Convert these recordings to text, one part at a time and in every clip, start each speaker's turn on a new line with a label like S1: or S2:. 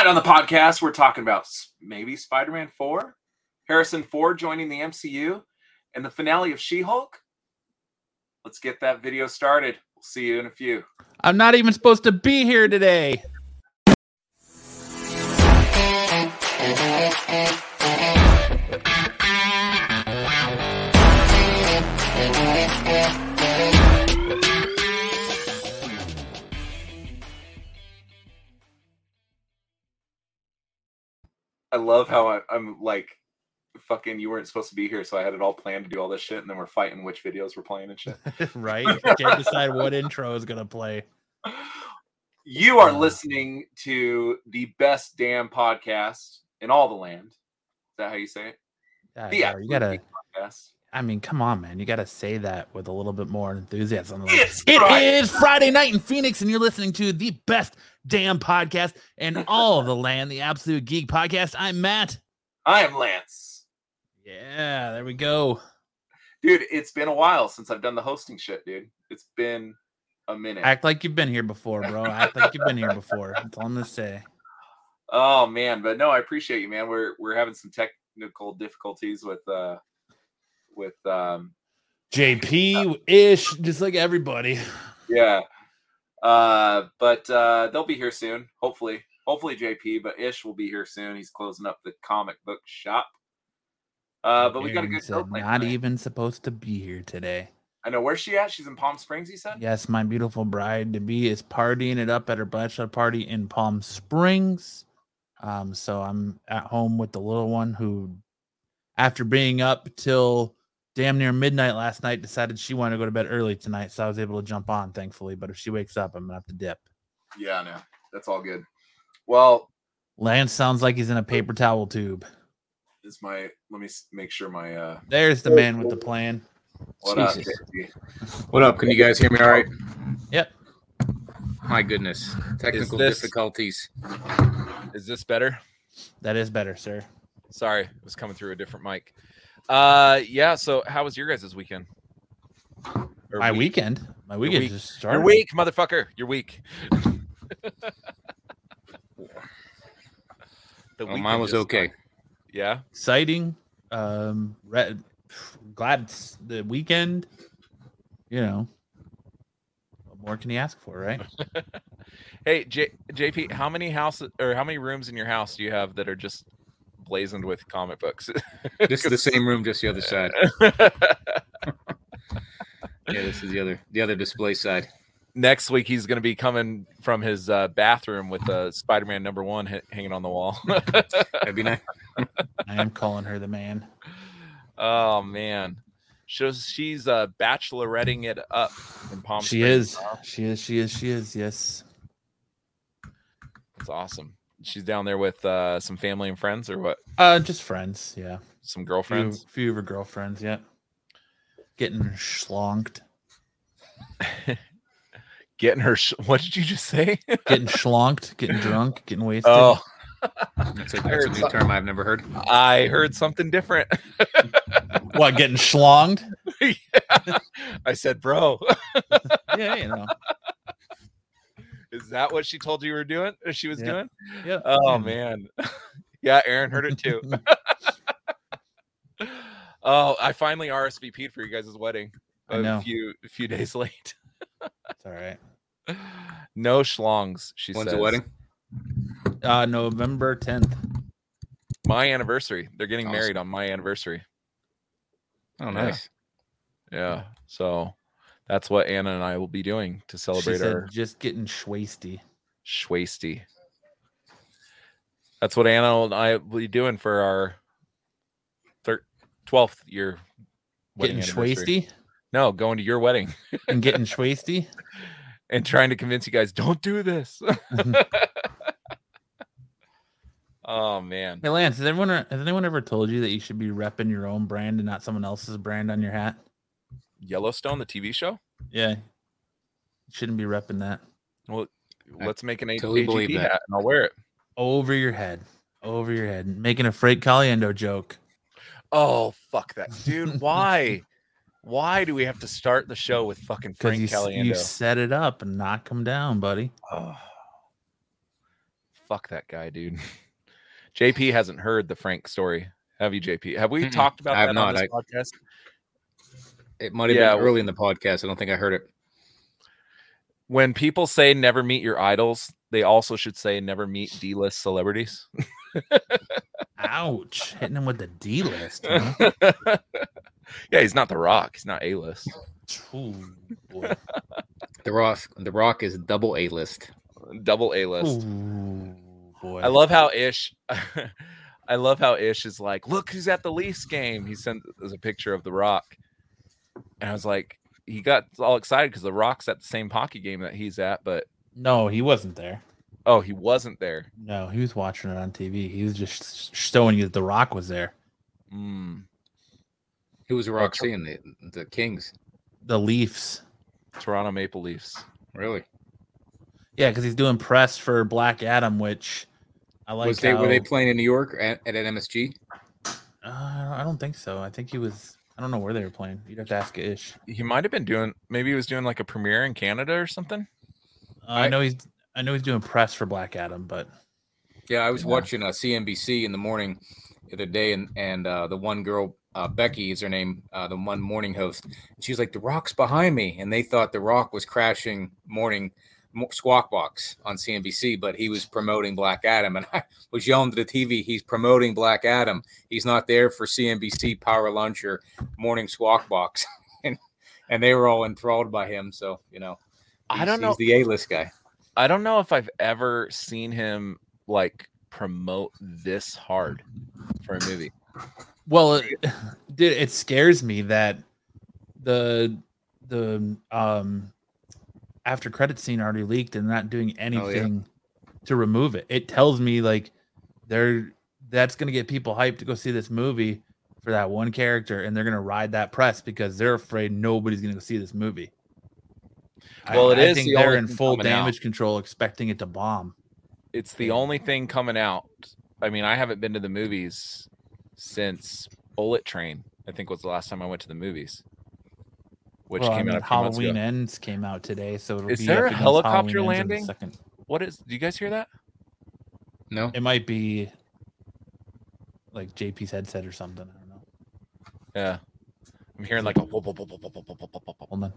S1: Tonight on the podcast, we're talking about maybe Spider Man 4, Harrison Ford joining the MCU, and the finale of She Hulk. Let's get that video started. We'll see you in a few.
S2: I'm not even supposed to be here today.
S1: I love how I, I'm like, fucking, you weren't supposed to be here, so I had it all planned to do all this shit, and then we're fighting which videos we're playing and shit.
S2: right? You can't decide what intro is gonna play.
S1: You are
S2: Uh.
S1: listening to the best damn podcast in all the land. Is that how you say it?
S2: Yeah,
S1: The
S2: yeah, you gotta.
S1: Podcast.
S2: I mean, come on, man. You gotta say that with a little bit more enthusiasm. Like,
S1: It's
S2: It
S1: Friday.
S2: is Friday night in Phoenix, and you're listening to the best damn podcast in all of the land, the Absolute Geek Podcast. I'm Matt.
S1: I am Lance.
S2: Yeah, there we go.
S1: Dude, it's been a while since I've done the hosting shit, dude. It's been a minute.
S2: Act like you've been here before, bro. Act like you've been here before. That's all I'm gonna say.
S1: Oh man, but no, I appreciate you, man. We're we're having some technical difficulties with uh with um
S2: JP ish, just like everybody.
S1: yeah. Uh but uh they'll be here soon, hopefully. Hopefully JP, but Ish will be here soon. He's closing up the comic book shop. Uh but we got a good
S2: said,
S1: show
S2: Not
S1: tonight.
S2: even supposed to be here today.
S1: I know where's she at? She's in Palm Springs, he said?
S2: Yes, my beautiful bride to be is partying it up at her bachelor party in Palm Springs. Um, so I'm at home with the little one who, after being up till damn near midnight last night, decided she wanted to go to bed early tonight. So I was able to jump on, thankfully. But if she wakes up, I'm gonna have to dip.
S1: Yeah, no. That's all good. Well,
S2: Lance sounds like he's in a paper towel tube.
S1: is my let me make sure my uh
S2: There's the man with the plan.
S1: what up,
S3: Jesus.
S1: JP?
S3: What up? Can you guys hear me all right?
S2: Yep.
S3: My goodness. Technical
S4: this-
S3: difficulties.
S4: Is this better?
S2: That is better, sir.
S4: Sorry, it was coming through a different mic. Uh, yeah. So, how was your guys' weekend? Or
S2: My
S4: week?
S2: weekend. My weekend
S4: week.
S2: just started.
S4: You're weak, motherfucker. You're weak. the
S3: Well, mine was okay.
S4: started. Yeah.
S2: exciting. Um, re- glad it's the weekend. You know, what more can you ask for, right?
S4: Hey, J- JP, how many houses or how many rooms in your house do you have that are just blazoned with comic books?
S3: This is the same room, just the other side. Yeah, this is the other the other display side.
S4: Next week, he's going to be coming from his uh, bathroom with uh, Spider-Man number one ha- hanging on the wall.
S3: That'd be nice.
S2: I am calling her the man.
S4: Oh man, so she's uh bacheloretting it up in Palm
S2: She
S4: Springs.
S2: is. She is. She is. She is. Yes.
S4: That's awesome. She's down there with uh some family and friends, or what?
S2: Uh, just friends. Yeah.
S4: Some
S2: Few,
S4: girlfriends.
S2: few of her girlfriends. Yeah. Getting schlonked.
S4: Getting her. Sh- what did you just say?
S2: Getting schlonked. Getting drunk. Getting wasted.
S4: oh,
S3: That's a, that's a new term I've never heard.
S4: I heard something different.
S2: What? Getting schlonged?
S4: Yeah. I said, bro,
S2: Yeah. You know.
S4: Is that what she told you we were doing? Or she was
S2: Yeah.
S4: doing?
S2: Yeah.
S4: Oh man. yeah, Aaron heard it too. oh, I finally RSVP'd for you guys' wedding.
S2: I
S4: A
S2: know.
S4: few a few days late.
S2: It's all right.
S4: No schlongs, she
S3: When's
S4: says.
S3: the wedding?
S2: Uh, November tenth.
S4: My anniversary. They're getting
S3: Awesome.
S4: married on my anniversary.
S3: Oh, nice.
S4: Yeah. So that's what Anna and I will be doing to
S2: She
S4: celebrate
S2: said,
S4: our
S2: just getting schwasty.
S4: Schwasty. That's what Anna and I will be doing for our thir- 12th year
S2: Getting schwasty
S4: No, going to your wedding
S2: and getting schwasty.
S4: and trying to convince you guys don't do this. Mm-hmm. oh man.
S2: Hey Lance, has anyone has anyone ever told you that you should be repping your own brand and not someone else's brand on your hat?
S4: Yellowstone, the TV show?
S2: Yeah, shouldn't be repping that
S4: Well, let's make an A-
S3: totally believe
S4: AGP
S3: that.
S4: hat and I'll wear it.
S2: over your head, over your head, making a Frank Caliendo joke.
S4: Oh, fuck that. Dude, why? Why do we have to start the show with fucking Frank
S2: you,
S4: Caliendo?
S2: you set it up and knock him down, buddy.
S4: Oh. fuck that guy, dude. JP hasn't heard the Frank story. Have you, JP? Have we
S3: Mm-mm.
S4: talked about
S3: I have
S4: that on
S3: not.
S4: this podcast?
S3: It might have
S4: Yeah,
S3: been early in the podcast. I don't think I heard it.
S4: When people say never meet your idols, they also should say never meet D-list celebrities.
S2: Ouch! Hitting him with the D list. Huh?
S4: yeah, he's not The Rock. He's not A-list.
S2: Ooh.
S3: The Rock, The Rock is double A list.
S4: Double A-list.
S2: Boy.
S4: I love how Ish. I love how Ish is like, look who's at the Leafs game. He sent us a picture of the Rock, and I was like, he got all excited because the Rock's at the same hockey game that he's at, but
S2: No, he wasn't there.
S4: oh, he wasn't there.
S2: No, he was watching it on TV. He was just showing you that The Rock was there.
S4: Mm,
S3: Who was The Rock seeing? The, the Kings.
S2: The Leafs.
S4: Toronto Maple Leafs.
S3: Really?
S2: Yeah, because he's doing press for Black Adam, which I like.
S3: was they were they playing in New York at, at an MSG?
S2: Uh, I don't think so. I think he was. I don't know where they were playing. You'd have to ask Ish.
S4: He might have been doing. Maybe he was doing like a premiere in Canada or something.
S2: Uh, I
S3: I-
S2: know he's. I know he's doing press for Black Adam, but
S3: Yeah, I was
S2: Yeah.
S3: watching uh, CNBC in the morning the other day, and and uh, the one girl, uh, Becky is her name, uh, the one morning host. She's like, "The Rock's behind me," and they thought the Rock was crashing morning mo- Squawk Box on CNBC, but he was promoting Black Adam, and I was yelling to the TV, "He's promoting Black Adam. He's not there for CNBC Power Lunch or Morning Squawk Box," and and they were all enthralled by him. So you know,
S4: I don't know.
S3: He's the A list guy.
S4: I don't know if I've ever seen him like promote this hard for a movie.
S2: well, it, dude, it scares me that the the um after credit scene already leaked and not doing oh, anything to remove it. It tells me like they're that's gonna get people hyped to go see this movie for that one character, and they're gonna ride that press because they're afraid nobody's gonna go see this movie. I-
S4: Well, it
S2: I
S4: is
S2: think
S4: the
S2: they're in full
S4: coming out.
S2: damage control, expecting it to bomb.
S4: It's the only thing coming out. I mean, I haven't been to the movies since Bullet Train. I think was the last time I went to the movies, which
S2: well,
S4: came I
S2: mean,
S4: out
S2: Halloween Ends came out today. So
S4: is there a helicopter landing?
S2: Second.
S4: What is? Do you guys hear that?
S3: No.
S2: It might be like JP's headset or something. I don't know.
S4: Yeah, I'm hearing like a whoop, whoop, whoop, whoop, whoop, whoop, whoop, whoop.
S2: hold on.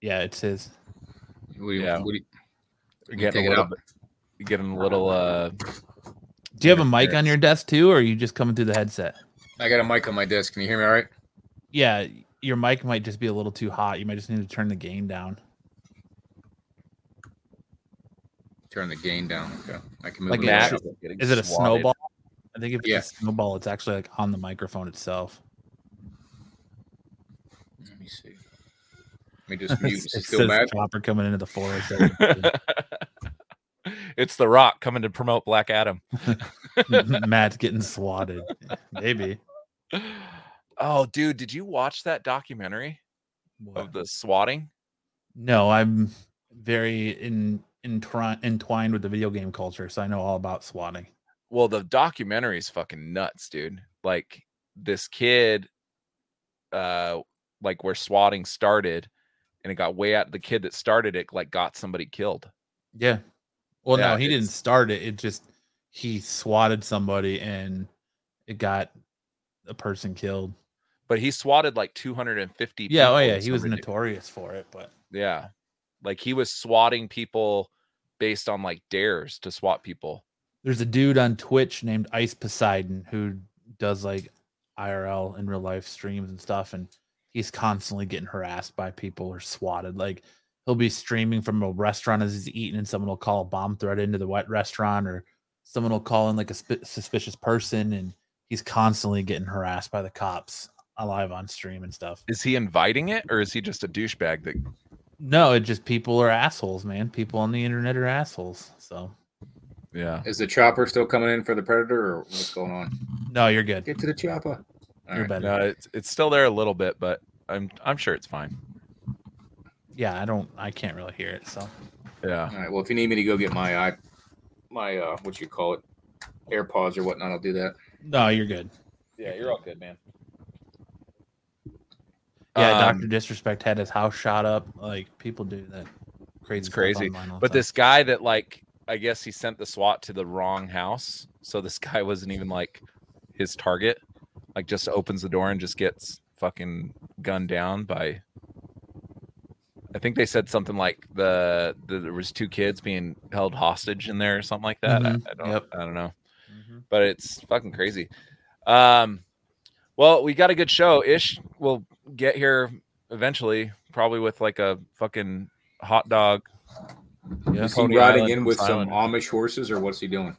S2: Yeah, it's his.
S3: We,
S4: yeah. We, we
S3: get
S4: a little. Bit, getting a little. Uh,
S2: do you have a mic on your desk too, or are you just coming through the headset?
S3: I got a mic on my desk. Can you hear me all right?
S2: Yeah, your mic might just be a little too hot. You might just need to turn the gain down.
S3: Turn the gain down. Okay. I can move
S2: Like
S3: it
S2: Matt- Is it a
S4: swatted.
S2: snowball? I think if it's
S3: Yeah.
S2: a snowball, it's actually like on the microphone itself.
S3: Let me see. Let me just mute. Is
S2: it
S3: it still
S2: says
S3: mad?
S2: chopper coming into the forest.
S4: it's The Rock coming to promote Black Adam.
S2: Matt's getting swatted. Maybe.
S4: Oh, dude, did you watch that documentary of the swatting?
S2: No, I'm very in, entwined entwined with the video game culture, so I know all about swatting.
S4: Well, the documentary is fucking nuts, dude. Like this kid, uh, like where swatting started, and it got way out. The kid that started it, like, got somebody killed.
S2: Yeah. Well,
S4: Yeah,
S2: no, he didn't start it. It just he swatted somebody and it got a person killed.
S4: But he swatted like 250.
S2: Yeah, oh yeah, he was notorious for it, but
S4: Yeah, like he was swatting people based on like dares to swat people.
S2: there's a dude on Twitch named Ice Poseidon who does like IRL in real life streams and stuff, and he's constantly getting harassed by people or swatted. Like he'll be streaming from a restaurant as he's eating, and someone will call a bomb threat into the wet restaurant, or someone will call in like a sp- suspicious person, and he's constantly getting harassed by the cops alive on stream and stuff.
S4: Is he inviting it, or is he just a douchebag that?
S2: No, it just people are assholes, man. People on the internet are assholes. So
S4: Yeah,
S3: Is the chopper still coming in for the predator, or what's going on?
S2: no, you're good.
S3: Get to the chopper. All
S2: You're
S3: right.
S2: better.
S4: no, it's it's still there a little bit, but I'm I'm sure it's fine.
S2: Yeah, I don't. I can't really hear it. So
S4: Yeah,
S3: All right. Well, if you need me to go get my i my uh, what you call it, AirPods or whatnot, I'll do that.
S2: no, you're good.
S4: yeah, you're all good, man.
S2: Yeah,
S4: Um,
S2: Doctor Disrespect had his house shot up. Like people do that crazy.
S4: It's crazy.
S2: online all the
S4: But
S2: time.
S4: this guy that like I guess he sent the SWAT to the wrong house. So this guy wasn't even like his target. Like just opens the door and just gets fucking gunned down by I think they said something like the, the there was two kids being held hostage in there or something like that.
S2: Mhm.
S4: I, I don't
S2: Yep.
S4: I don't know. But it's fucking crazy. Um well, we got a good show. Ish will get here eventually, probably with like a fucking hot dog.
S2: Yeah.
S3: Is he
S4: Coney
S3: riding
S4: Island
S3: in with
S4: Silent.
S3: some Amish horses, or what's he doing?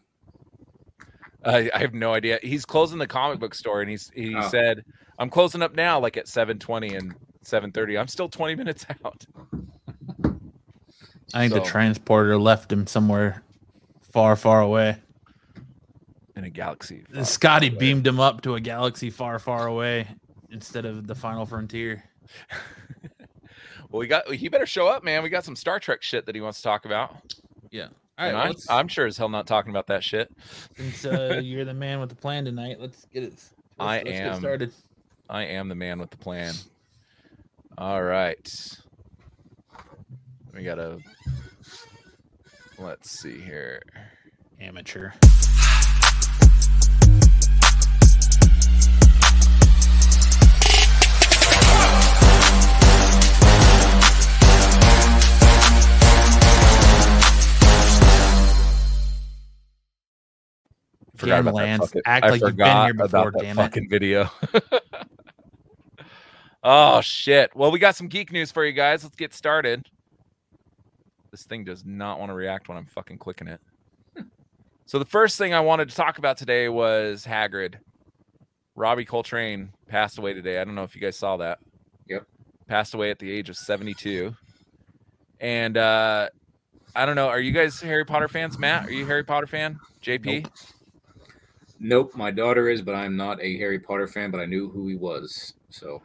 S4: I, I have no idea. He's closing the comic book store, and he's he
S3: Oh.
S4: said, "I'm closing up now, like at 7:20 and 7:30. I'm still 20 minutes out."
S2: I think the transporter left him somewhere far, far away.
S4: in a galaxy. far,
S2: Scotty
S4: far away.
S2: beamed him up to a galaxy far, far away instead of the final frontier.
S4: well, we got. He better show up, man. We got some Star Trek shit that he wants to talk about.
S2: Yeah. All right.
S4: I'm, I'm sure as hell not talking about that shit.
S2: since uh, you're the man with the plan tonight, let's get it. Let's,
S4: I
S2: let's
S4: am.
S2: Get started.
S4: I am the man with the plan. All right. We gotta. Let's see here.
S2: Amateur.
S4: Forgot
S2: Damn,
S4: about
S2: Lance.
S4: that fucking,
S2: Act
S4: I
S2: like you've been here before,
S4: about that
S2: damn it.
S4: fucking video. oh shit. Well, we got some geek news for you guys. Let's get started. This thing does not want to react when I'm fucking clicking it. so the first thing I wanted to talk about today was Hagrid. Robbie Coltrane passed away today. I don't know if you guys saw that.
S3: Yep.
S4: Passed away at the age of 72. And uh I don't know. Are you guys Harry Potter fans? Matt, are you a Harry Potter fan? JP?
S3: Nope. Nope, my daughter is, but I'm not a Harry Potter fan. But I knew who he was. So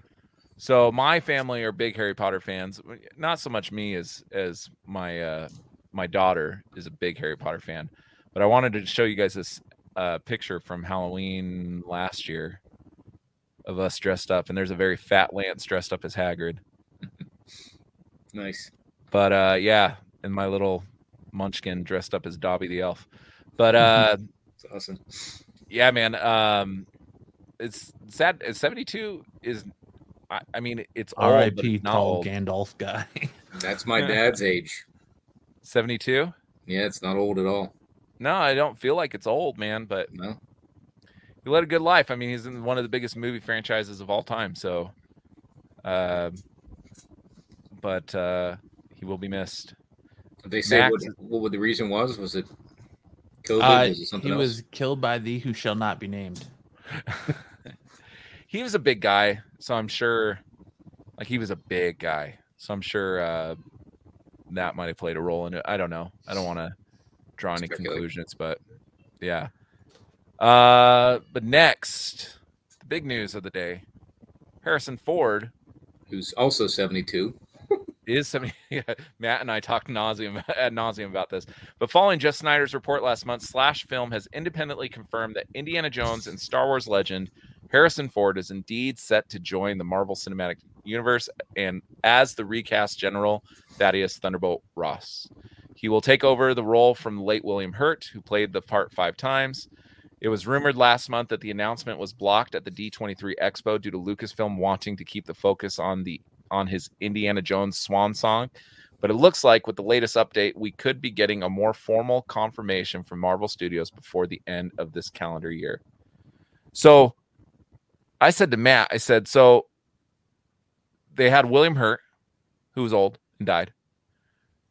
S4: So my family are big Harry Potter fans. Not so much me as as my uh my daughter is a big Harry Potter fan. But I wanted to show you guys this uh picture from Halloween last year of us dressed up and there's a very fat Lance dressed up as Hagrid.
S3: nice.
S4: But uh yeah, and my little munchkin dressed up as Dobby the elf. But uh
S3: It's awesome.
S4: Yeah, man. Um it's sad 72 is I, I mean it's old, but
S2: R.I.P. Tall
S4: old.
S2: Gandalf guy.
S3: That's my dad's age.
S4: 72
S3: Yeah, it's not old at all.
S4: No, I don't feel like it's old, man, but
S3: No.
S4: he led a good life. I mean, he's in one of the biggest movie franchises of all time. So, uh, but uh, he will be missed.
S3: Did they say
S4: Max
S3: what,
S4: is-
S3: what the reason was? Was it COVID?
S2: Uh,
S3: was
S2: he
S3: else?
S2: was killed by thee who shall not be named.
S4: he was a big guy, so I'm sure, like he was a big guy, so I'm sure uh, that might have played a role in it. I don't know. I don't want to draw any
S3: Speculate.
S4: conclusions, but yeah. Uh, but next, the big news of the day: Harrison Ford
S3: Who's also 72.
S4: Is 70 yeah, Matt and I talked nauseum ad nauseum about this. But following Jeff Sneider's report last month, Slash Film has independently confirmed that Indiana Jones and Star Wars legend Harrison Ford is indeed set to join the Marvel Cinematic Universe and as the recast General Thaddeus Thunderbolt Ross. He will take over the role from the late William Hurt, who played the part five times. It was rumored last month that the announcement was blocked at the D23 Expo due to Lucasfilm wanting to keep the focus on the on his Indiana Jones swan song. But it looks like with the latest update, we could be getting a more formal confirmation from Marvel Studios before the end of this calendar year. So I said to Matt, I said, so they had William Hurt, who was old and died.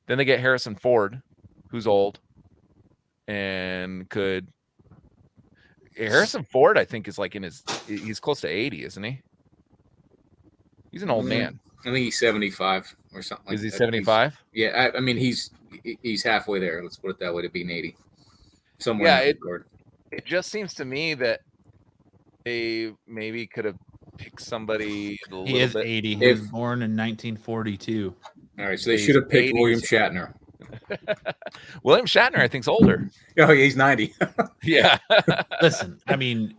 S4: Then they get Harrison Ford, who's old and could. Harrison Ford, I think, is like in his, he's close to 80, isn't he? He's an old
S3: Mhm.
S4: man.
S3: I think he's 75 or something. like
S4: Is he
S3: that.
S4: 75?
S3: Yeah, I, I mean he's he's halfway there. Let's put it that way to being 80. Somewhere.
S4: Yeah,
S3: in that
S4: it- It just seems to me that they maybe could have picked somebody a
S2: He
S4: little
S2: is
S4: bit.
S2: 80. He
S3: If-
S2: was born in 1942.
S3: All right, so they
S4: he's
S3: should have picked
S4: 80,
S3: William Shatner.
S4: William Shatner, I think, think's older.
S3: Oh yeah, he's 90.
S4: Yeah.
S2: Listen, I mean,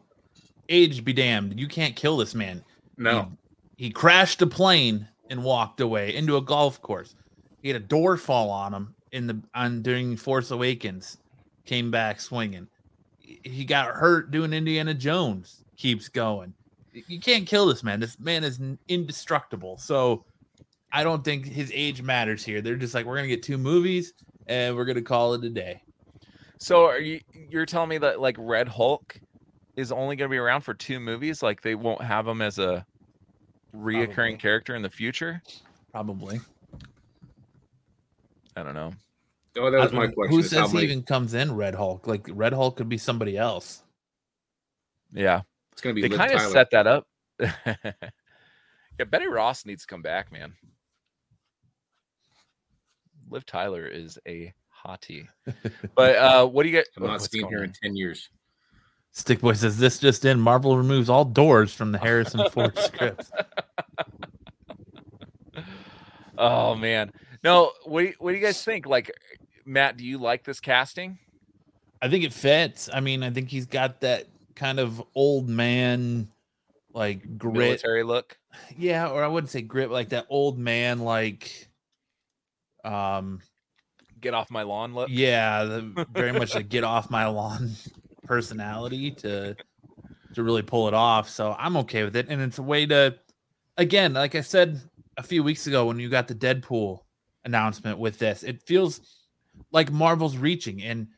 S2: age be damned. You can't kill this man.
S3: no.
S2: He, he crashed a plane and walked away into a golf course. He had a door fall on him in the on during Force Awakens, came back swinging. He got hurt doing Indiana Jones, keeps going. You can't kill this man. This man is indestructible. So I don't think his age matters here. They're just like, we're gonna get two movies and we're gonna call it a day.
S4: So are you you're telling me that like Red Hulk is only going to be around for two movies? Like they won't have him as a reoccurring
S2: Probably.
S4: character in the future?
S2: Probably.
S4: I don't know.
S3: Oh, that was
S2: I-
S3: my question.
S2: Who
S3: is how
S2: says he
S3: many-
S2: even comes in Red Hulk? Like Red Hulk could be somebody else.
S4: Yeah,
S3: It's gonna be
S4: they kind of set that up. yeah, Betty Ross needs to come back, man. Liv Tyler is a hottie. But uh what do you get?
S3: I'm not seeing
S4: going
S3: her
S4: on?
S3: in ten years.
S2: Stick Boy says this just in: Marvel removes all doors from the Harrison Ford script.
S4: Oh man. No, what do you, what do you guys think? Like Matt, do you like this casting?
S2: I think it fits. I mean, I think he's got that kind of old man, like grit.
S4: Military look?
S2: Yeah, or I wouldn't say grit, like that old man, like, um,
S4: Get off my lawn look?
S2: yeah, the, very much a get off my lawn personality to to really pull it off. So I'm okay with it, and it's a way to, again, like I said a few weeks ago when you got the Deadpool announcement with this, it feels like Marvel's reaching, and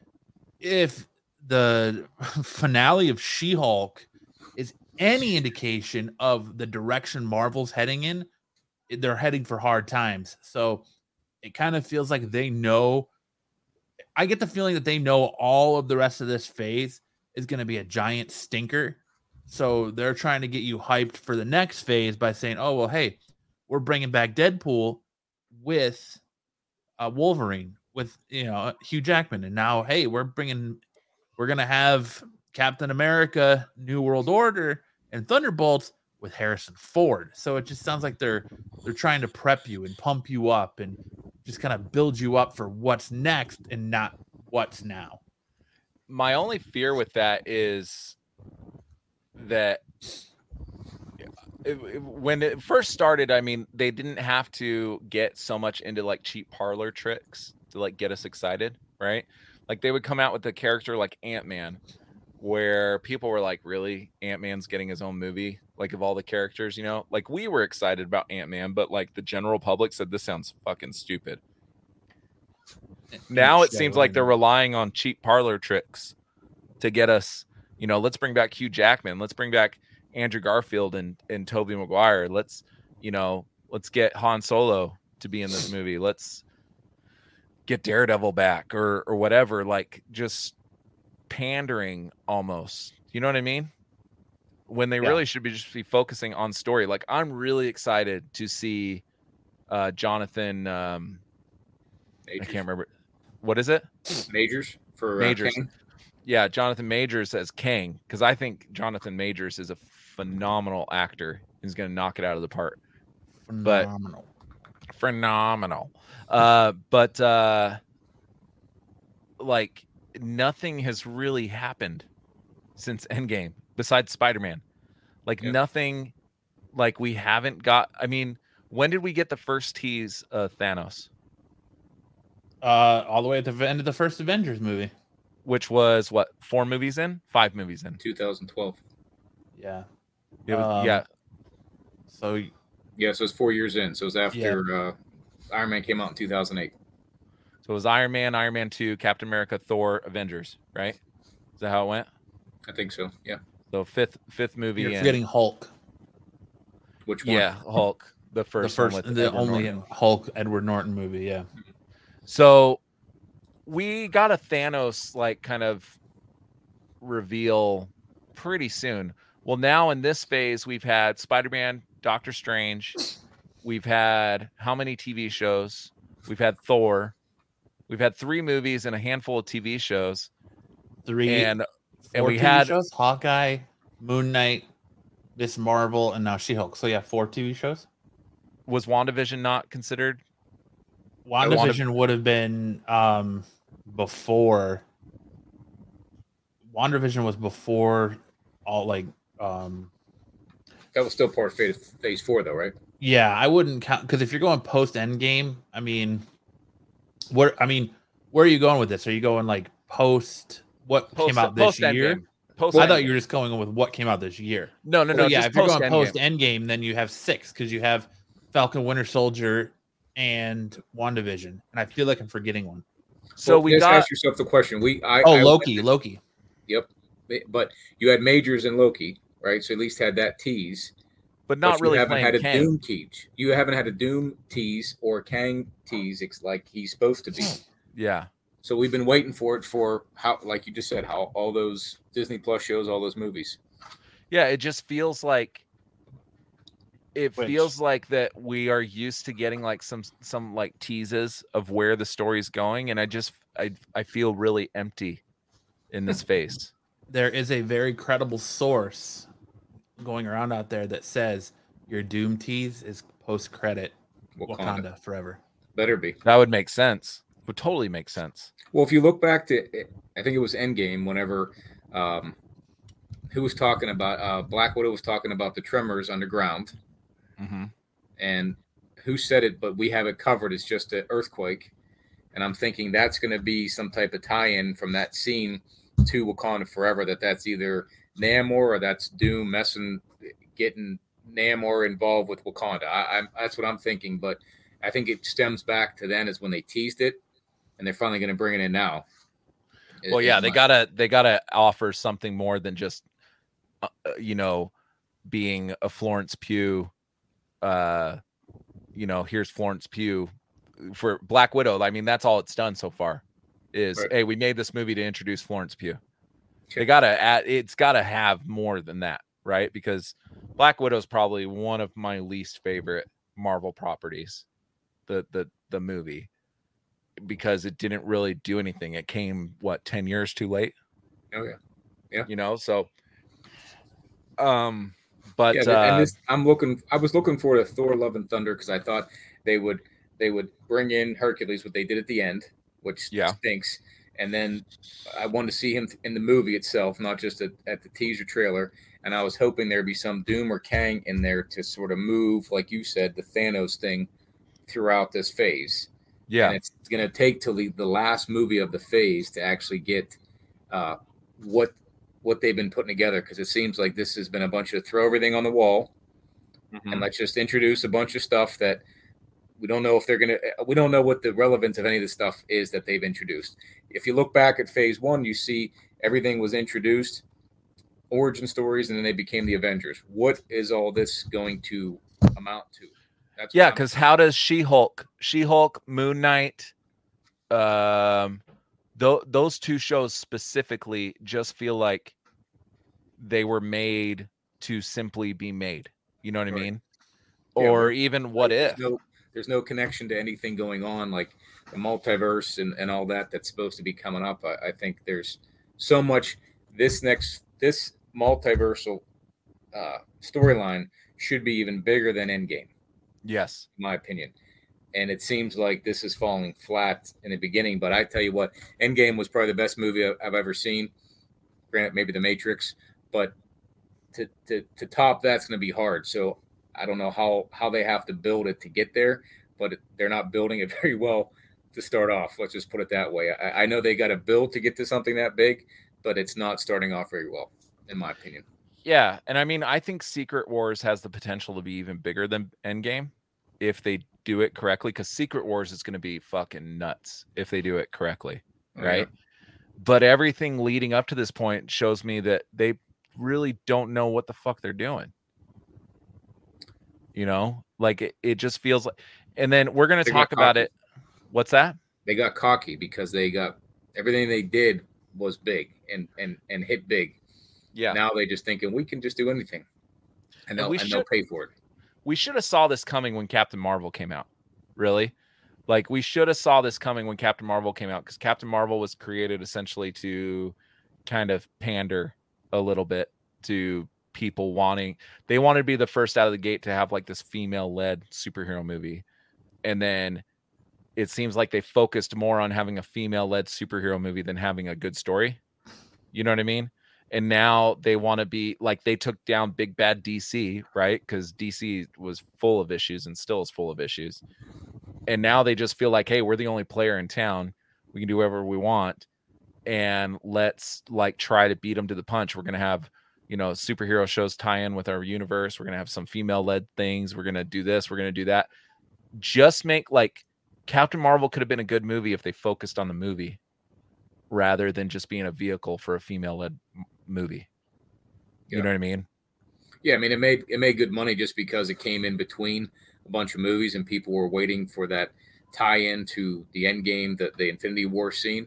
S2: if the finale of She-Hulk is any indication of the direction Marvel's heading in, they're heading for hard times. So it kind of feels like they know. I get the feeling that they know all of the rest of this phase is going to be a giant stinker. So they're trying to get you hyped for the next phase by saying, "Oh well, hey, we're bringing back Deadpool with uh, Wolverine with you know Hugh Jackman, and now hey, we're bringing, we're gonna have Captain America: New World Order and Thunderbolts with Harrison Ford. So it just sounds like they're they're trying to prep you and pump you up and just kind of build you up for what's next and not what's now.
S4: my only fear with that is that it- it- when it first started i mean they didn't have to get so much into like cheap parlor tricks to like get us excited right like they would come out with a character like ant-man where people were like really? Ant-man's getting his own movie? Like of all the characters you know? Like we were excited about ant-man but like the general public said this sounds fucking stupid. Now it seems like they're relying on cheap parlor tricks to get us you know let's bring back hugh jackman. Let's bring back andrew garfield and and tobey maguire. Let's you know let's get han solo to be in this movie. Let's get daredevil back or or whatever like just pandering almost you know what i mean when they
S2: Yeah.
S4: really should be just be focusing on story like i'm really excited to see uh jonathan um i can't remember what is it
S3: Majors for uh,
S4: Majors.
S3: Kang.
S4: yeah, Jonathan Majors as Kang because I think Jonathan Majors is a phenomenal actor. He's going to knock it out of the park. but-
S2: phenomenal.
S4: Phenomenal. Uh, but uh, like nothing has really happened since Endgame besides Spider-Man. Like
S3: Yep.
S4: nothing. Like we haven't got. I mean, when did we get the first tease of Thanos?
S2: Uh, all the way at the end of the first Avengers movie.
S4: Which was what four movies in, five movies in.
S3: 2012.
S2: Yeah.
S4: It was-
S2: Um,
S4: yeah,
S2: So
S3: Yeah, so it's four years in. So it's after uh, Iron Man came out in 2008.
S4: So it was Iron Man, Iron Man 2, Captain America, Thor, Avengers, right? Is that how it went?
S3: I think so. Yeah.
S4: So fifth fifth movie
S2: you're
S4: in.
S2: forgetting Hulk,
S3: Which one?
S4: yeah, Hulk, the first,
S2: the
S4: one
S2: first,
S4: with
S2: the
S4: Edward
S2: only
S4: Norton.
S2: Hulk Edward Norton movie. Yeah. Mm-hmm.
S4: So we got a Thanos like kind of reveal pretty soon. Well, now in this phase, we've had Spider-Man, Doctor Strange, we've had how many TV shows? We've had Thor, we've had three movies and a handful of TV shows,
S2: Three
S4: and and
S2: four
S4: we
S2: TV
S4: had
S2: shows: Hawkeye, Moon Knight, Miss Marvel, and now She Hulk. So yeah, four TV shows.
S4: was WandaVision not considered?
S2: WandaVision
S4: Wanda-
S2: would have been um before WandaVision was before all like um
S3: That was still part of phase, phase four, though, right?
S2: yeah, I wouldn't count because if you're going post end game, I mean What I mean, where are you going with this? Are you going like post what
S4: Post,
S2: came out this year?
S4: Endgame. Post
S2: I thought you were just going with what came out this year.
S4: no, no, no.
S2: Well, yeah,
S4: just
S2: if you're going
S4: Endgame.
S2: post Endgame, then you have six because you have Falcon, Winter Soldier, and WandaVision, and I feel like I'm forgetting one.
S4: So
S3: Well,
S4: we
S3: just
S4: got
S3: ask yourself the question. We I,
S2: Oh,
S3: I-
S2: Loki, Loki.
S3: Yep, but you had majors in Loki, right? So at least had that tease.
S4: But
S3: but
S4: not
S3: you
S4: really
S3: haven't had a
S4: Kang.
S3: Doom tease. You haven't had a Doom tease or Kang tease ex- like he's supposed to be.
S4: Yeah.
S3: So we've been waiting for it for how, like you just said, how all those Disney Plus shows, all those movies.
S4: Yeah, it just feels like it
S2: Which-
S4: feels like that we are used to getting like some some like teases of where the story's going and I just I I feel really empty in this phase.
S2: There is a very credible source going around out there that says your Doom tease is post credit
S3: Wakanda.
S2: Wakanda forever.
S3: better be.
S4: That would make sense. Would totally make sense.
S3: Well, if you look back to, I think it was Endgame. Whenever, um, who was talking about uh, Black Widow was talking about the tremors underground,
S4: mm-hmm.
S3: and who said it? But we have it covered. It's just an earthquake, and I'm thinking that's going to be some type of tie-in from that scene to Wakanda Forever. That that's either Namor or that's Doom messing, getting Namor involved with Wakanda. I, I'm that's what I'm thinking. But I think it stems back to then is when they teased it, and they're finally going to bring it in now.
S4: Well, yeah, they
S3: my-
S4: gotta they gotta offer something more than just uh, uh, you know being a Florence Pugh. Uh, you know, here's Florence Pugh for Black Widow. I mean, that's all it's done so far. Is
S3: Right.
S4: hey, we made this movie to introduce Florence Pugh. They gotta add. It's gotta have more than that, right? Because Black Widow is probably one of my least favorite Marvel properties. The the the movie because it didn't really do anything. It came what 10 years too late,
S3: Oh yeah. Yeah.
S4: You know? So um but
S3: yeah,
S4: uh
S3: and this, I'm looking. I was looking for the Thor: Love and Thunder because I thought they would they would bring in Hercules, what they did at the end, which
S4: Yeah.
S3: stinks. And then I wanted to see him in the movie itself, not just at, at the teaser trailer. And I was hoping there'd be some Doom or Kang in there to sort of move, like you said, the Thanos thing throughout this phase.
S4: yeah,
S3: And it's going to take till the, the last movie of the phase to actually get uh, what what they've been putting together because it seems like this has been a bunch of throw everything on the wall
S4: Mhm.
S3: and let's just introduce a bunch of stuff that we don't know if they're gonna we don't know what the relevance of any of the stuff is that they've introduced if you look back at phase one you see everything was introduced origin stories and then they became the avengers what is all this going to amount to that's
S4: yeah, because how does She-Hulk, She-Hulk, Moon Knight, um th- those two shows specifically just feel like they were made to simply be made. You know what I mean?
S3: Yeah,
S4: Or even what
S3: there's
S4: if?
S3: no, there's no connection to anything going on like the multiverse and, and all that that's supposed to be coming up I, I think there's so much this next this multiversal uh, storyline should be even bigger than endgame.
S4: Yes.
S3: in my opinion. And it seems like this is falling flat in the beginning but i tell you what endgame was probably the best movie I've, I've ever seen. Granted maybe the matrix but to, to, to top that's going to be hard. So i don't know how how they have to build it to get there but they're not building it very well to start off let's just put it that way i, I know they got to build to get to something that big but it's not starting off very well in my opinion
S4: Yeah, and I mean, I think Secret Wars has the potential to be even bigger than Endgame if they do it correctly. Because Secret Wars is going to be fucking nuts if they do it correctly,
S3: Oh,
S4: right? But everything leading up to this point shows me that they really don't know what the fuck they're doing. You know, like it, it just feels like. And then we're going to talk about it. What's that?
S3: they got cocky because they got everything they did was big and and and hit big
S4: Yeah.
S3: now they just thinking we can just do anything and they'll,
S4: we
S3: and they'll pay for it
S4: we should have saw this coming when Captain Marvel came out. Really? Like we should have saw this coming when Captain Marvel came out because Captain Marvel was created essentially to kind of pander a little bit to people wanting they wanted to be the first out of the gate to have like this female led superhero movie. And then it seems like they focused more on having a female led superhero movie than having a good story. You know what I mean? and now they want to be like they took down big bad DC, right? Because DC was full of issues and still is full of issues. and now they just feel like, hey, we're the only player in town. We can do whatever we want, and let's like try to beat them to the punch. We're gonna have you know superhero shows tie in with our universe. We're gonna have some female led things. We're gonna do this. We're gonna do that. Just make like Captain Marvel could have been a good movie if they focused on the movie rather than just being a vehicle for a female led movie. You
S3: Yeah.
S4: know what I mean?
S3: Yeah, I mean it made it made good money just because it came in between a bunch of movies and people were waiting for that tie-in to the end game, the, the Infinity War scene.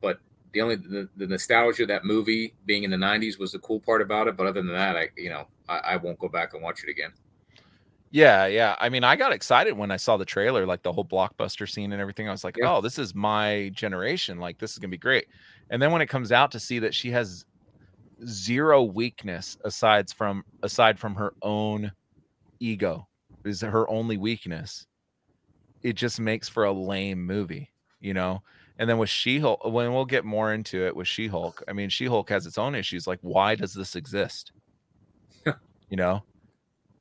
S3: But the only the, the nostalgia of that movie being in the '90s was the cool part about it. But other than that, I you know I, I won't go back and watch it again.
S4: Yeah, yeah. I mean, I got excited when I saw the trailer, like the whole blockbuster scene and everything. I was like,
S3: Yeah.
S4: "Oh, this is my generation. Like, this is gonna be great." And then when it comes out to see that she has zero weakness aside from aside from her own ego, is her only weakness. It just makes for a lame movie, you know. And then with She-Hulk, uh, when we'll get more into it with She-Hulk, I mean, She-Hulk has its own issues. Like, why does this exist? you know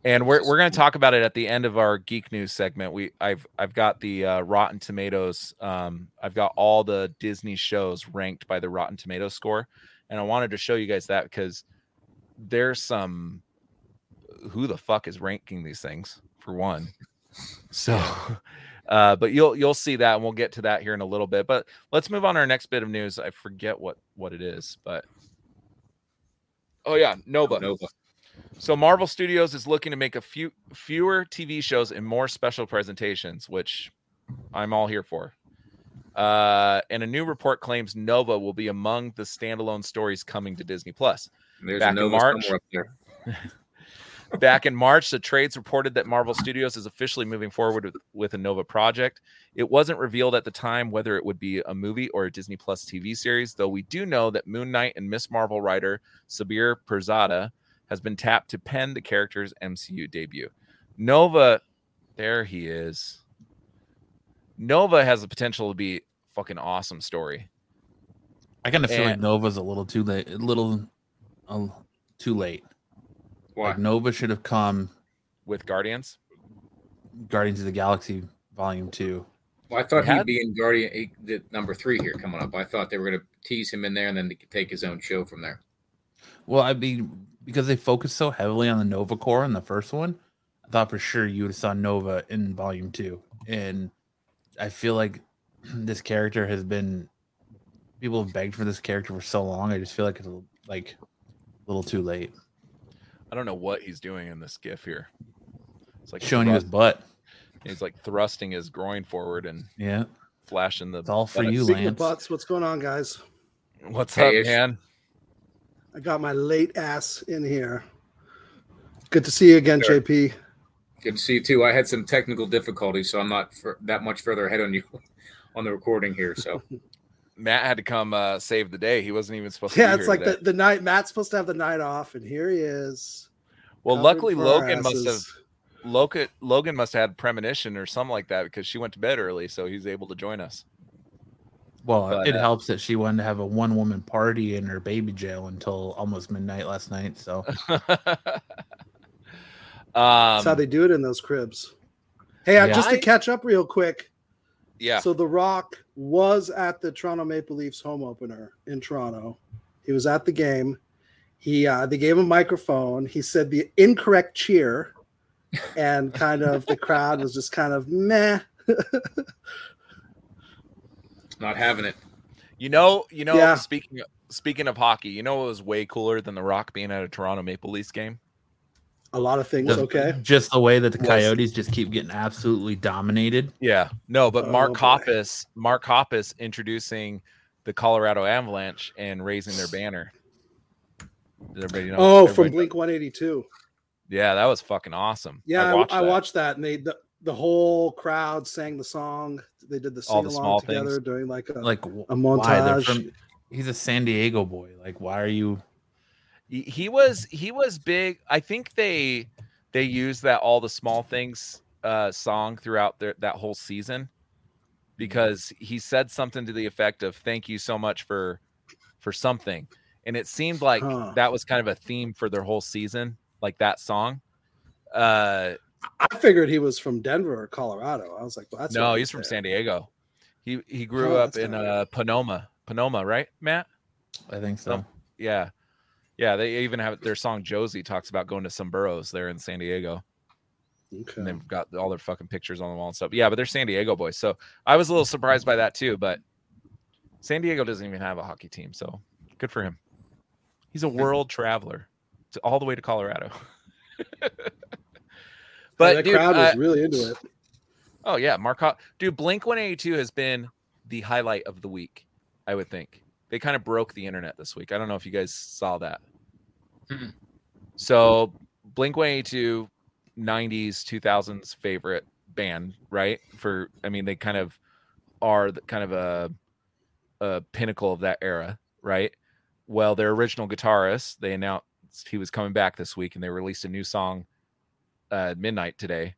S4: and we're we're going to talk about it at the end of our geek news segment. We I've I've got the uh, Rotten Tomatoes. Um, I've got all the Disney shows ranked by the Rotten Tomatoes score, and I wanted to show you guys that because there's some who the fuck is ranking these things for one. So, uh, but you'll you'll see that, and we'll get to that here in a little bit. But let's move on to our next bit of news. I forget what what it is, but oh yeah, Nova.
S3: Nova.
S4: So Marvel Studios is looking to make a few fewer TV shows and more special presentations, which I'm all here for. Uh, and a new report claims Nova will be among the standalone stories coming to Disney Plus.
S3: There's
S4: Back
S3: a
S4: in March.
S3: somewhere up there.
S4: Back in March, the trades reported that Marvel Studios is officially moving forward with, with a Nova project. It wasn't revealed at the time whether it would be a movie or a Disney Plus TV series, though we do know that Moon Knight and Miss Marvel writer Sabir Pirzada has been tapped to pen the character's MCU debut. Nova, there he is. Nova has the potential to be fucking awesome story.
S2: I kind of feel like
S4: And-
S2: Nova's a little too late. A little, uh, too late.
S3: Why?
S2: Like Nova should have come
S4: with Guardians.
S2: Guardians of the Galaxy Volume Two.
S3: Well, I thought
S4: Had-
S3: he'd be in Guardian he- the number three here coming up. I thought they were going to tease him in there and then they could take his own show from there.
S2: Well, I mean, because they focused so heavily on the Nova Corps in the first one, I thought for sure you would have saw Nova in Volume Two, and I feel like this character has been people have begged for this character for so long. I just feel like it's a- like a little too late.
S4: I don't know what he's doing in this gif here. It's like
S2: Showing you his butt.
S4: He's like thrusting his groin forward and
S2: Yeah,
S4: flashing the.
S2: it's all for
S4: buttocks.
S2: you,
S5: Speaking of
S2: Lance.
S5: butts, what's going on, guys?
S4: What's
S3: Hey,
S4: up, man?
S5: I got my late ass in here. Good to see you again,
S3: Sure.
S5: JP.
S3: Good to see you too. I had some technical difficulties, so I'm not for, that much further ahead on you on the recording here. So
S4: Matt had to come uh, save the day. He wasn't even supposed to.
S5: Yeah, it's
S4: here
S5: like
S4: today.
S5: the, the night. Matt's supposed to have the night off, and here he is.
S4: Well, luckily Logan must have. Logan Logan must have had premonition or something like that because she went to bed early, so he's able to join us.
S2: Well,
S4: But,
S2: it
S4: uh,
S2: helps that she wanted to have a one woman party in her baby jail until almost midnight last night. So
S5: That's how
S4: um,
S5: they do it in those cribs. Hey,
S2: Yeah.
S5: just to
S4: I-
S5: catch up real quick.
S4: yeah,
S5: So The Rock was at the Toronto Maple Leafs home opener in Toronto. He was at the game. He uh, they gave him a microphone. He said the incorrect cheer, and kind of the crowd was just kind of meh.
S3: not having it.
S4: you know, you know.
S5: Yeah.
S4: Speaking speaking of hockey, you know what was way cooler than the Rock being at a Toronto Maple Leafs game?
S5: A lot of things.
S2: just,
S5: Okay.
S2: just the way that the
S4: Was-
S2: Coyotes just keep getting absolutely dominated.
S4: Yeah, no, but
S5: Oh,
S4: Mark
S5: boy.
S4: Hoppus, Mark Hoppus introducing the Colorado Avalanche and raising their banner. Does everybody know?
S5: Oh,
S4: everybody
S5: from? Blink 182.
S4: Yeah, that was fucking awesome.
S5: Yeah, I
S4: I watched,
S5: I
S4: that.
S5: watched that, and they the, the whole crowd sang the song. They did the
S4: All
S5: sing
S4: the
S5: along
S4: small
S5: together
S4: things.
S5: during like a
S2: Like wh-
S5: a
S2: why they're
S5: montage.
S2: from? He's a San Diego boy. Like, why are you?
S4: He, he was he was big. I think they they used that all the small things uh song throughout their that whole season because he said something to the effect of thank you so much for for something and it seemed like
S5: Huh.
S4: that was kind of a theme for their whole season like that song uh
S5: I figured he was from Denver or Colorado. I was like, well, that's
S4: no, he's from
S5: there.
S4: San Diego. He he grew
S5: Oh,
S4: up in uh, Panoma, Panoma, right, Matt?
S2: I think so.
S4: Some- Yeah, yeah. They even have their song "Josie" talks about going to some burrows there in San Diego,
S5: Okay.
S4: and they've got all their fucking pictures on the wall and stuff. Yeah, but they're San Diego boys, so I was a little surprised by that too. But San Diego doesn't even have a hockey team, so good for him. He's a world traveler, to, all the way to Colorado.
S5: but
S4: but
S5: the
S4: dude,
S5: crowd
S4: uh,
S5: was really into it.
S4: Oh yeah, Marco. Dude, Blink 182 has been the highlight of the week, I would think. They kind of broke the internet this week. I don't know if you guys saw that.
S3: Mm-mm.
S4: So, Blink 182 90s 2000s favorite band, right? For I mean, they kind of are the, kind of a a pinnacle of that era, right? Well, their original guitarist, they announced he was coming back this week and they released a new song uh, midnight today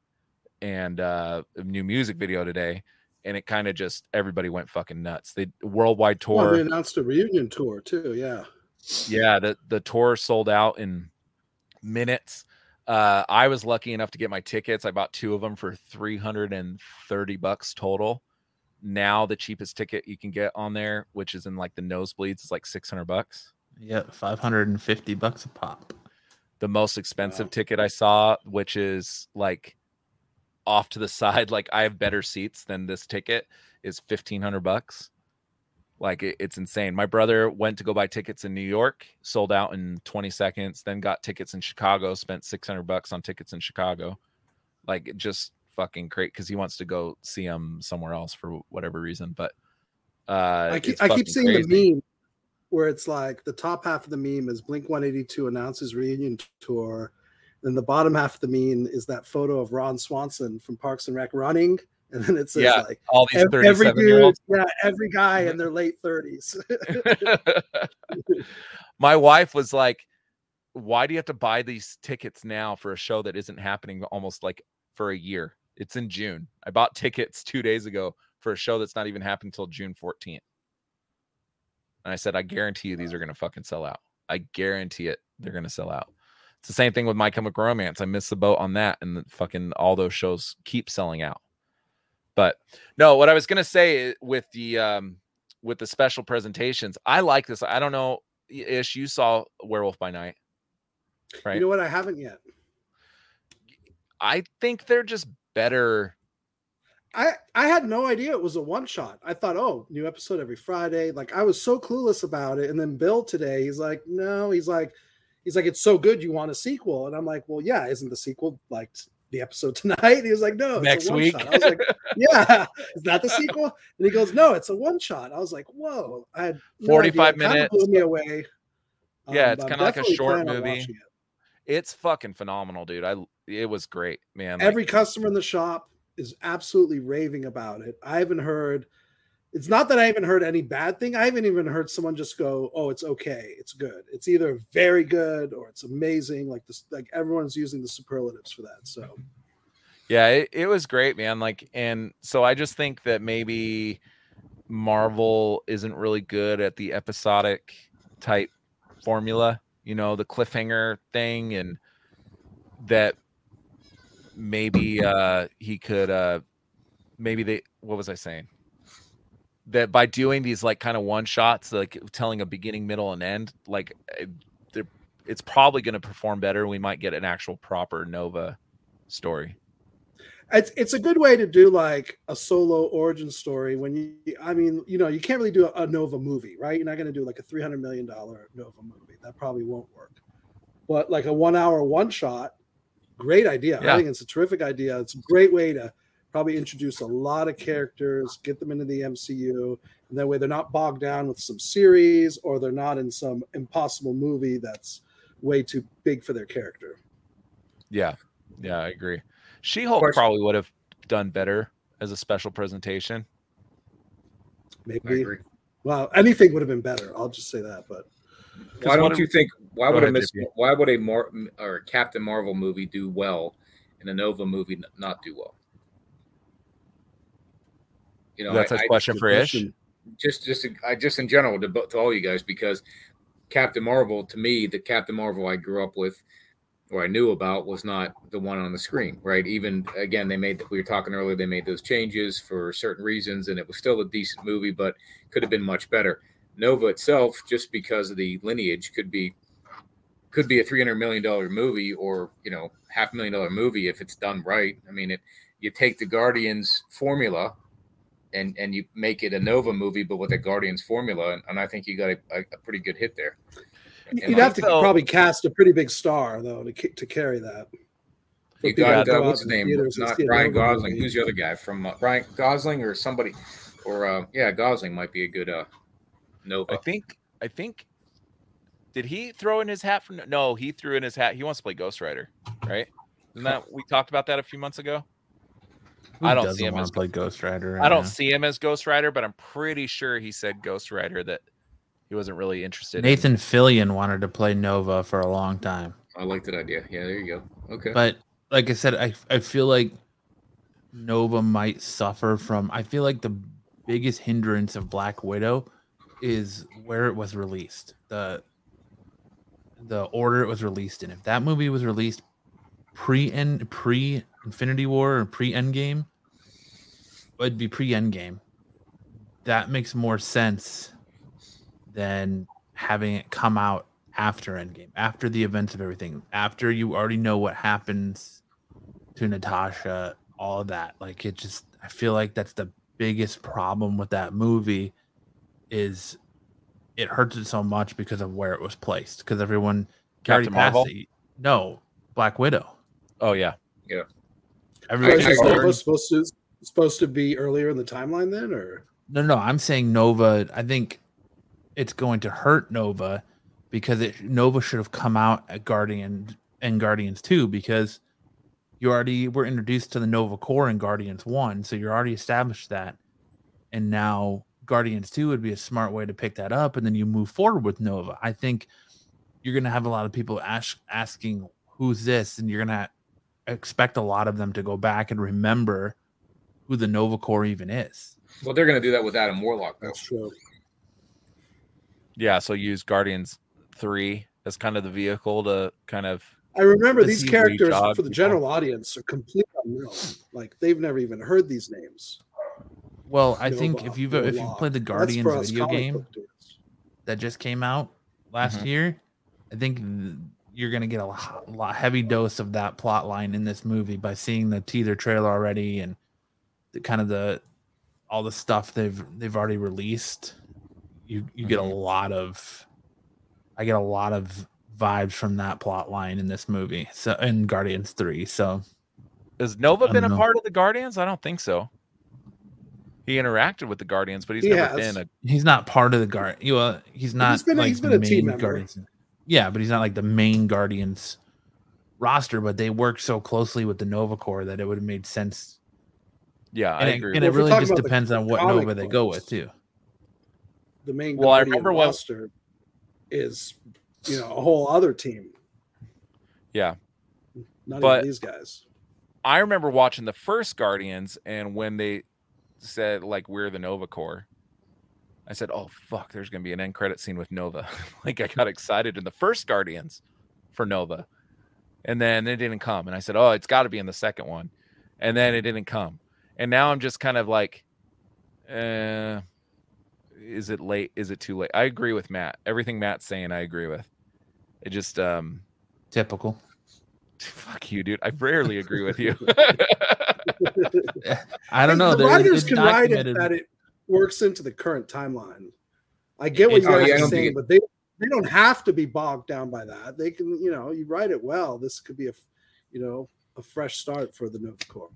S4: and uh, a new music video today, and it kind of just everybody went fucking nuts. They worldwide
S5: Well,
S4: tour,
S5: they announced a reunion tour too. Yeah.
S4: yeah. The the tour sold out in minutes. Uh, I was lucky enough to get my tickets. I bought two of them for three hundred and thirty bucks total. Now the cheapest ticket you can get on there, which is in like the nosebleeds, is like six hundred bucks.
S2: Yeah, 550 bucks a pop.
S4: The most expensive
S5: Wow.
S4: ticket I saw, which is like off to the side, like I have better seats than this ticket, is fifteen hundred bucks. Like it, it's insane. My brother went to go buy tickets in New York, sold out in twenty seconds. Then got tickets in Chicago, spent six hundred bucks on tickets in Chicago. Like just fucking great because he wants to go see him somewhere else for whatever reason. But uh,
S5: I keep, I keep seeing
S4: crazy.
S5: the meme where it's like the top half of the meme is Blink 182 announces reunion tour. Then the bottom half of the meme is that photo of Ron Swanson from Parks and Rec running. And then it says
S4: Yeah,
S5: like
S4: all these
S5: ev- every
S4: year
S5: dude,
S4: olds.
S5: yeah, every guy in mm-hmm. their late 30s.
S4: my wife was like why do you have to buy these tickets now for a show that isn't happening almost like for a year it's in june i bought tickets two days ago for a show that's not even happening until june 14th and i said i guarantee you these are going to fucking sell out. I guarantee it they're going to sell out. It's the same thing with my chemical romance. I missed the boat on that and the fucking all those shows keep selling out. But no what i was going to say with the um with the special presentations i like this i don't know ish you saw werewolf by night right?
S5: You know what? I haven't yet.
S4: i think they're just better
S5: I I had no idea it was a one shot. I thought, oh, new episode every Friday. Like I was so clueless about it. And then Bill today, he's like, no, he's like, he's like, it's so good you want a sequel. And I'm like, well, yeah, isn't the sequel like the episode tonight? He was like, no, it's
S4: Next
S5: a
S4: week.
S5: I was like, yeah, is that the sequel? And he goes, no, it's a one shot. I was like, whoa, I had no
S4: 45
S5: idea.
S4: Minutes.
S5: blew me away.
S4: Yeah,
S5: Um,
S4: it's kinda like a short movie.
S5: it.
S4: it's fucking phenomenal dude i it was great man like-
S5: Every customer in the shop is absolutely raving about it. I haven't heard. It's not that I haven't heard any bad thing. I haven't even heard someone just go, "Oh, it's okay, it's good." It's either very good or it's amazing. Like this, like everyone's using the superlatives for that. So
S4: yeah it, it was great man like and so i just think that maybe marvel isn't really good at the episodic type formula you know the cliffhanger thing and that maybe uh he could uh maybe they what was i saying that by doing these like kind of one shots like telling a beginning middle and end like eh, they're it's probably going to perform better we might get an actual proper nova story
S5: it's it's a good way to do like a solo origin story. When you, I mean, you know, you can't really do a, a Nova movie, right? You're not going to do like a three hundred million dollar Nova movie. That probably won't work. But like a one hour one shot, great idea.
S4: Yeah.
S5: I think it's a terrific idea. It's a great way to probably introduce a lot of characters, get them into the MCU, and that way they're not bogged down with some series or they're not in some impossible movie that's way too big for their character.
S4: Yeah, yeah, I agree. She Hulk probably would have done better as a special presentation.
S3: I
S5: Maybe.
S3: agree.
S5: Well, anything would have been better. I'll just say that. But
S3: Why don't you think? Why
S4: Go
S3: would a Miss, Why would a Mar, or Captain Marvel movie do well, and a Nova movie not do well? You know,
S4: That's
S3: I,
S4: a
S3: I-
S4: question for Ish.
S3: just just I just in general to, to all you guys because Captain Marvel to me the Captain Marvel I grew up with or I knew about was not the one on the screen, right? Even again, they made we were talking earlier, they made those changes for certain reasons, and it was still a decent movie, but could have been much better. Nova itself, just because of the lineage, could be could be a three hundred million dollar movie, or you know, half a million dollar movie if it's done right. I mean, it you take the Guardians formula and and you make it a Nova movie, but with a Guardians formula, and, and I think you got a, a, a pretty good hit there.
S5: You'd
S3: And
S5: have to
S4: also-
S5: probably cast a pretty big star though to to carry that.
S3: You
S5: people
S3: got
S5: to go
S3: uh,
S5: out
S3: what's his name?
S5: theaters and
S3: Not
S5: see a
S3: Ryan Gosling.
S5: movie.
S3: Who's the other guy from uh, Ryan Gosling or somebody? Or uh, yeah, Gosling might be a good uh, Nova.
S4: I think I think did he throw in his hat for no, he threw in his hat. He wants to play Ghost Rider, right? Isn't that we talked about that a few months ago?
S2: Who
S4: I don't see him as-
S2: play Ghost Rider.
S4: I don't
S2: now?
S4: see him as Ghost Rider, but I'm pretty sure he said Ghost Rider that he wasn't really interested. in.
S2: Nathan Fillion wanted to play Nova for a long time.
S3: I like that idea. Yeah, there you go. Okay.
S2: But like I said, I I feel like Nova might suffer from. I feel like the biggest hindrance of Black Widow is where it was released. The the order it was released in. If that movie was released pre end pre Infinity War or pre Endgame, it'd be pre Endgame. That makes more sense than having it come out after Endgame, after the events of everything, after you already know what happens to Natasha, all of that. Like it just, I feel like that's the biggest problem with that movie is it hurts it so much because of where it was placed. Because everyone already
S4: Captain Marvel?
S2: it. No, Black Widow.
S4: Oh yeah.
S2: Everyone
S5: Is
S3: I- I-
S5: Nova supposed to supposed to be earlier in the timeline then, or
S2: No, no, I'm saying Nova. I think it's going to hurt Nova because it Nova should have come out at Guardian and Guardians 2 because you already were introduced to the Nova Corps in Guardians 1, so you're already established that. And now Guardians 2 would be a smart way to pick that up and then you move forward with Nova. I think you're going to have a lot of people ask, asking who's this and you're going to expect a lot of them to go back and remember who the Nova Corps even is.
S3: well, they're going to do that with Adam Warlock, though.
S5: that's true.
S4: Yeah, so use Guardians 3 as kind of the vehicle to kind of
S5: I remember these characters for the general audience are completely unknown. Like they've never even heard these names.
S2: Well, I think if you've
S5: Nova
S2: if you've played the Guardians
S5: us
S2: video game that just came out last
S4: Mhm.
S2: year, I think you're gonna get a lot, lot heavy dose of that plot line in this movie by seeing the teaser trailer already and the kind of the all the stuff they've they've already released. You you get a
S4: Mhm.
S2: lot of I get a lot of vibes from that plot line in this movie. So in Guardians 3. So
S4: Has Nova been a
S2: know.
S4: part of the Guardians? I don't think so. He interacted with the Guardians, but he's
S5: He
S4: never
S5: has.
S4: been a
S2: he's not part of the guard. You know, he's not.
S5: been a-
S2: like
S5: he's
S2: the
S5: been a team
S2: main
S5: member.
S2: Guardians. Yeah, but he's not like the main Guardians roster. But they work so closely with the Nova Corps that it would have made sense.
S4: yeah, I
S2: And, it,
S4: agree.
S2: and
S4: with
S2: it
S5: Well, if we're
S2: really just depends on what
S5: comic
S2: Nova they go with too.
S5: The main
S4: Well, I remember when-
S5: roster is you know a whole other team.
S4: Yeah.
S5: Not
S4: But-
S5: even these guys.
S4: I remember watching the first Guardians, and when they said like we're the Nova Corps, I said, "Oh fuck, there's gonna be an end credit scene with Nova." like I got excited in the first Guardians for Nova, and then it didn't come, and I said, "Oh, it's got to be in the second one," and then it didn't come, and now I'm just kind of like, uh, is it late? Is it too late? I agree with Matt. Everything Matt's saying, I agree with. It just um
S2: Typical.
S4: Fuck you, dude. I rarely agree with you.
S2: I don't know.
S5: The
S2: there-
S5: writers can write it that it works into the current timeline. I get what
S2: It-
S5: you
S3: oh,
S5: guys
S3: yeah, I
S5: are saying,
S3: it-
S5: but they they don't have to be bogged down by that. They can, you know, you write it well. This could be a, you know, a fresh start for the Nova Corps.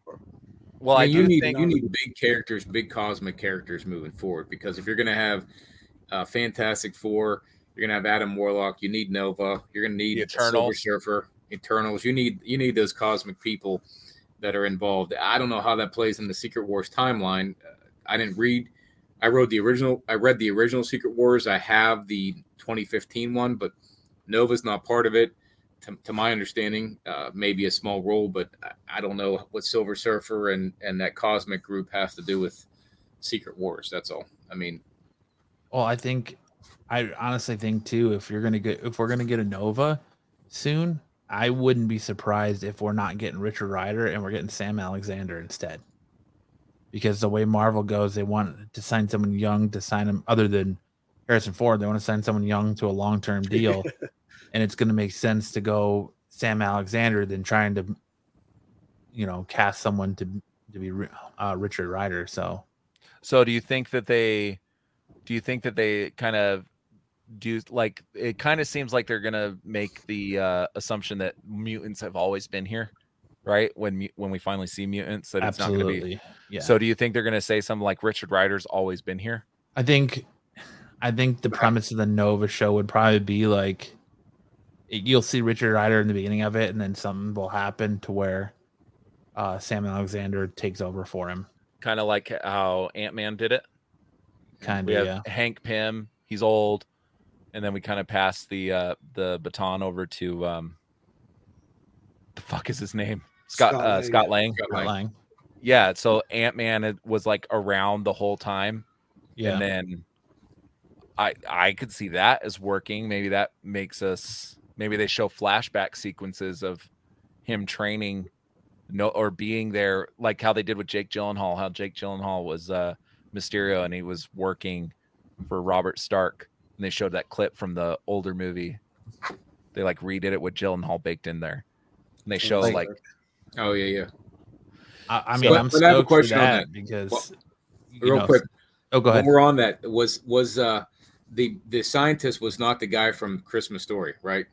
S4: well,
S3: I
S4: I,
S3: mean, you need
S4: think
S3: you need big characters, big cosmic characters moving forward. Because if you're going to have uh, Fantastic Four, you're going to have Adam Warlock. You need Nova. You're going to need
S4: The
S3: Silver
S4: Eternals.
S3: Surfer, Eternals. You need you need those cosmic people that are involved. I don't know how that plays in the Secret Wars timeline. Uh, I didn't read. I wrote the original. I read the original Secret Wars. I have the 2015 one, but Nova's not part of it. To, to my understanding, uh, maybe a small role, but I, I don't know what Silver Surfer and and that cosmic group has to do with Secret Wars. That's all. I mean,
S2: Well, I think I honestly think too if you're gonna get if we're gonna get a Nova soon, I wouldn't be surprised if we're not getting Richard Ryder and we're getting Sam Alexander instead. Because the way Marvel goes, they want to sign someone young to sign him other than Harrison Ford. They want to sign someone young to a long term deal. and it's going to make sense to go Sam Alexander than trying to, you know, cast someone to to be uh, Richard Ryder. So,
S4: So do you think that they do you think that they kind of do like it kind of seems like they're gonna make the uh, assumption that mutants have always been here, right? When when we finally see mutants, that it's not gonna be.
S2: Yeah.
S4: So do you think they're gonna say something like Richard Ryder's always been here?
S2: I think I think the premise of the Nova show would probably be like you'll see Richard Ryder in the beginning of it, and then something will happen to where uh, Sam Alexander takes over for him.
S4: Kind of like how Ant Man did it.
S2: Kind of, yeah.
S4: Hank Pym, he's old, and then we kind of pass the uh, the baton over to um, the fuck is his name? Scott
S5: Scott
S4: uh,
S5: Lang,
S4: Scott
S5: yeah.
S4: Lang.
S3: Got
S2: Not
S3: like-
S4: Yeah, so Ant Man was like around the whole time,
S2: Yeah.
S4: and then I I could see that as working. Maybe that makes us. Maybe they show flashback sequences of him training, no, or being there, like how they did with Jake Gyllenhaal. How Jake Gyllenhaal was uh, Mysterio, and he was working for Robert Stark, and they showed that clip from the older movie. They like redid it with Gyllenhaal baked in there, and they show
S5: Like-
S4: like
S3: Oh yeah, yeah.
S2: I, I
S3: So-
S2: mean, I'm
S3: but I have a
S2: stoked for
S3: question on
S2: that,
S3: that.
S2: because
S3: Well, Real
S2: know,
S3: quick,
S2: Oh, go ahead.
S3: when we're on that, was was uh the the scientist was not the guy from Christmas Story, right?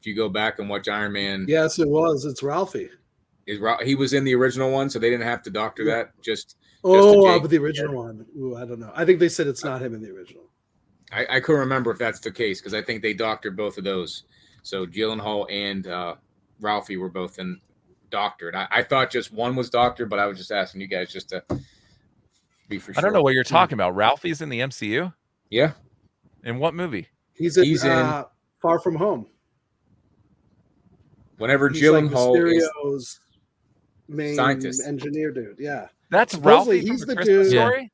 S3: If you go back and watch Iron Man,
S5: Yes, it was. It's Ralphie.
S3: is Ra- he was in the original one, so they didn't have to doctor
S5: Yeah.
S3: that. Just
S5: Oh, uh, but the original one. Ooh, I don't know. I think they said it's not him in the original.
S3: I, I couldn't remember if that's the case because I think they doctored both of those. So Gyllenhaal and uh, Ralphie were both in doctored. I, I thought just one was doctored, but I was just asking you guys just to be for sure.
S4: I don't know what you're talking about. Ralphie's in the MCU.
S3: Yeah,
S4: In what movie?
S5: He's in,
S3: He's in-
S5: uh, Far From Home.
S3: whenever
S5: He's like
S3: Gyllenhaal is
S5: main
S3: Scientist.
S5: engineer dude. Yeah.
S4: That's
S5: Supposedly
S4: Ralphie from
S5: he's
S4: the
S5: the
S4: Christmas
S5: dude-
S2: Yeah.
S4: Story.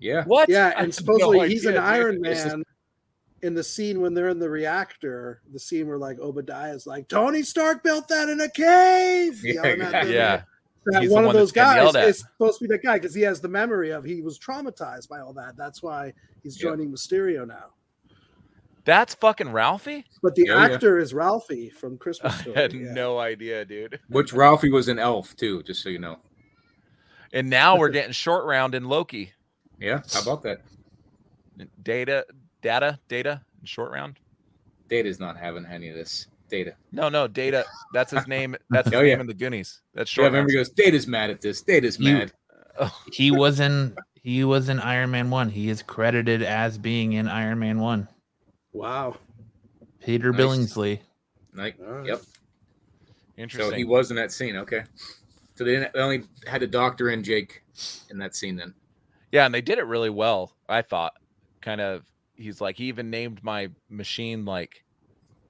S3: Yeah,
S4: What?
S5: Yeah, and
S4: had no
S5: supposedly he's an. Iron
S3: It's just-
S5: Man. In the scene when they're in the reactor, the scene where like Obadiah's like, Tony Stark built that in a cave.
S3: Yeah,
S5: Yelling at them.
S4: Yeah.
S5: that
S4: He's the
S5: one of those guys
S4: yelled at.
S5: is supposed to be that guy because he has the memory of he was traumatized by all that. That's why he's
S3: Yeah.
S5: joining Mysterio now.
S4: That's fucking Ralphie.
S5: But the
S3: Yeah, yeah.
S5: actor is Ralphie from Christmas Story.
S4: had
S5: yeah.
S4: no idea, dude.
S3: which Ralphie was an elf too, just so you know.
S4: And now we're getting short round in Loki.
S3: Yeah, how about that?
S4: Data, data, data, and short round.
S3: Data's not having any of this. Data.
S4: No, no, data. That's his name. That's his
S3: Oh,
S4: name
S3: yeah.
S4: in the Goonies. That's
S3: Yeah,
S4: short.
S3: remember he goes, Data's mad at this. Data's
S2: You-
S3: mad.
S4: Oh,
S2: he was in he was in Iron Man one. He is credited as being in Iron Man one.
S5: Wow.
S2: Peter
S3: Nice.
S2: Billingsley.
S3: Like,
S5: All right.
S3: yep.
S4: interesting.
S3: So he was in that scene. Okay. So they, didn't, they only had to doctor in Jake in that scene then.
S4: Yeah, and they did it really well. I thought. Kind of. He's like he even named my machine like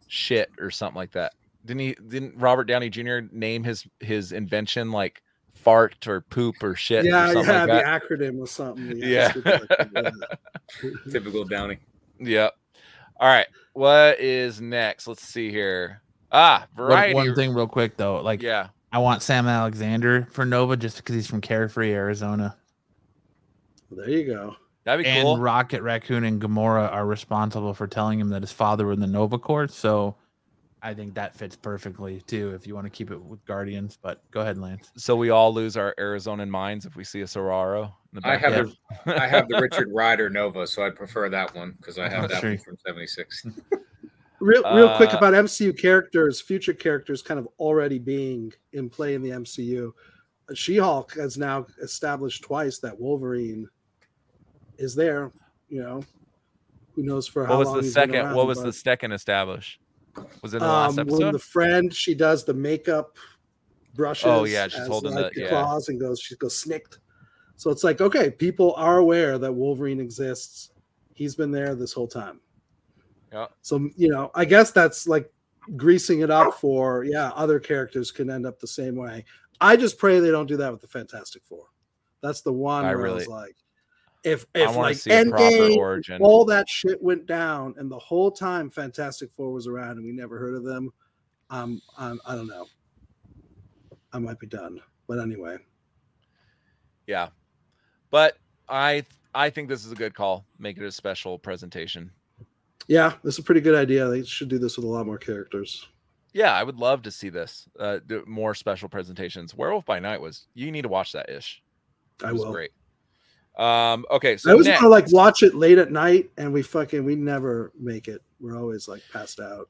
S4: shit or something like that. Didn't he? Didn't Robert Downey Jr. name his his invention like fart or poop or shit? or
S5: Yeah,
S4: something
S5: yeah,
S4: like
S5: the
S4: that?
S5: acronym was something.
S4: Yeah.
S5: stupid like that.
S3: Typical Downey.
S4: Yep. All right. What is next? Let's see here. Ah,
S2: One-
S4: variety.
S2: One, thing, real quick though, like
S4: yeah.
S2: I want Sam Alexander for Nova just because he's from Carefree, Arizona,
S5: there you go.
S4: That'd be
S2: and
S4: cool.
S2: Rocket Raccoon and Gamora are responsible for telling him that his father was in the Nova Corps. So I think that fits perfectly too. If you want to keep it with Guardians, but go ahead, Lance.
S4: So we all lose our Arizonan minds if we see a Saguaro.
S3: I have
S4: background.
S3: the I have the Richard Ryder Nova, so I prefer that one because I have that
S2: Sure.
S3: one from '76.
S5: Real, real quick
S4: Uh,
S5: about MCU characters, future characters kind of already being in play in the MCU. She Hulk has now established twice that Wolverine is there. You know, who knows for how
S4: What was
S5: long
S4: the
S5: been
S4: second?
S5: around,
S4: what was
S5: but,
S4: the second establish? Was it in the last
S5: um, when
S4: episode?
S5: the friend she does the makeup brushes.
S4: Oh, yeah, she's
S5: as,
S4: holding
S5: like,
S4: the- yeah.
S5: claws and goes. She goes snicked. So it's like okay, people are aware that Wolverine exists. He's been there this whole time.
S4: Yeah.
S5: So you know, I guess that's like greasing it up for yeah, other characters can end up the same way. I just pray they don't do that with the Fantastic Four. That's the one
S4: I
S5: where I
S4: really-
S5: was like, if if like
S4: see a proper
S5: Endgame,
S4: origin.
S5: all that shit went down, and the whole time Fantastic Four was around, and we never heard of them. um, I'm, I don't know. I might be done, but anyway.
S4: Yeah. But I I think this is a good call. Make it a special presentation.
S5: Yeah, this is a pretty good idea. They should do this with a lot more characters.
S4: Yeah, I would love to see this. Uh, more special presentations. Werewolf by Night was. You need to watch that ish. It
S5: I
S4: was
S5: will.
S4: great. Um. Okay. So
S5: I was
S4: next,
S5: gonna like watch it late at night, and we fucking we never make it. We're always like passed out.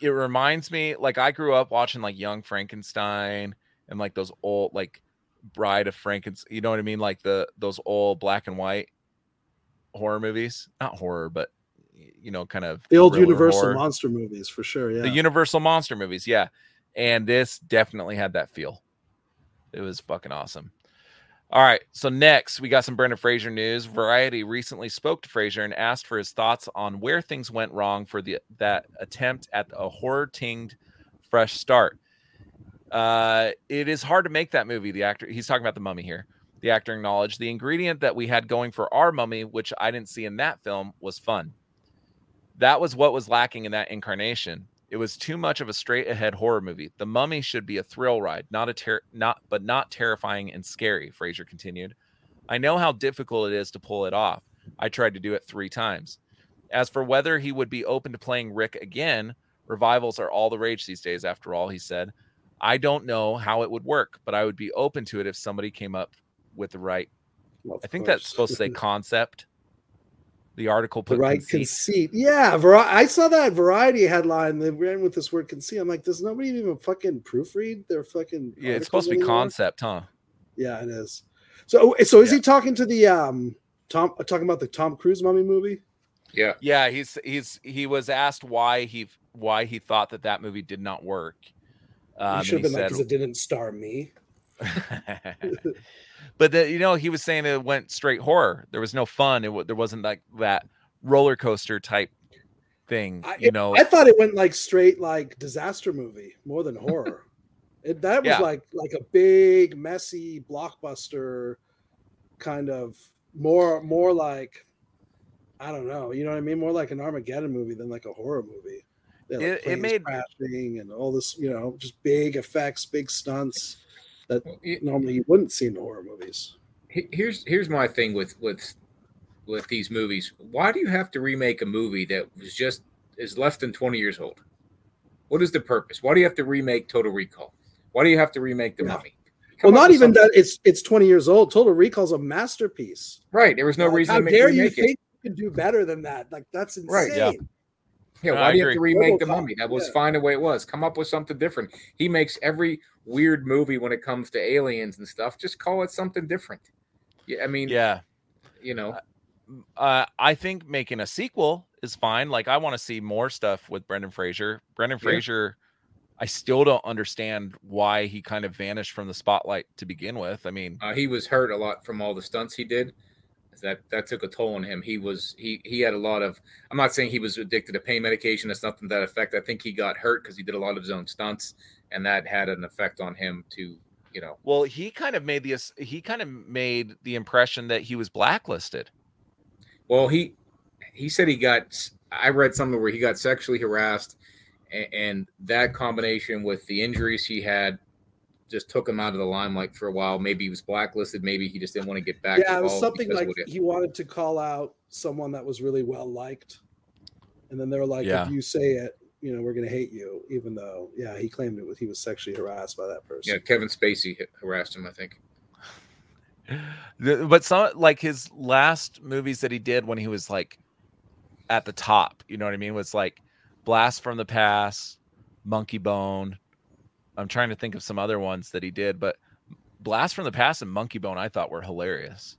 S4: it reminds me like I grew up watching like Young Frankenstein and like those old like Bride of Frankenstein. You know what I mean? Like the those old black and white horror movies. Not horror, but you know, kind of
S5: The old Universal
S4: horror.
S5: monster movies for sure. Yeah,
S4: the Universal monster movies, yeah. And this definitely had that feel. It was fucking awesome. All right, so next we got some Brendan Fraser news. Variety recently spoke to Fraser and asked for his thoughts on where things went wrong for the that attempt at a horror tinged fresh start. Uh, it is hard to make that movie. The actor, he's talking about the mummy here. The actor acknowledged the ingredient that we had going for our mummy, which I didn't see in that film, was fun. That was what was lacking in that incarnation. It was too much of a straight ahead horror movie. The Mummy should be a thrill ride, not a ter- not but not terrifying and scary, Fraser continued. I know how difficult it is to pull it off. I tried to do it 3 times. As for whether he would be open to playing Rick again, revivals are all the rage these days after all, he said. I don't know how it would work, but I would be open to it if somebody came up with the right I think that's supposed to say concept. The article put the
S5: right
S4: conceit.
S5: conceit. Yeah, Vari- I saw that Variety headline. They ran with this word conceit. I'm like, does nobody even fucking proofread their fucking?
S4: Yeah, it's supposed to be
S5: anymore?
S4: concept, huh?
S5: Yeah, it is. So, so is
S4: Yeah.
S5: he talking to the um Tom uh, talking about the Tom Cruise mummy movie?
S3: Yeah.
S4: Yeah, he's he's he was asked why he why he thought that that movie did not work. Um,
S5: you should have
S4: he
S5: been like,
S4: said-
S5: because it didn't star me.
S4: but the, you know, he was saying it went straight horror. There was no fun. It there wasn't like that roller coaster type thing.
S5: I,
S4: you know,
S5: I thought it went like straight like disaster movie more than horror. it, that was
S4: Yeah.
S5: like like a big messy blockbuster kind of more more like I don't know, you know what I mean? More like an Armageddon movie than like a horror movie. Like,
S4: It- it made-
S5: crashing and all this, you know, just big effects, big stunts that
S3: Well,
S5: normally you wouldn't see in horror movies.
S3: here's here's my thing with with with these movies. Why do you have to remake a movie that was just is less than 20 years old? What is the purpose? Why do you have to remake Total Recall? Why do you have to remake The
S5: Yeah.
S3: Mummy?
S5: Well,
S3: Come up
S5: not even
S3: something-
S5: that. It's it's twenty years old. Total Recall's a masterpiece.
S3: Right. There was no
S5: Like,
S3: reason
S5: How
S3: to make,
S5: dare you
S3: it.
S5: think you can do better than that? Like that's insane.
S3: Right,
S4: yeah.
S3: Yeah, why
S4: I
S3: do you have to remake the
S5: RoboCop,
S3: mummy? That was
S5: yeah.
S3: fine the way it was. Come up with something different. He makes every weird movie when it comes to aliens and stuff. Just call it something different. Yeah, I mean,
S4: yeah.
S3: you know,
S4: Uh, I think making a sequel is fine. Like I want to see more stuff with Brendan Fraser. Brendan
S3: Yeah.
S4: Fraser, I still don't understand why he kind of vanished from the spotlight to begin with. I mean,
S3: uh, he was hurt a lot from all the stunts he did. That that took a toll on him. He was he he had a lot of. I'm not saying he was addicted to pain medication. That's nothing to that effect. I think he got hurt because he did a lot of his own stunts, and that had an effect on him to you know.
S4: well, he kind of made the he kind of made the impression that he was blacklisted.
S3: Well, he he said he got. I read something where he got sexually harassed, and, and that combination with the injuries he had just took him out of the limelight for a while. Maybe he was blacklisted. Maybe he just didn't want to get back.
S5: Yeah, it was something like
S3: it-
S5: he wanted to call out someone that was really well liked, and then they were like,
S4: Yeah.
S5: "If you say it, you know, we're gonna hate you." Even though, yeah, he claimed it was he was sexually harassed by that person.
S3: yeah, Kevin Spacey hit- harassed him. I think.
S4: But some like his last movies that he did when he was like at the top, you know what I mean? Was like Blast from the Past, Monkey Bone. I'm trying to think of some other ones that he did, but Blast from the Past and Monkey Bone I thought were hilarious.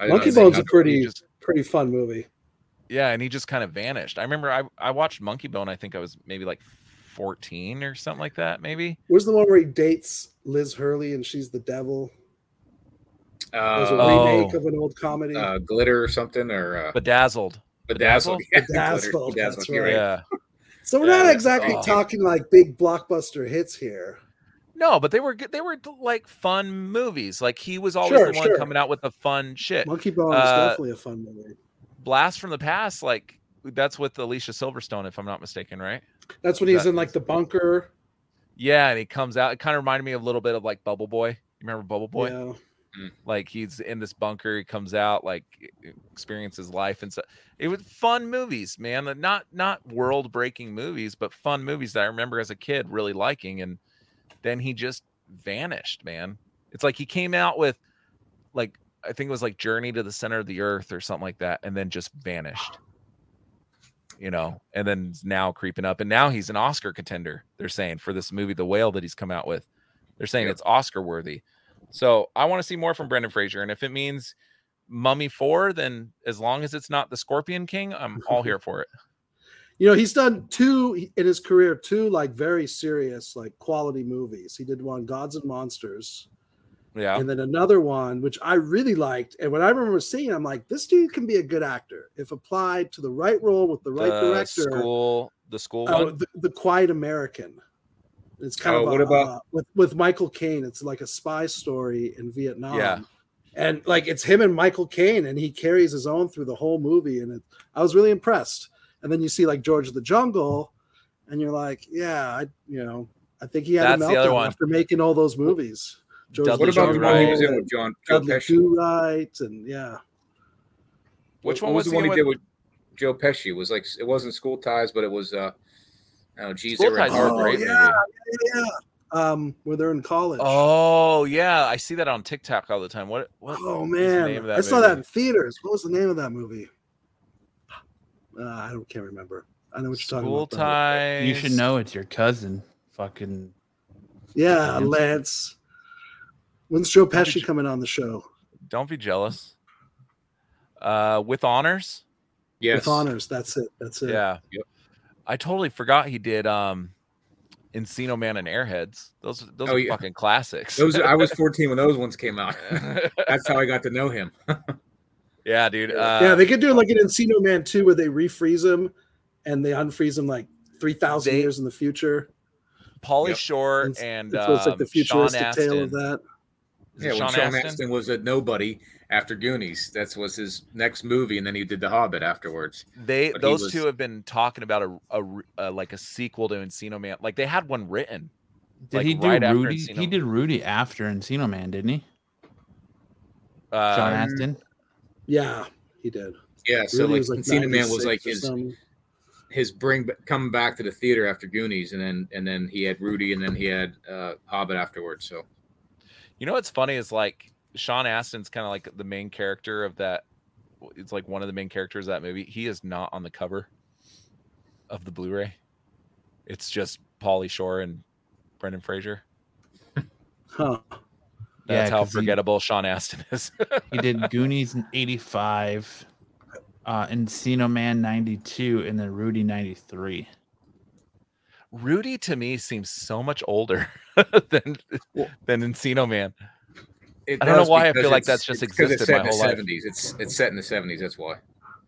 S3: I
S5: Monkey Bone's a pretty
S4: just
S5: pretty fun movie.
S4: yeah, and he just kind of vanished. I remember I I watched Monkey Bone. I think I was maybe like 14 or something like that. Maybe.
S5: Where's the one where he dates Liz Hurley and she's the devil? Uh, There's a
S3: Uh,
S4: Oh.
S5: remake of an old comedy.
S3: uh, glitter or something or uh,
S4: Bedazzled.
S3: bedazzled. Yeah,
S5: Bedazzled,
S3: Glitter,
S5: that's
S3: Bedazzled, you're
S5: right.
S4: Yeah.
S5: So we're
S4: yeah,
S5: not exactly
S4: oh.
S5: talking like big blockbuster hits here.
S4: No, but they were. They were like fun movies. Like he was always
S5: Sure,
S4: the one
S5: sure.
S4: coming out with the fun shit.
S5: Monkey is
S4: Uh,
S5: definitely a fun movie.
S4: Blast from the Past, like that's with Alicia Silverstone, if I'm not mistaken, right?
S5: That's when he's
S4: that
S5: in like the bunker
S4: Yeah, and he comes out. It kind of reminded me a little bit of like Bubble Boy. You remember Bubble Boy?
S5: Yeah.
S4: Like he's in this bunker, he comes out, like experiences life and so it was fun movies, man. uh, Not not world breaking movies, but fun movies that I remember as a kid really liking. And then he just vanished, man. It's like he came out with like I think it was like Journey to the Center of the Earth or something like that, and then just vanished. You know, and then now creeping up, and now he's an Oscar contender. They're saying for this movie, The Whale, that he's come out with. They're saying it's Oscar worthy. So I want to see more from Brendan Fraser, and if it means Mummy Four, then as long as it's not the Scorpion King, I'm all here for it.
S5: You know, he's done two in his career, two like very serious, like quality movies. He did one, Gods and Monsters,
S4: Yeah,
S5: and then another one which I really liked. And when I remember seeing, I'm like, this dude can be a good actor if applied to the right role with the right
S4: the
S5: director.
S4: school, the school
S5: Oh,
S4: one.
S5: the, the Quiet American. It's kind
S3: Oh,
S5: of
S3: what
S5: a,
S3: about-
S5: uh, with with Michael Caine? It's like a spy story in Vietnam.
S4: Yeah.
S5: and like it's him and Michael Caine, and he carries his own through the whole movie, and it, I was really impressed. And then you see like George of the Jungle, and you're like, yeah, I you know, I think he had
S4: That's
S5: a
S4: the other
S5: meltdown
S4: one.
S5: after making all those movies. George of
S3: What about the one he was in with John Joe
S5: Dudley
S3: Pesci?
S5: Do Right, and yeah,
S4: Which
S3: What
S4: one was
S3: the one he
S4: in
S3: did
S4: with-
S3: with Joe Pesci? It was like it wasn't School Ties, but it was uh, oh geez,
S4: School
S3: they were in
S4: Ties is a
S5: Oh,
S3: Harvard.
S4: great
S5: yeah. yeah, um, where they're in college.
S4: Oh yeah, I see that on TikTok all the time. What? what
S5: Oh
S4: what's the name
S5: man,
S4: of that
S5: I saw that in theaters. What was the name of that movie? Uh, I don't can't remember. I know what you're talking
S4: School
S5: about. though.
S4: ties.
S2: You should know it's your cousin. Fucking
S5: Yeah,
S2: Lance.
S5: Lance. When's Joe Pesci
S4: you-
S5: coming on the show?
S4: Don't be jealous. Uh, with honors.
S3: Yes,
S5: With honors. That's it. That's it.
S4: Yeah.
S3: Yep.
S4: I totally forgot he did um Encino Man and Airheads. Those those
S3: Oh,
S4: are
S3: yeah.
S4: fucking classics.
S3: those. I was 14 when those ones came out. That's how I got to know him.
S4: yeah, dude. Uh,
S5: yeah, they could do like an Encino Man too, where they refreeze him and they unfreeze him like 3,000 years in the future.
S4: Pauly
S3: Yep.
S4: Shore
S5: And,
S4: and
S5: so it's like
S4: um,
S5: the
S4: Sean
S5: futuristic tale of that.
S4: Is it
S3: Yeah, when
S4: Sean
S3: Sean
S4: Astin?
S3: Astin was a nobody after Goonies. That was his next movie, and then he did The Hobbit afterwards.
S4: They
S3: But
S4: those
S3: was-
S4: two have been talking about a, a re- uh, like a sequel to Encino Man. Like they had one written.
S2: did
S4: Like,
S2: he do
S4: right
S2: Rudy? He did Rudy after Encino Man, didn't he?
S4: Uh,
S2: John Aston.
S5: Yeah, he did.
S3: Yeah, so
S5: Rudy
S3: like,
S5: was,
S3: Encino Man was like his his bring ba- coming back to the theater after Goonies, and then and then he had Rudy, and then he had uh, Hobbit afterwards. So
S4: You know what's funny is like Sean Astin's kind of like the main character of that. It's like one of the main characters of that movie. He is not on the cover of the Blu-ray. It's just Pauly Shore and Brendan Fraser.
S5: Huh.
S4: That's
S2: Yeah,
S4: how
S2: 'cause he-
S4: forgettable Sean Astin is.
S2: He did Goonies in '85, uh, Encino Man '92, and then Rudy '93.
S4: Rudy to me seems so much older than than Encino Man. I don't know why I feel like that's just
S3: it's it's
S4: existed
S3: set
S4: my
S3: in the
S4: whole life.
S3: Seventies. It's it's set in the seventies. That's why.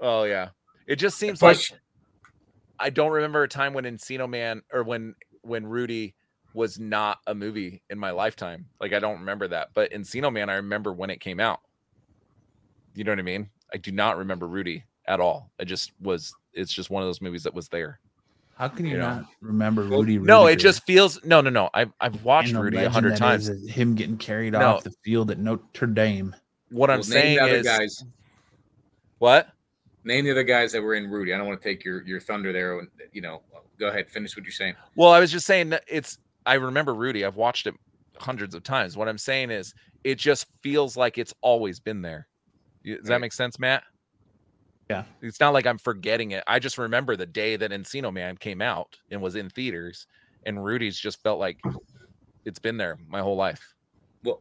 S4: Oh yeah, it just seems like I don't remember a time when Encino Man or when when Rudy was not a movie in my lifetime. Like I don't remember that, but Encino Man, I remember when it came out. You know what I mean? I do not remember Rudy at all. I just was. It's just one of those movies that was there.
S2: How can you
S4: You know.
S2: not remember
S3: Well,
S2: Rudy?
S4: No, it just feels no, no, no. I've I've watched Rudy a hundred times.
S2: is him getting carried
S4: No.
S2: off the field at Notre Dame.
S4: What I'm
S3: well,
S4: saying
S3: the other
S4: is
S3: guys.
S4: what?
S3: Name the other guys that were in Rudy. I don't want to take your your thunder there. and, You know, go ahead. Finish what you're saying.
S4: Well, I was just saying that it's. I remember Rudy. I've watched it hundreds of times. What I'm saying is, it just feels like it's always been there. You- Does that make sense, Matt?
S2: Yeah.
S4: It's not like I'm forgetting it. I just remember the day that Encino Man came out and was in theaters, and Rudy's just felt like it's been there my whole life.
S3: Well,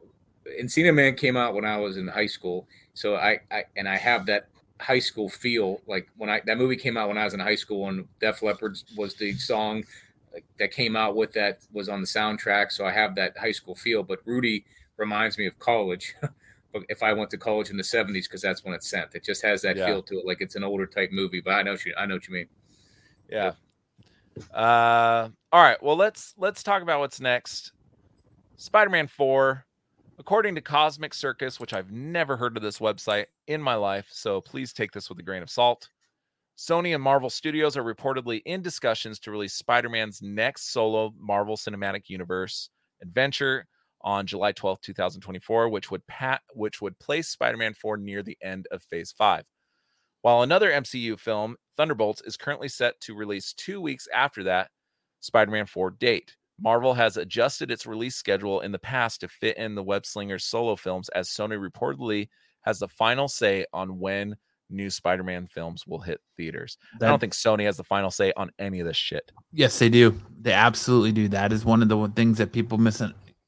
S3: Encino Man came out when I was in high school, so I, I and I have that high school feel. Like when I that movie came out when I was in high school, and Def Leppard was the song that came out with that was on the soundtrack. So I have that high school feel. But Rudy reminds me of college. If I went to college in the '70s, because that's when it's sent, it just has that
S4: Yeah.
S3: feel to it, like it's an older type movie. But I know what you, I know what you mean.
S4: Yeah. Uh, all right. Well, let's let's talk about what's next. Spider-Man 4, according to Cosmic Circus, which I've never heard of this website in my life, so please take this with a grain of salt. Sony and Marvel Studios are reportedly in discussions to release Spider Man's next solo Marvel Cinematic Universe adventure on July 12, 2024, which would pat which would place Spider-Man 4 near the end of phase 5. While another MCU film, Thunderbolts, is currently set to release 2 weeks after that Spider-Man 4 date. Marvel has adjusted its release schedule in the past to fit in the web slingers solo films as Sony reportedly has the final say on when new Spider-Man films will hit theaters. I don't think Sony has the final say on any of this shit.
S2: Yes, they do. They absolutely do. That is one of the things that people miss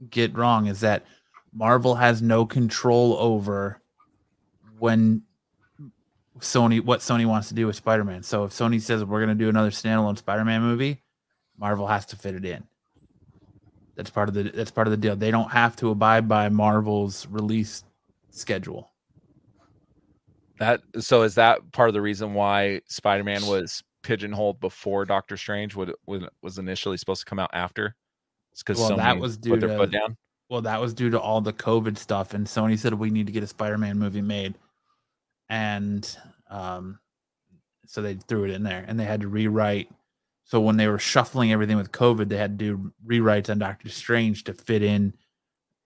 S2: get wrong is that Marvel has no control over when Sony what Sony wants to do with Spider-Man. So if Sony says we're going to do another standalone Spider-Man movie, Marvel has to fit it in. That's part of the that's part of the deal. They don't have to abide by Marvel's release schedule.
S4: That so is that part of the reason why Spider-Man was pigeonholed before Doctor Strange would, was initially supposed to come out after? It's because
S2: Well, that was due
S4: put their
S2: to-
S4: foot down.
S2: Well, that was due to all the COVID stuff, and Sony said we need to get a Spider-Man movie made, and um, so they threw it in there, and they had to rewrite. So when they were shuffling everything with COVID, they had to do rewrites on Doctor Strange to fit in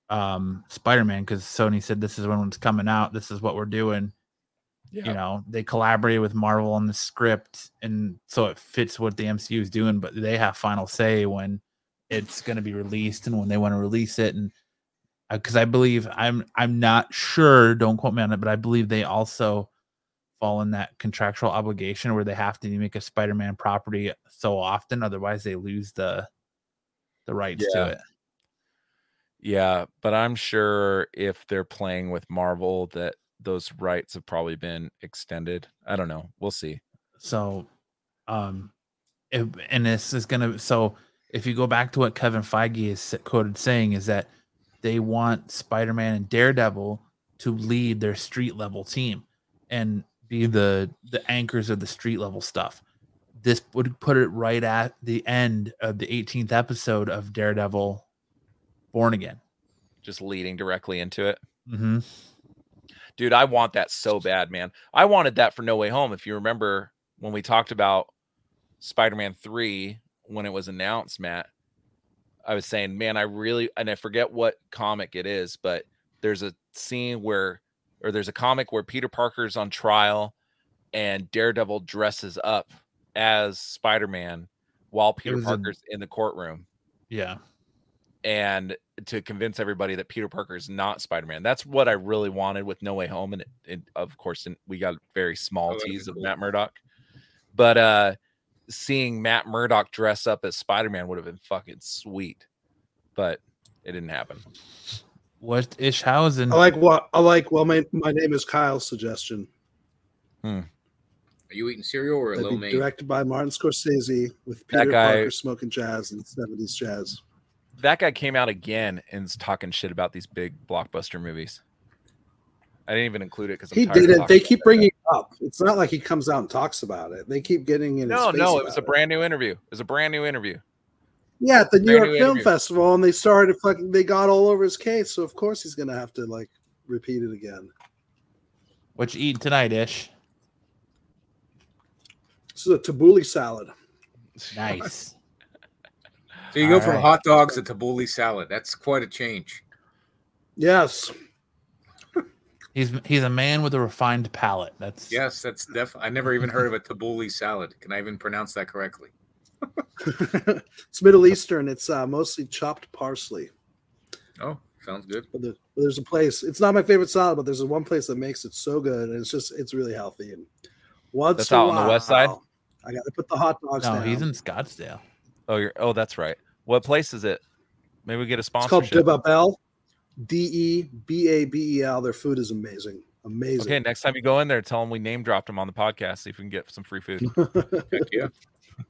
S2: um, Spider-Man because Sony said this is when it's coming out. This is what we're doing. You know, they collaborated with Marvel on the script, and so it fits what the MCU is doing. But they have final say when it's going to be released and when they want to release it and because I believe I'm I'm not sure don't quote me on it but I believe they also fall in that contractual obligation where they have to make a Spider-Man property so often otherwise they lose the the rights
S4: Yeah.
S2: to it
S4: Yeah, but I'm sure if they're playing with Marvel that those rights have probably been extended. I don't know. We'll see.
S2: so um if, and this is gonna so if you go back to what Kevin Feige is quoted saying is that they want Spider-Man and Daredevil to lead their street level team and be the the anchors of the street level stuff. This would put it right at the end of the 18th episode of Daredevil Born Again.
S4: Just leading directly into it.
S2: Mm-hmm.
S4: Dude, I want that so bad, man. I wanted that for No Way Home. If you remember when we talked about Spider-Man 3 when it was announced, Matt, I was saying, man, I really and I forget what comic it is, but there's a scene where or there's a comic where Peter Parker's on trial and Daredevil dresses up as Spider-Man while Peter
S2: was a-
S4: Parker's in the courtroom
S2: Yeah.
S4: and to convince everybody that Peter Parker is not Spider Man. That's what I really wanted with No Way Home, and it, it, of course, and we got a very small
S3: Oh, that'd
S4: tease of
S3: cool.
S4: Matt Murdock. But uh seeing Matt Murdock dress up as Spider Man would have been fucking sweet, but it didn't happen.
S2: What Ishhausen?
S5: I like what I like. Well, my my name is Kyle's suggestion. Hmm.
S3: Are you eating cereal or a
S5: That'd
S3: low
S5: be directed by Martin Scorsese with
S4: That
S5: Peter
S4: guy-
S5: Parker smoking jazz and seventies jazz.
S4: That guy came out again and is talking shit about these big blockbuster movies. I didn't even include it because
S5: He didn't. They keep bringing it up. It's not like he comes out and talks about it. They keep getting in.
S4: No,
S5: his
S4: no, it was a
S5: about
S4: brand new interview. It was a brand new interview.
S5: Yeah, at the New
S4: brand
S5: York
S4: new
S5: Film
S4: interview.
S5: Festival, and they started fucking. They got all over his case, so of course he's gonna have to like repeat it again.
S2: What you eating tonight, Ish?
S5: This is a tabbouleh salad.
S2: Nice.
S3: So you go
S2: All
S3: from
S2: right.
S3: hot dogs to tabbouleh salad. That's quite a change.
S5: Yes,
S2: he's he's a man with a refined palate. That's
S3: Yes, that's definitely. I never even heard of a tabbouleh salad. Can I even pronounce that correctly?
S5: it's Middle Eastern. It's uh, mostly chopped parsley.
S3: Oh, sounds good.
S5: But, the, but there's a place. It's not my favorite salad, but there's a one place that makes it so good, and it's just it's really healthy. And once
S4: That's
S5: in a
S4: out on the west side?
S5: I got to put the hot dogs
S2: no,
S5: down.
S2: he's in Scottsdale.
S4: Oh, you're oh, that's right. What place is it? Maybe we get a
S5: It's called
S4: sponsorship.
S5: Debabel. D E B A B E L. Their food is amazing. Amazing.
S4: Okay, next time you go in there, tell them we name dropped them on the podcast. See if we can get some free food.
S3: Yeah.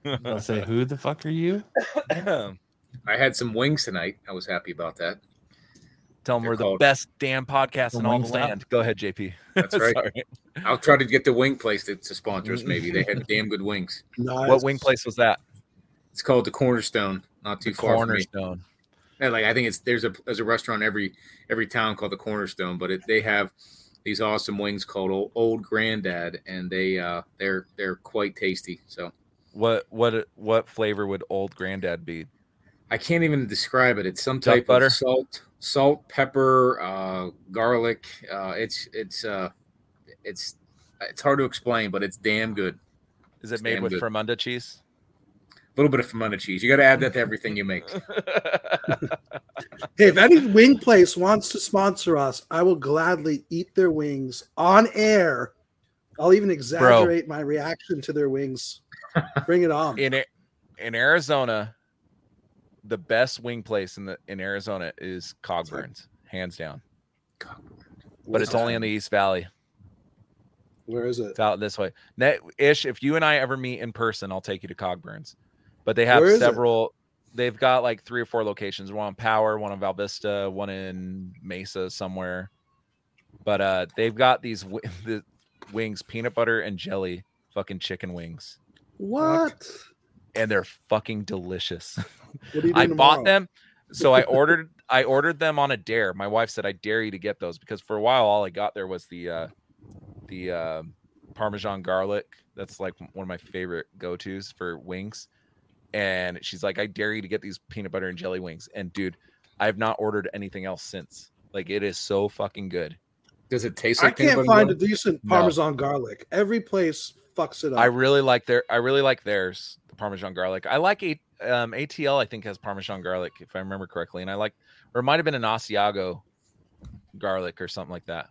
S2: I'll say, who the fuck are you?
S3: I had some wings tonight. I was happy about that.
S4: Tell them
S3: They're
S4: we're the best damn podcast
S2: The
S4: in all the
S2: Wingstop?
S4: land. Go ahead, JP.
S3: That's right.
S4: Sorry.
S3: I'll try to get the wing place to, to sponsor us. Maybe they had damn good wings.
S5: Nice.
S4: What wing place was that?
S3: It's called the Cornerstone. Not too
S4: The
S3: far from me.
S4: Cornerstone.
S3: Like I think it's there's a there's a restaurant every every town called the Cornerstone, but it, they have these awesome wings called Old, Old Granddad, and they uh, they're they're quite tasty. So
S4: What what what flavor would old granddad be?
S3: I can't even describe it. It's some
S4: Duck
S3: type
S4: butter?
S3: of salt, salt, pepper, uh, garlic. Uh, it's it's uh, it's it's hard to explain, but it's damn good.
S4: Is it
S3: It's
S4: made with
S3: good.
S4: Cheese?
S3: A little bit of Fermenta cheese. You got to add that to everything you make.
S5: Hey, if any wing place wants to sponsor us, I will gladly eat their wings on air. I'll even exaggerate my reaction to their wings. Bring it on.
S4: in in Arizona, the best wing place in the in Arizona is Cogburns, hands down. But it's only in the East Valley.
S5: Where is it?
S4: It's out this way. Net, Ish, if you and I ever meet in person, I'll take you to Cogburns. But they have
S5: is it?
S4: several. They've got like three or four locations. One on Power, one on Val Vista, one in Mesa somewhere. But uh, they've got these wi- the wings, peanut butter and jelly, fucking chicken wings,
S5: What?
S4: and they're fucking delicious.
S5: What are you doing
S4: I bought them. So I ordered I ordered them on a dare. My wife said I dare you to get those because for a while all I got there was the uh the uh, parmesan garlic. That's like one of my favorite go-tos for wings. And she's like, I dare you to get these peanut butter and jelly wings. And dude, I've not ordered anything else since. Like it is so fucking good.
S3: Does it taste
S5: I
S3: like peanut
S5: can't find a
S3: and jelly?
S5: decent
S4: No.
S5: Parmesan garlic. Every place fucks it up.
S4: I really like their I really like theirs, the Parmesan garlic. I like a um ATL, I think has Parmesan garlic, if I remember correctly. And I like or it might have been an Asiago garlic or something like that.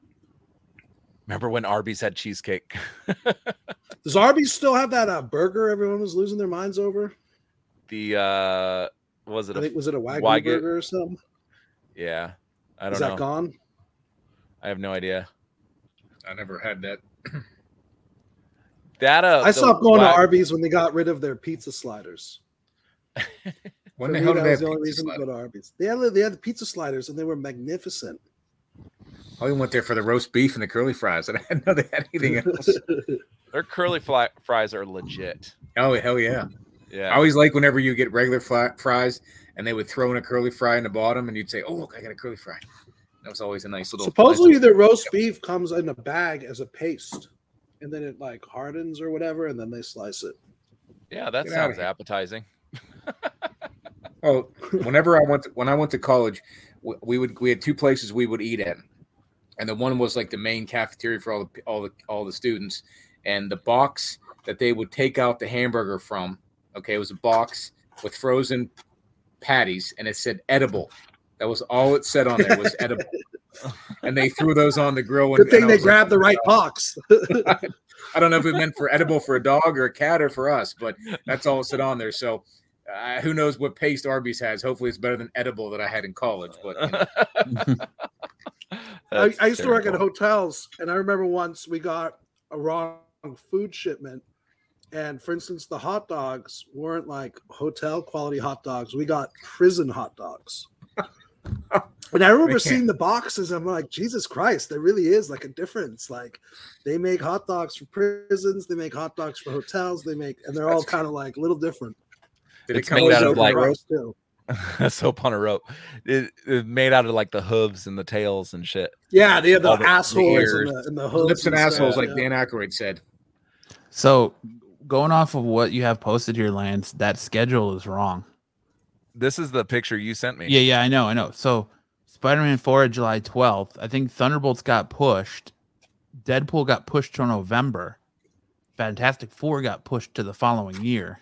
S4: Remember when Arby's had cheesecake?
S5: Does Arby's still have that uh, burger everyone was losing their minds over?
S4: The uh was it
S5: I
S4: a
S5: think was it a Wagyu
S4: Wagyu-
S5: burger or something?
S4: yeah. I don't know.
S5: Is
S4: know.
S5: that gone?
S4: I have no idea.
S3: I never had that.
S4: That uh
S5: I stopped going to Arby's when they got rid of their pizza sliders.
S3: When
S5: For
S3: the
S5: me,
S3: hell
S5: that
S3: did they
S5: was
S3: have
S5: the only
S3: pizza
S5: reason to go to Arby's. They had, they had the pizza sliders and they were magnificent.
S3: I only went there for the roast beef and the curly fries. and I didn't know they had anything else.
S4: their curly fly, fries are legit.
S3: Oh hell yeah! I always like whenever you get regular fly, fries and they would throw in a curly fry in the bottom, and you'd say, "Oh look, I got a curly fry." That was always a nice little.
S5: Supposedly,
S3: nice
S5: the roast beef comes in a bag as a paste, and then it like hardens or whatever, and then they slice it.
S4: yeah, that
S3: Get
S4: sounds appetizing.
S3: Oh, whenever I went to, when I went to college, w- we would we had two places we would eat at, and the one was like the main cafeteria for all the all the all the students, and the box that they would take out the hamburger from. Okay, it was a box with frozen patties, and it said edible. That was all it said on there was edible, and they threw those on the grill. And,
S5: Good thing
S3: and
S5: they
S3: was like,
S5: grabbed the right box.
S3: I don't know if it meant for edible for a dog or a cat or for us, but that's all it said on there. So. Uh, who knows what paste Arby's has? Hopefully, it's better than edible that I had in college. But you know.
S5: I, I used to work at hotels, and I remember once we got a wrong food shipment. And for instance, the hot dogs weren't like hotel quality hot dogs. We got prison hot dogs. and I remember
S3: Man.
S5: seeing the boxes. I'm like, Jesus Christ, there really is like a difference. Like they make hot dogs for prisons, they make hot dogs for hotels, they make, and they're all kind of like a little different.
S3: Did
S4: It's
S3: it come
S4: made out of, like-
S3: and roast?
S5: too.
S4: soap on a rope. It, it made out of like the hooves and the tails and shit.
S5: Yeah, they have the,
S4: All the- the
S5: assholes
S4: ears.
S5: and the, and the hooves
S3: Lips and
S5: stuff,
S3: assholes, like
S5: yeah.
S3: Dan Aykroyd said.
S2: So, going off of what you have posted here, Lance, that schedule is wrong.
S4: This is the picture you sent me.
S2: Yeah, yeah, I know, I know. So, Spider Man 4 July 12th. I think Thunderbolts got pushed. Deadpool got pushed to November. Fantastic Four got pushed to the following year.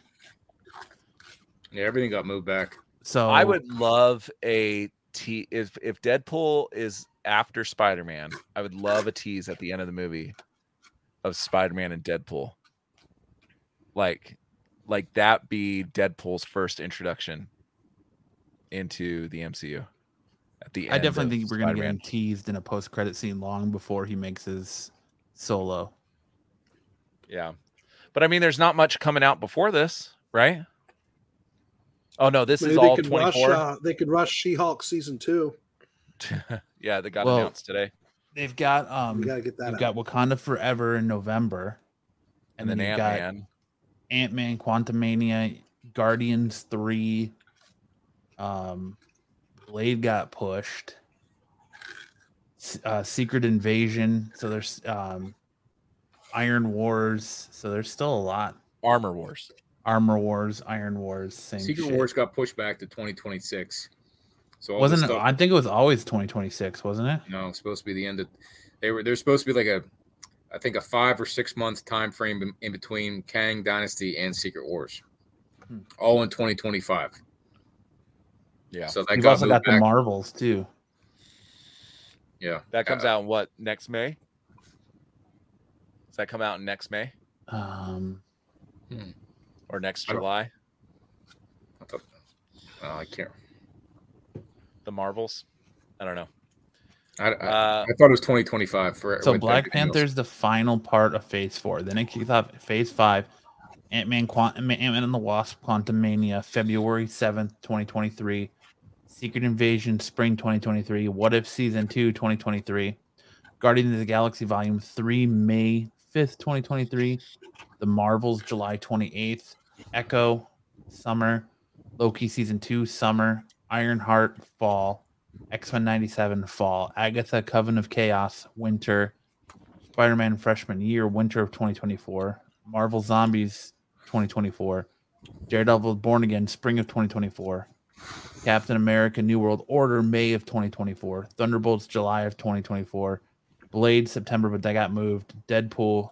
S3: Yeah, everything got moved back.
S2: So,
S4: I would love a te if if Deadpool is after Spider Man, I would love a tease at the end of the movie of Spider Man and Deadpool. Like, like that be Deadpool's first introduction into the MCU. At the
S2: I definitely
S4: of
S2: think we're going to get teased in a post credit scene long before he makes his solo.
S4: Yeah, but I mean, there's not much coming out before this, right? Oh no, this
S5: Maybe
S4: is
S5: they
S4: all
S5: could rush.
S4: 24.
S5: Uh, they could rush She-Hulk season two.
S4: yeah, they got
S2: Well,
S4: announced today.
S2: They've got um
S5: We got to get that.
S2: you've
S5: out.
S2: got Wakanda Forever in November.
S4: And then
S2: you've
S4: Ant
S2: got
S4: Man.
S2: Ant Man, Quantumania, Guardians three. Um, Blade got pushed. Uh, Secret Invasion. So there's um, Iron Wars. So there's still a lot.
S4: Armor Wars.
S2: Armor Wars, Iron Wars, same.
S3: Secret
S2: shit.
S3: Wars got pushed back to 2026. So
S2: wasn't
S3: this
S2: it?
S3: stuff,
S2: I think it was always 2026, wasn't it?
S3: no, it's supposed to be the end of. They were. They're supposed to be like a, I think a five or six month time frame in, in between Kang Dynasty and Secret Wars,
S2: Hmm.
S3: all in 2025.
S4: Yeah.
S3: So that
S2: You've
S3: got
S2: also
S3: moved
S2: got the. Marvels too.
S3: yeah,
S4: That comes
S3: Uh,
S4: out in what next May? Does that come out in next May
S2: Um,
S4: or next
S3: I
S4: July?
S3: I thought. Uh, I can't.
S4: The Marvels. I don't know.
S3: I, I,
S4: Uh,
S3: I thought it was 2025 for
S2: so Black
S3: everything else.
S2: Panther's the final part of Phase Four. Then it kicks off Phase Five. Ant Man, Ant Man and the Wasp, Quantumania, February seventh, 2023. Secret Invasion, Spring 2023. What If Season 2, 2023. Guardians of the Galaxy Volume 3, May 5th, 2023. The Marvels, July 28th. Echo, Summer. Loki Season 2, Summer. Ironheart, Fall. X Men 97, Fall. Agatha, Coven of Chaos, Winter. Spider Man Freshman Year, Winter of 2024. Marvel Zombies, 2024. Daredevil Born Again, Spring of 2024. Captain America New World Order, May of 2024. Thunderbolts, July of 2024. Blade, September, but that got moved. Deadpool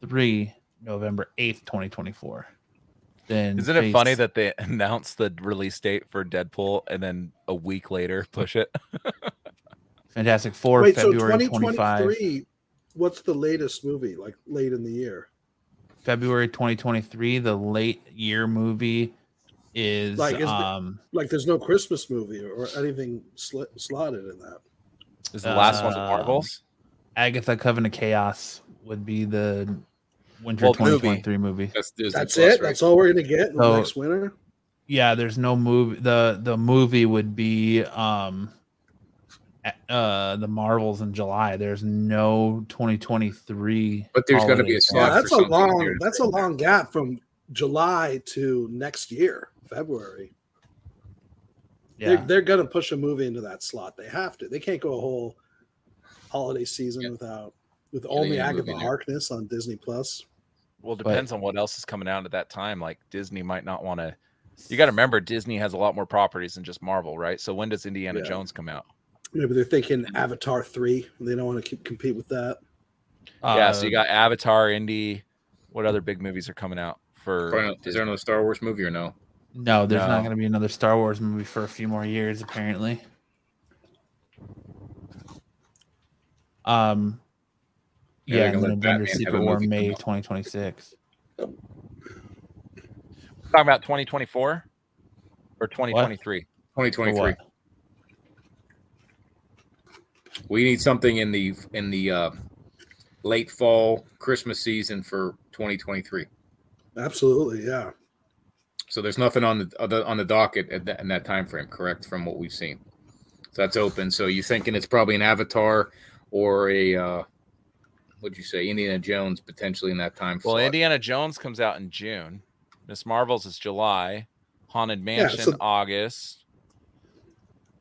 S2: 3, November 8th, 2024. Then
S4: Isn't it
S2: Phase-
S4: funny that they announced the release date for Deadpool and then a week later push it?
S2: Fantastic Four,
S5: Wait, so
S2: February 25.
S5: 2023, what's the latest movie, like late in the year?
S2: February 2023, the late year movie is
S5: Like, is the-
S2: um
S5: Like, there's no Christmas movie or anything sli- slotted in that.
S4: Is the last one the
S2: Um,
S4: Marvels?
S2: Agatha Coven of Chaos would be the winter
S4: Well,
S2: 2023 movie.
S3: That's Disney
S5: That's
S3: Plus,
S5: it.
S3: right?
S5: That's all we're gonna get
S2: So-
S5: next winter.
S2: Yeah, there's no movie. The the movie would be um uh the Marvels in July. There's no 2023.
S3: But there's gotta be a slot
S5: Yeah, that's a long. That's a long gap from July to next year, February.
S2: Yeah.
S5: They're, they're gonna push a movie into that slot. They have to. They can't go a whole holiday season
S3: Yeah.
S5: without with
S3: Yeah,
S5: only
S3: they need a
S5: Agatha. Harkness on Disney Plus.
S4: Well, it
S2: but-
S4: depends on what else is coming out at that time. Like Disney might not want to. You got to remember, Disney has a lot more properties than just Marvel, right? So when does Indiana
S5: Yeah.
S4: Jones come out?
S5: Maybe they're thinking Avatar three. They don't want to compete with that.
S4: yeah, so you
S2: Uh,
S4: got Avatar, Indy. What other big movies are coming out for?
S3: Probably not- Is there another Star Wars movie or no?
S2: no. There's
S4: No.
S2: not going to be another Star Wars movie for a few more years, apparently. Um.
S3: Yeah,
S2: Yeah,
S3: they're
S2: and
S3: gonna
S2: then Avengers
S3: Batman
S2: Secret War
S3: movie come
S2: May
S3: out.
S2: 2026.
S4: talking about 2024 or 2023?
S3: 2023. We need something in the in the uh, late fall Christmas season for 2023.
S5: Absolutely, yeah.
S3: So there's nothing on the on the, on the docket at that, in that time frame, correct? From what we've seen, so that's open. So you're thinking it's probably an Avatar or a uh, what'd you say, Indiana Jones potentially in that time?
S4: Well,
S3: slot.
S4: Indiana Jones comes out in June. Miss Marvel's is July. Haunted
S5: Yeah,
S4: Mansion
S5: so-
S4: August.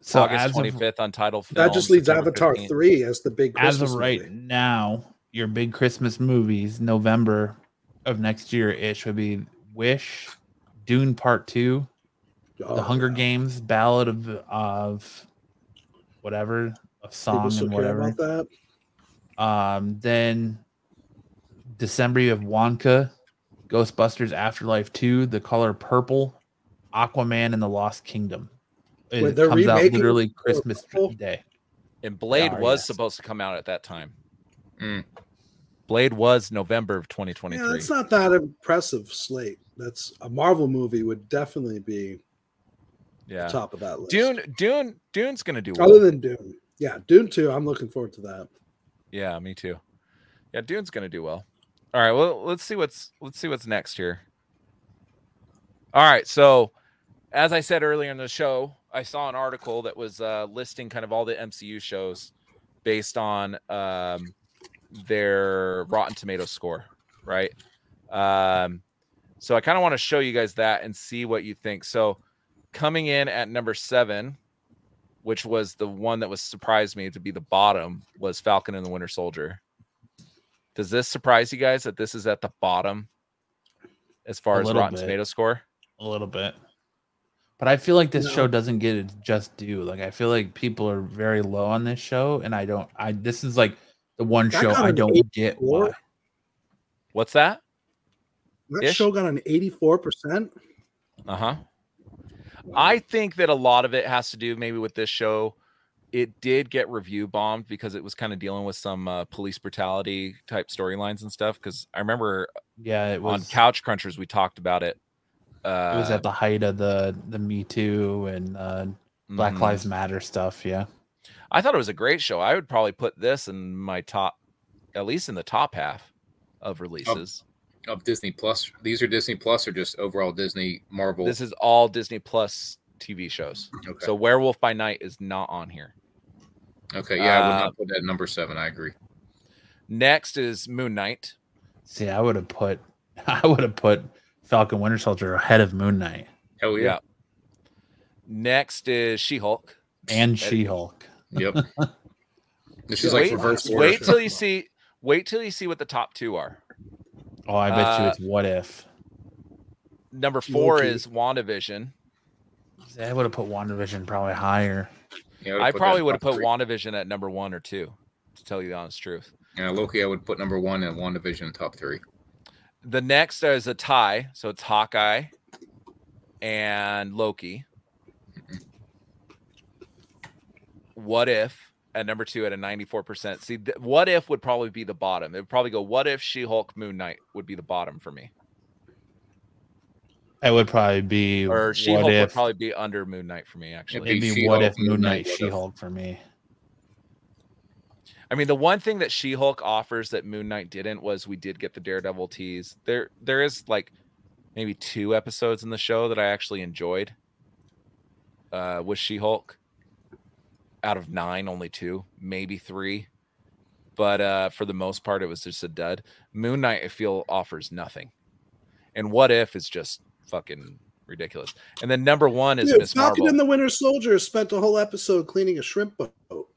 S2: So
S4: August 25th Untitled Film.
S5: That just leaves
S4: September
S5: Avatar
S4: 15th.
S5: three as the big
S2: as
S5: Christmas
S2: of right
S5: movie.
S2: now, your big Christmas movies, November of next year ish, would be Wish, Dune Part Two,
S5: Oh,
S2: The Hunger
S5: yeah.
S2: Games, Ballad of of whatever, of
S5: People
S2: song
S5: still
S2: and
S5: care
S2: whatever.
S5: About that.
S2: Um, then December you have Wonka, Ghostbusters Afterlife Two, The Color Purple, Aquaman, and The Lost Kingdom. It
S5: Wait, they're
S2: comes out literally Christmas Day.
S4: And Blade
S2: Are,
S4: was
S2: yes.
S4: supposed to come out at that time.
S3: Mm.
S4: Blade was November of
S5: Yeah,
S4: 2023.
S5: that's not that impressive slate. That's a Marvel movie would definitely be
S4: yeah.
S5: top of that list.
S4: Dune, Dune, Dune's gonna do
S5: other than Dune, yeah, Dune two. I'm looking forward to that.
S4: Yeah, me too. Yeah, Dune's gonna do well. All right, well, let's see what's let's see what's next here. All right, so as I said earlier in the show, I saw an article that was uh, listing kind of all the MCU shows based on um, their Rotten Tomato score, right? Um, so I kind of want to show you guys that and see what you think. So coming in at number seven which was the one that was surprised me to be the bottom, was Falcon and the Winter Soldier. Does this surprise you guys that this is at the bottom as far
S2: A
S4: as Rotten
S2: bit.
S4: Tomato score?
S2: a little bit. But I feel like this
S5: No.
S2: show doesn't get its just due. Like I feel like people are very low on this show, and I don't. I this is like the one
S5: That
S2: show I don't get
S5: 84.
S2: why.
S4: What's that?
S5: That
S4: Ish?
S5: show got an 84%.
S4: Uh huh. I think that a lot of it has to do maybe with this show. It did get review bombed because it was kind of dealing with some uh, police brutality type storylines and stuff. Because I remember
S2: Yeah, it was.
S4: on Couch Crunchers we talked about it. Uh,
S2: it was at the height of the the Me Too and uh, Black
S4: mhm.
S2: Lives Matter stuff. Yeah,
S4: I thought it was a great show. I would probably put this in my top, at least in the top half of releases.
S3: Of Disney Plus. These are Disney Plus or just overall Disney Marvel.
S4: This is all Disney Plus TV shows.
S3: okay.
S4: So Werewolf by Night is not on here.
S3: okay. Yeah, I would
S4: uh,
S3: not put that at number seven. I agree.
S4: Next is Moon Knight.
S2: see, I would have put I would have put Falcon Winter Soldier ahead of Moon Knight
S3: Hell yeah.
S4: Yeah. Next is She Hulk.
S2: and She Hulk.
S3: Yep. this is like
S4: wait,
S3: reverse order.
S4: wait till you see. Wait till you see what the top two are.
S2: Oh, I bet you
S4: Uh,
S2: it's What If.
S4: Number four
S5: Loki.
S4: is WandaVision.
S2: See, I would have put WandaVision probably higher.
S3: Yeah, would've
S4: I
S3: put
S4: probably would have put
S3: three.
S4: WandaVision at number one or two, to tell you the honest truth.
S3: Yeah, Loki, I would put number one and WandaVision top three.
S4: The next is a tie, so it's Hawkeye and Loki. What if at number two at a 94%? See, th- what if would probably be the bottom. It would probably go, what if She Hulk Moon Knight would be the bottom for me?
S2: It would probably be
S4: Or She Hulk would probably be under Moon Knight for me, actually.
S2: It'd
S3: be
S2: be What If Moon
S3: Moon
S2: Knight,
S3: Knight,
S2: She Hulk for me.
S4: I mean, the one thing that She Hulk offers that Moon Knight didn't was we did get the Daredevil tease. There, there is like maybe two episodes in the show that I actually enjoyed. Uh, with She Hulk, out of nine, only two, maybe three, but uh, for the most part, it was just a dud. Moon Knight, I feel, offers nothing, and What If is just fucking ridiculous. And then number one is
S5: Dude,
S4: Miss
S5: Falcon
S4: Marvel.
S5: and the Winter Soldier spent a whole episode cleaning a shrimp boat out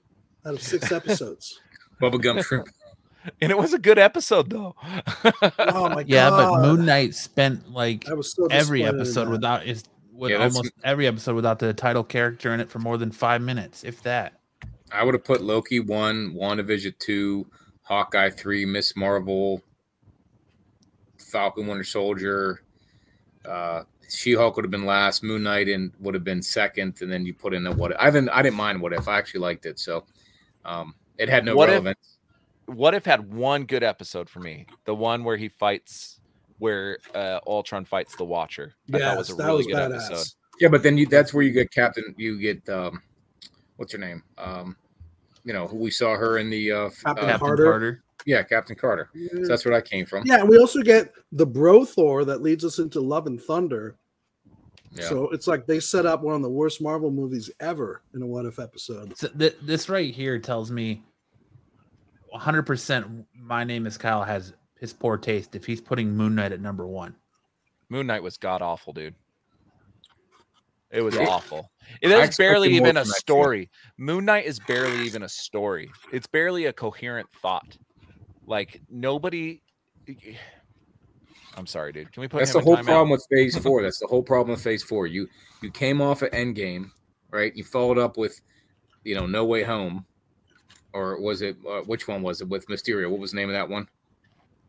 S5: of six episodes.
S3: Bubblegum shrimp.
S4: and it was a good episode though.
S5: oh my god!
S2: Yeah, but Moon Knight spent like
S5: I was so
S2: every episode without is with
S3: Yeah,
S2: almost every episode without the title character in it for more than five minutes, if that.
S3: I would have put Loki one, WandaVision two, Hawkeye three, Miss Marvel, Falcon Winter Soldier, uh, She Hulk would have been last, Moon Knight and would have been second, and then you put in the what I didn't I didn't mind what if I actually liked it. So um it had no
S4: What If-
S3: relevance.
S4: what if had one good episode for me? The one where he fights, where uh, Ultron fights the Watcher. I thought was a
S5: that
S4: really
S5: was
S4: good
S5: badass.
S4: episode.
S3: yeah, but then you that's where you get Captain you get um what's her name? Um you know, who we saw her in the uh,
S5: Captain
S3: uh
S2: Captain
S5: Carter.
S2: Carter.
S3: yeah, Captain Carter. So that's where I came from.
S5: Yeah, and we also get the Bro Thor that leads us into Love and Thunder.
S3: Yeah.
S5: So it's like they set up one of the worst Marvel movies ever in a What If episode.
S2: So th- this right here tells me 100% my name is Kyle has his poor taste if he's putting Moon Knight at number one.
S4: Moon Knight was god awful, dude. It was
S3: Yeah.
S4: awful. It
S3: I
S4: barely even a
S3: from that
S4: story. Moon Knight is barely even a story. It's barely a coherent thought. Like nobody. I'm sorry, dude. Can we put
S3: That's
S4: him
S3: the whole
S4: in timeout?
S3: problem with Phase Four. That's the whole problem with Phase Four. You you came off of Endgame, right? You followed up with, you know, No Way Home, or was it uh, which one was it with Mysterio? What was the name of that one?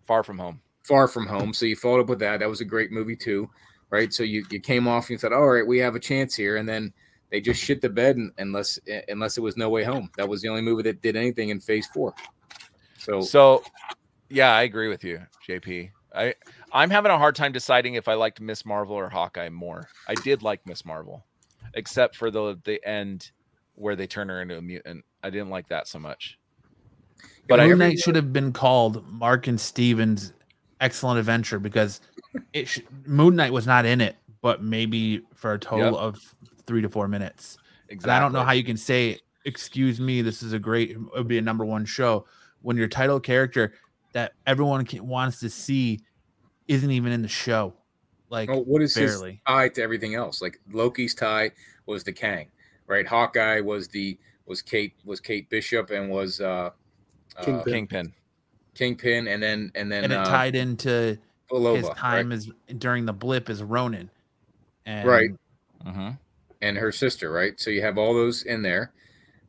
S4: Far from home.
S3: Far From Home. So you followed up with that. That was a great movie too, right? So you you came off and you thought, all right, we have a chance here, and then they just shit the bed un- unless unless it was No Way Home. That was the only movie that did anything in Phase Four. So,
S4: So, yeah, I agree with you, JP. I I'm having a hard time deciding if I liked Miss Marvel or Hawkeye more. I did like Miss Marvel, except for the the end where they turn her into a mutant. I didn't like that so much. But
S2: Moon Knight should have been called Mark and Steven's Excellent Adventure because it sh- Moon Knight was not in it, but maybe for a total
S4: Yep.
S2: of three to four minutes.
S4: exactly.
S2: And I don't know how you can say, "Excuse me, this is a great, it would be a number one show," when your title character that everyone can, wants to see isn't even in the show. Like
S3: well, what is
S2: barely.
S3: his tie to everything else? Like Loki's tie was the Kang. right? Hawkeye was the was Kate was Kate Bishop and was uh
S5: Kingpin.
S4: Kingpin.
S3: Kingpin, and then and then
S2: and it
S3: uh,
S2: tied into
S3: Belova,
S2: his
S3: right?
S2: time as during the blip is Ronin, And
S3: Right.
S4: hmm
S3: and her sister, right? So you have all those in there.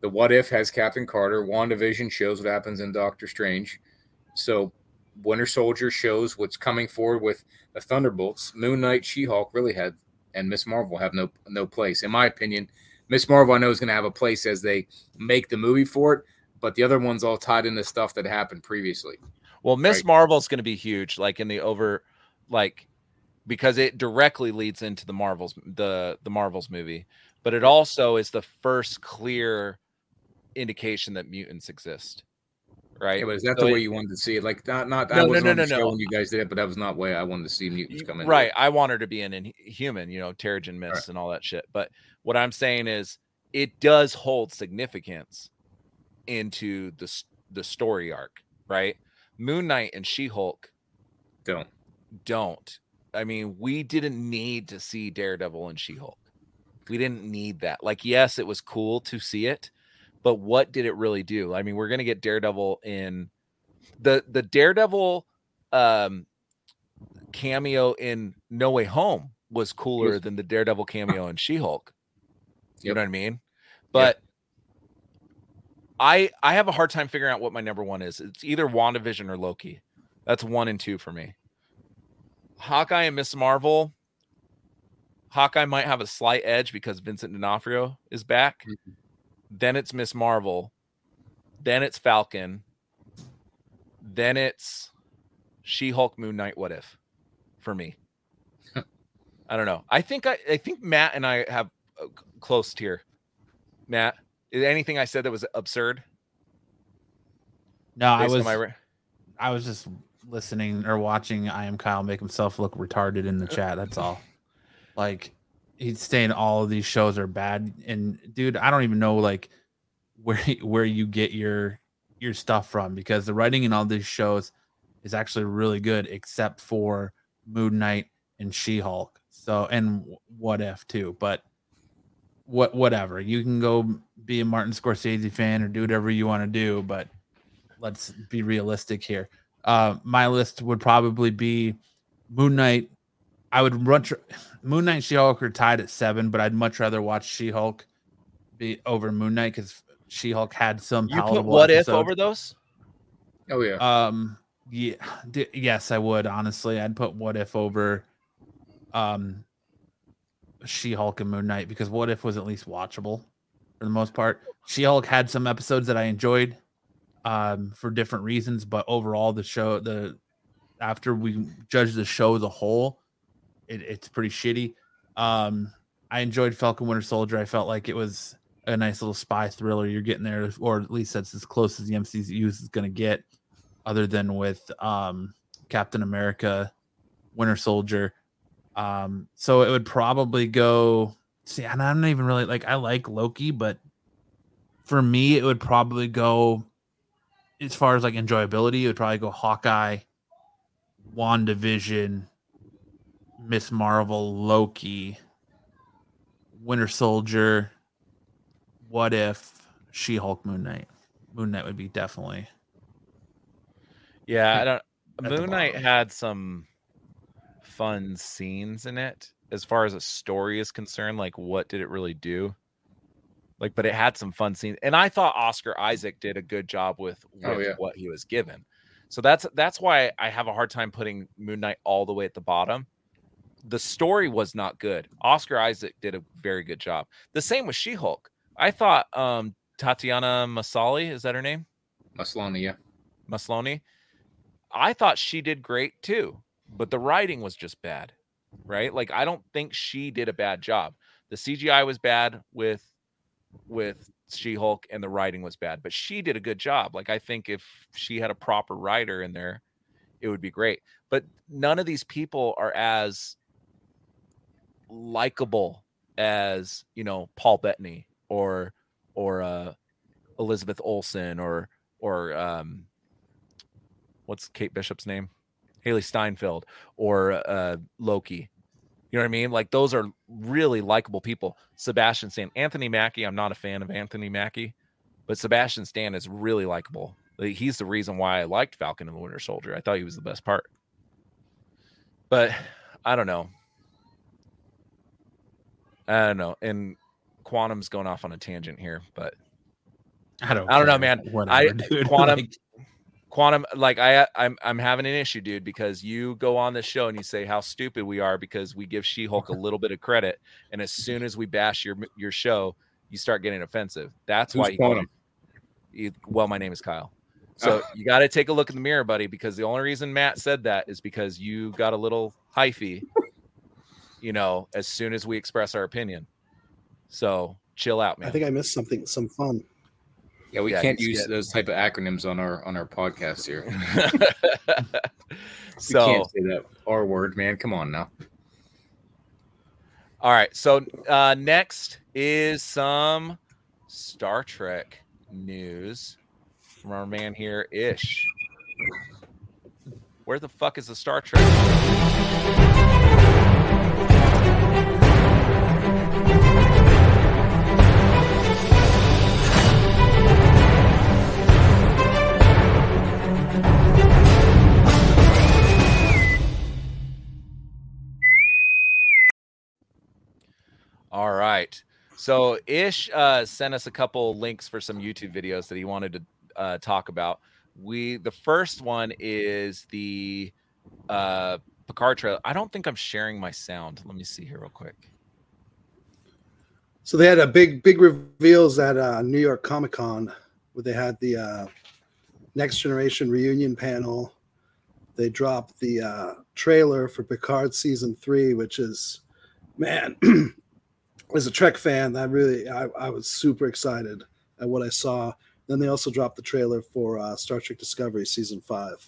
S3: The What If has Captain Carter. WandaVision shows what happens in Doctor Strange. So Winter Soldier shows what's coming forward with the Thunderbolts. Moon Knight, She Hulk really had, and Miss Marvel have no no place, in my opinion. Miss Marvel, I know, is going to have a place as they make the movie for it, but the other one's all tied into stuff that happened previously.
S4: Well, Miss
S3: Right.
S4: Marvel's going to be huge, like in the over, like because it directly leads into the Marvels, the the Marvels movie, but it also is the first clear indication that mutants exist, right?
S3: Yeah, but is that
S4: So
S3: the
S4: it-
S3: way you wanted to see it? Like not not
S4: No,
S3: I
S4: no,
S3: was
S4: no, no,
S3: show
S4: no.
S3: when you guys did it, but that was not the way I wanted to see mutants come in.
S4: Right. I want her to be an inhuman, you know, Terrigen Mist
S3: Right.
S4: and all that shit. But what I'm saying is it does hold significance into the the story arc, right? Moon Knight and She-Hulk
S3: Don't.
S4: don't. I mean, we didn't need to see Daredevil and She-Hulk. We didn't need that. Like, yes, it was cool to see it, but what did it really do? I mean, we're gonna get Daredevil in the the Daredevil um cameo in No Way Home was cooler
S3: Was-
S4: than the Daredevil cameo in She-Hulk. You
S3: Yep.
S4: know what I mean? But I I have a hard time figuring out what my number one is. It's either WandaVision or Loki. That's one and two for me. Hawkeye and Miss Marvel. Hawkeye might have a slight edge because Vincent D'Onofrio is back.
S3: Mhm.
S4: Then it's Miss Marvel. Then it's Falcon. Then it's She-Hulk, Moon Knight. What if? For me, I don't know. I think I, I think Matt and I have a c- close tier. Matt, is anything I said that was absurd?
S2: no, I
S4: based on
S2: was
S4: re-
S2: I was just listening or watching I am Kyle make himself look retarded in the uh, chat. That's all. Like he's saying all of these shows are bad. And dude, I don't even know like where where you get your your stuff from because the writing in all these shows is actually really good, except for Moon Knight and She-Hulk. So and what if too, but what whatever. You can go be a Martin Scorsese fan or do whatever you want to do, but let's be realistic here. Uh, my list would probably be Moon Knight. I would run tr- Moon Knight, She Hulk are tied at seven, but I'd much rather watch She Hulk be over Moon Knight because She Hulk had some
S4: you put
S2: palatable.
S4: what if over those?
S3: Oh yeah.
S2: Um, yeah, d- yes, I would. Honestly, I'd put What If over, um, She Hulk and Moon Knight because What If was at least watchable for the most part. She Hulk had some episodes that I enjoyed, um, for different reasons, but overall, the show, the after we judge the show as a whole, it, it's pretty shitty. Um, I enjoyed Falcon Winter Soldier. I felt like it was a nice little spy thriller. You're getting there, or at least that's as close as the MCU is going to get other than with um, Captain America, Winter Soldier. Um, so it would probably go. See, and I'm not even really like I like Loki, but for me, it would probably go as far as like enjoyability. It would probably go Hawkeye, WandaVision, Miss Marvel, Loki, Winter Soldier. What if She Hulk, Moon Knight? Moon Knight would be definitely
S4: Yeah, I don't. Moon Knight had some fun scenes in it as far as a story is concerned. Like, what did it really do? Like, but it had some fun scenes, and I thought Oscar Isaac did a good job with, with
S3: Oh, yeah.
S4: what he was given. So that's that's why I have a hard time putting Moon Knight all the way at the bottom. The story was not good. Oscar Isaac did a very good job. The same with She Hulk. I thought um, Tatiana Maslany is that her name?
S3: Maslany, yeah.
S4: Maslony. I thought she did great too, but the writing was just bad, right? Like I don't think she did a bad job. The CGI was bad with with She-Hulk and the writing was bad, but she did a good job. Like I think if she had a proper writer in there, it would be great. But none of these people are as likable as, you know, Paul Bettany or or uh Elizabeth Olsen or or um what's Kate Bishop's name? Hailee Steinfeld or uh Loki. You know what I mean? Like those are really likable people. Sebastian Stan, Anthony Mackie. I'm not a fan of Anthony Mackie, but Sebastian Stan is really likable. Like, he's the reason why I liked Falcon and the Winter Soldier. I thought he was the best part. But I don't know. I don't know. And Quantum's going off on a tangent here, but
S2: I don't.
S4: I don't know, man.
S2: Whatever,
S4: I-
S2: dude.
S4: Quantum-
S2: Like,
S4: quantum like i uh, i'm i'm having an issue dude because you go on this show and you say how stupid we are because we give she-hulk a little bit of credit and as soon as we bash your your show you start getting offensive that's why you,
S3: Quantum?
S4: you well my name is kyle so
S3: Oh.
S4: you got to take a look in the mirror buddy because the only reason matt said that is because you got a little hyphy you know as soon as we express our opinion so chill out man
S5: I think I missed something, some fun.
S3: Yeah, we
S4: Yeah,
S3: can't use
S4: get-
S3: those type of acronyms on our on our podcast here. We
S4: so
S3: can't say that R word, man. Come on now.
S4: All right. So uh, next is some Star Trek news from our man here, Ish. Where the fuck is the Star Trek? So Ish uh, sent us a couple links for some YouTube videos that he wanted to uh, talk about. We the first one is the uh, Picard trailer. I don't think I'm sharing my sound. Let me see here real quick.
S5: So they had a big, big reveals at uh, New York Comic Con where they had the uh, Next Generation reunion panel. They dropped the uh, trailer for Picard season three, which is, man, as a Trek fan, that really, I, I was super excited at what I saw. Then they also dropped the trailer for uh, Star Trek Discovery season five.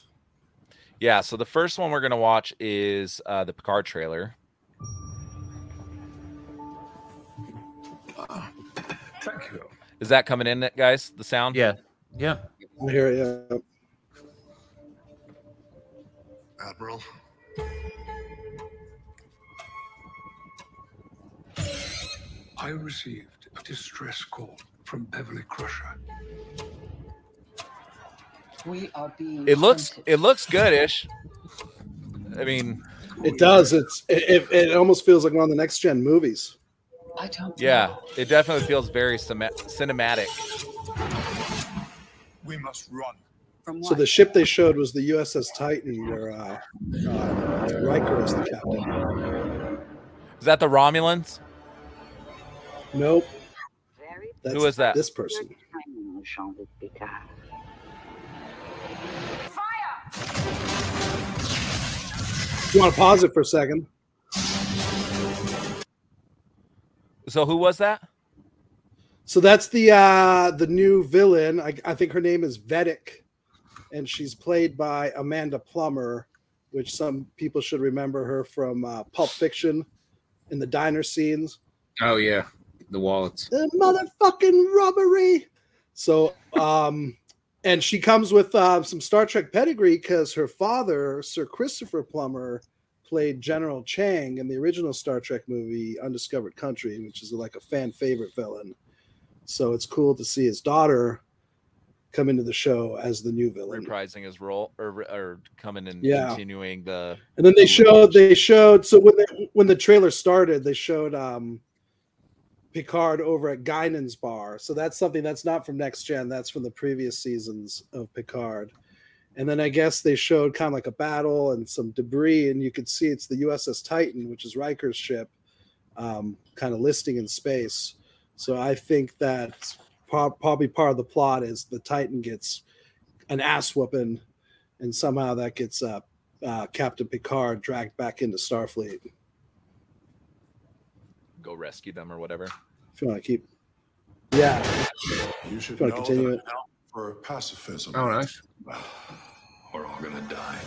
S4: Yeah. So the first one we're gonna watch is uh, the Picard trailer.
S6: Thank you.
S4: Is that coming in, guys? The sound?
S2: yeah, yeah.
S5: I hear it. Yeah.
S6: Admiral. I received a distress call from Beverly Crusher.
S7: We are being.
S4: It looks
S7: hunted.
S4: it looks goodish. I mean,
S5: It does. It's it, it, it almost feels like one of the next gen movies.
S7: I don't.
S4: yeah,
S7: know.
S4: it definitely feels very cima- cinematic.
S6: We must run.
S5: So the ship they showed was the USS Titan, where uh, uh, Riker is the captain.
S4: Is that the Romulans?
S5: Nope.
S7: Very
S5: That's
S4: Who is that?
S5: This person.
S7: timing,
S5: You want to pause it for a second?
S4: So who was that?
S5: So that's the uh, the new villain. I, I think her name is Vadic, and she's played by Amanda Plummer, which some people should remember her from uh, Pulp Fiction, in the diner scenes.
S3: Oh yeah, the wallets.
S5: the motherfucking robbery. So, um, and she comes with uh, some Star Trek pedigree because her father, Sir Christopher Plummer, played General Chang in the original Star Trek movie Undiscovered Country, which is like a fan favorite villain. So it's cool to see his daughter come into the show as the new villain.
S4: reprising his role or or coming and
S5: Yeah.
S4: continuing the
S5: And then they showed they showed so when the when the trailer started, they showed um Picard over at Guinan's bar. So that's something that's not from next gen, that's from the previous seasons of Picard. And then I guess they showed kind of like a battle and some debris, and you could see it's the USS Titan, which is Riker's ship, um, kind of listing in space. So I think that probably part of the plot is the Titan gets an ass whooping, and somehow that gets uh, uh, Captain Picard dragged back into Starfleet.
S4: Go rescue them or whatever.
S5: If you want to keep, yeah,
S6: You should
S5: Go on,
S6: know
S5: continue it.
S6: For pacifism.
S3: Oh, nice.
S6: We're all gonna die.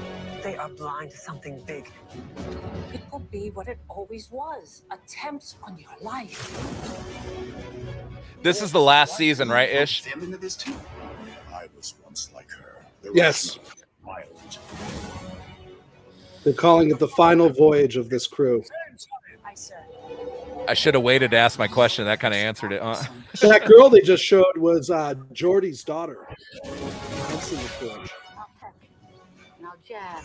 S8: They are blind to something big.
S9: It will be what it always was attempts on your life.
S4: this is the last season, right, Ish?
S6: Into this too. I was once like her. There
S5: Yes.
S6: was violent.
S5: They're calling it the final voyage of this crew.
S4: I should have waited to ask my question. That kind of answered it. Huh?
S5: that girl they just showed was uh, Geordi's daughter. That's in the forge.
S7: Now perfect. Now jab.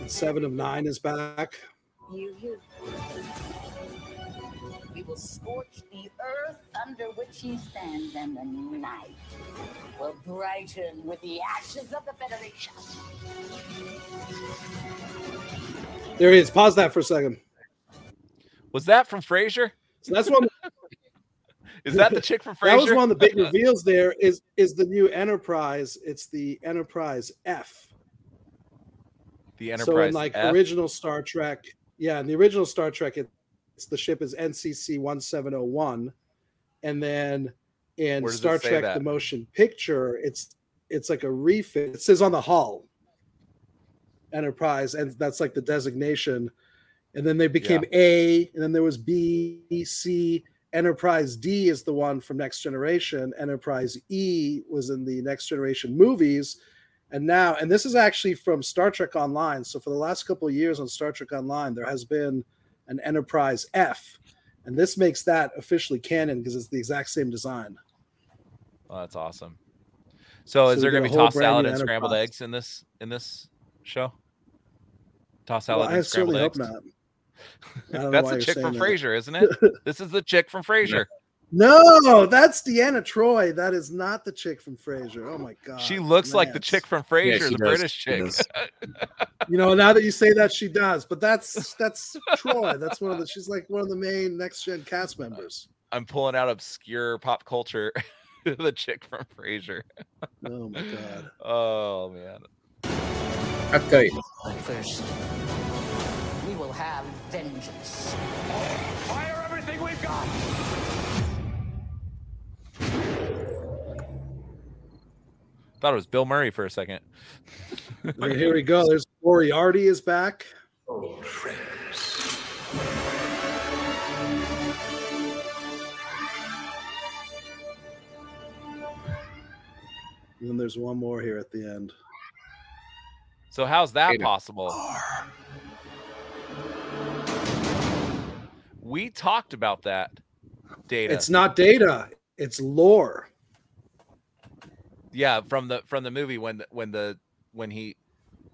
S5: And Seven of Nine is back.
S7: You, you. We will scorch the earth under which he stands, and the night will brighten with the ashes of the Federation.
S5: There he is. Pause that for a second.
S4: Was that from Frasier?
S5: So that's one.
S4: Is that the chick from Frasier?
S5: that was one of the big reveals. There is is the new Enterprise. It's the Enterprise F.
S4: the Enterprise.
S5: so in like
S4: F?
S5: original Star Trek, yeah, in the original Star Trek, it, it's the ship is NCC one seven zero oh one, and then in
S4: Where does it
S5: Star Trek
S4: that?
S5: the motion picture, it's it's like a refit. It says on the hull, Enterprise, and that's like the designation. And then they became A, and then there was B, C. Enterprise D is the one from Next Generation. Enterprise E was in the Next Generation movies. And now, and this is actually from Star Trek Online. So for the last couple of years on Star Trek Online, there has been an Enterprise F. And this makes that officially canon because it's the exact same design.
S4: Oh, that's awesome. So,
S5: So
S4: is there going to be tossed salad
S5: new
S4: and scrambled eggs in this in this show? Tossed
S5: Well,
S4: salad
S5: I
S4: and scrambled
S5: certainly hope
S4: eggs.
S5: not. I don't know
S4: That's
S5: why
S4: the chick from
S5: saying that.
S4: Frasier, isn't it? this is the chick from Frasier.
S5: No, that's Deanna Troi. That is not the chick from Frasier. Oh my god.
S4: She looks like the chick from Frasier,
S3: she
S4: the
S3: does.
S4: British chick.
S5: You know, now that you say that, she does. But that's that's Troi. That's one of the. She's like one of the main next gen cast members.
S4: I'm pulling out obscure pop culture. the chick from Frasier.
S5: Oh my god.
S4: Oh man.
S3: I'll tell
S7: first, we will have vengeance.
S6: Fire everything we've got!
S4: Thought it was Bill Murray for a second.
S5: Okay, here we go. There's Moriarty is back.
S6: Old friends.
S5: And then there's one more here at the end.
S4: So how's that
S3: Data.
S4: possible? We talked about that data.
S5: It's not data. It's lore.
S4: yeah, from the from the movie when when the when he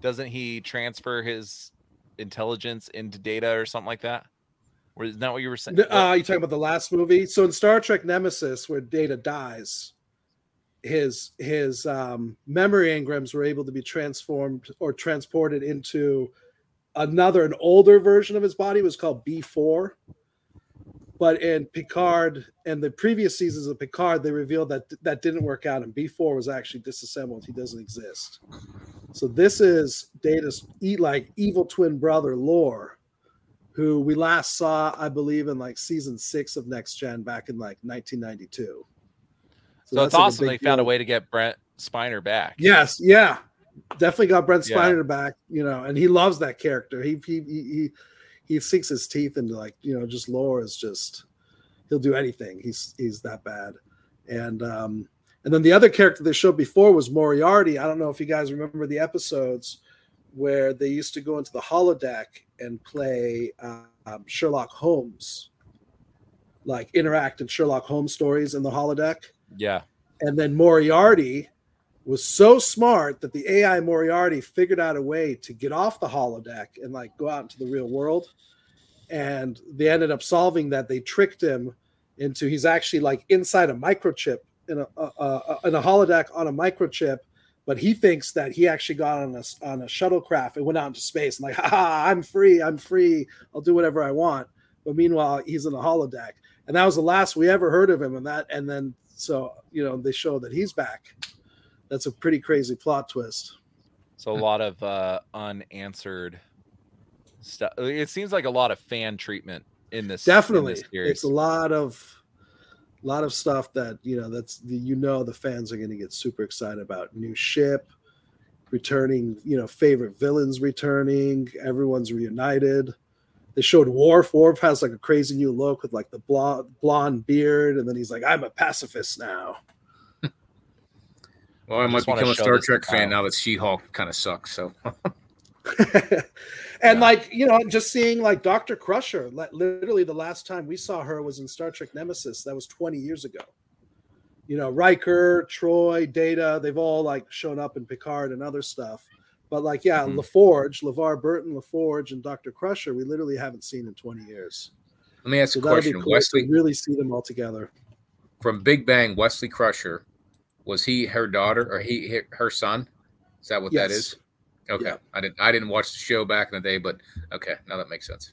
S4: doesn't he transfer his intelligence into data or something like that? Or isn't that what you were saying?
S5: Uh, you talking about the last movie? So in Star Trek Nemesis, where Data dies, his his um, memory engrams were able to be transformed or transported into another, an older version of his body. It was called B four. But in Picard and the previous seasons of Picard, they revealed that that didn't work out, and B four was actually disassembled. He doesn't exist. So this is Data's like evil twin brother lore who we last saw, I believe, in like season six of Next Gen back in like 1992.
S4: so it's
S5: that's, like,
S4: awesome they found a way to get Brent Spiner back.
S5: Yes, yeah, definitely got Brent
S4: Yeah.
S5: Spiner back. You know, and he loves that character. He he he he, sinks his teeth into like you know just lore is just he'll do anything. He's he's that bad, and um and then the other character they showed before was Moriarty. I don't know if you guys remember the episodes where they used to go into the holodeck and play um, Sherlock Holmes, like interact in Sherlock Holmes stories in the holodeck.
S4: Yeah.
S5: And then Moriarty was so smart that the AI Moriarty figured out a way to get off the holodeck and like go out into the real world. And they ended up solving that. They tricked him into he's actually like inside a microchip in a, a, a in a holodeck on a microchip. But he thinks that he actually got on a on a shuttlecraft and went out into space and like, ha, I'm free, I'm free, I'll do whatever I want. But meanwhile, he's in a holodeck, and that was the last we ever heard of him. And that, and then so you know they show that he's back. That's a pretty crazy plot twist.
S4: So a lot of uh unanswered stuff. It seems like a lot of fan treatment in this. in
S5: Definitely,
S4: this series.
S5: it's a lot of lot of stuff that you know that's the, you know the fans are going to get super excited about. New ship, returning, you know, favorite villains returning. Everyone's reunited. They showed Worf. Worf has like a crazy new look with like the blonde, blonde beard, and then he's like, "I'm a pacifist now."
S3: Well, I might become a Star Trek fan now that She-Hulk kind of sucks. So
S5: and
S3: Yeah.
S5: like you know, just seeing like Doctor Crusher, li- literally the last time we saw her was in Star Trek Nemesis. That was 20 years ago. You know, Riker, Troi, Data, they've all like shown up in Picard and other stuff. But like, yeah,
S3: Mhm.
S5: LaForge, LeVar Burton, LaForge, and Dr. Crusher, we literally haven't seen in 20 years.
S3: Let me ask
S5: So
S3: a question.
S5: cool
S3: Wesley
S5: to really see them all together.
S3: from Big Bang, Wesley Crusher, was he her daughter or he, he her son? Is that what that
S5: Yes.
S3: is? Okay,
S5: Yeah.
S3: I didn't I didn't watch the show back in the day, but okay, now that makes sense.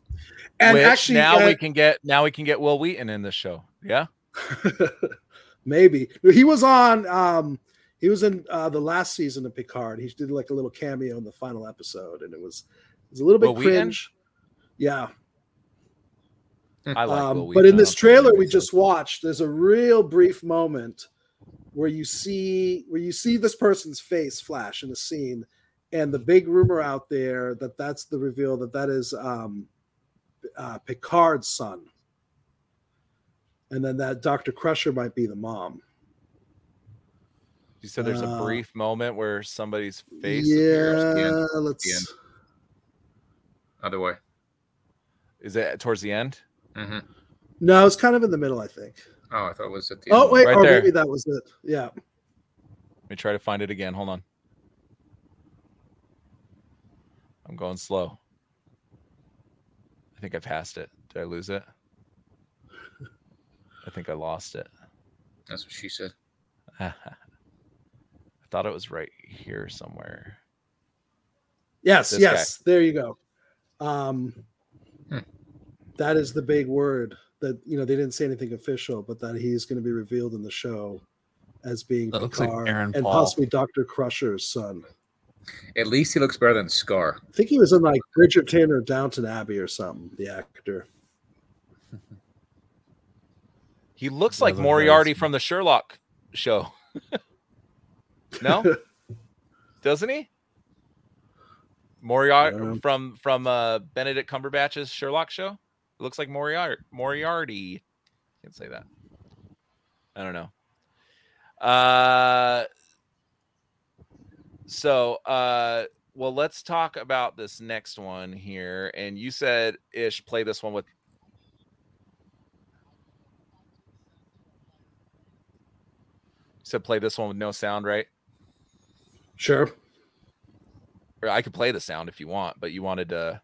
S5: And
S4: Which
S5: actually,
S4: now
S5: uh,
S4: we can get now we can get Wil Wheaton in this show. Yeah.
S5: maybe he was on. Um, he was in uh, the last season of Picard. He did like a little cameo in the final episode, and it was it was a little bit
S4: Wil Wheaton?
S5: cringe. Yeah,
S4: I like Will
S5: um,
S4: Wheaton.
S5: but in this trailer we just watched, there's a real brief moment where you see where you see this person's face flash in a scene, and the big rumor out there that that's the reveal that that is um, uh, Picard's son, and then that Doctor Crusher might be the mom.
S4: You said there's a
S5: Uh,
S4: brief moment where somebody's face appears.
S3: the
S5: Yeah,
S3: end.
S5: let's.
S3: end. Other way.
S4: Is it towards the end?
S3: hmm
S5: No, it's kind of in the middle, I think.
S3: Oh, I thought it was at the
S5: Oh
S3: end.
S5: wait,
S4: Right
S5: or
S4: there.
S5: maybe that was it. Yeah.
S4: Let me try to find it again. Hold on. I'm going slow. I think I passed it. Did I lose it? I think I lost it.
S3: That's what she said.
S4: I thought it was right here somewhere.
S5: Yes,
S4: This
S5: yes. There you go. Um,
S3: Hmm.
S5: that is the big word that you know they didn't say anything official, but that he's going to be revealed in the show as being
S2: That looks like
S5: Picard
S2: Aaron
S5: and possibly Doctor Crusher's son.
S3: At least he looks better than Skaar.
S5: I think he was in like Bridgerton or Downton Abbey or something. The actor.
S4: He looks like Moriarty from the Sherlock show. no? Doesn't he? Moriarty from from uh Benedict Cumberbatch's Sherlock show? It looks like Moriarty. Moriarty. Can't say that. I don't know. Uh so uh well let's talk about this next one here. And you said Ish play this one with you said play this one with no sound, right?
S5: Sure.
S4: Or I could play the sound if you want, but you wanted to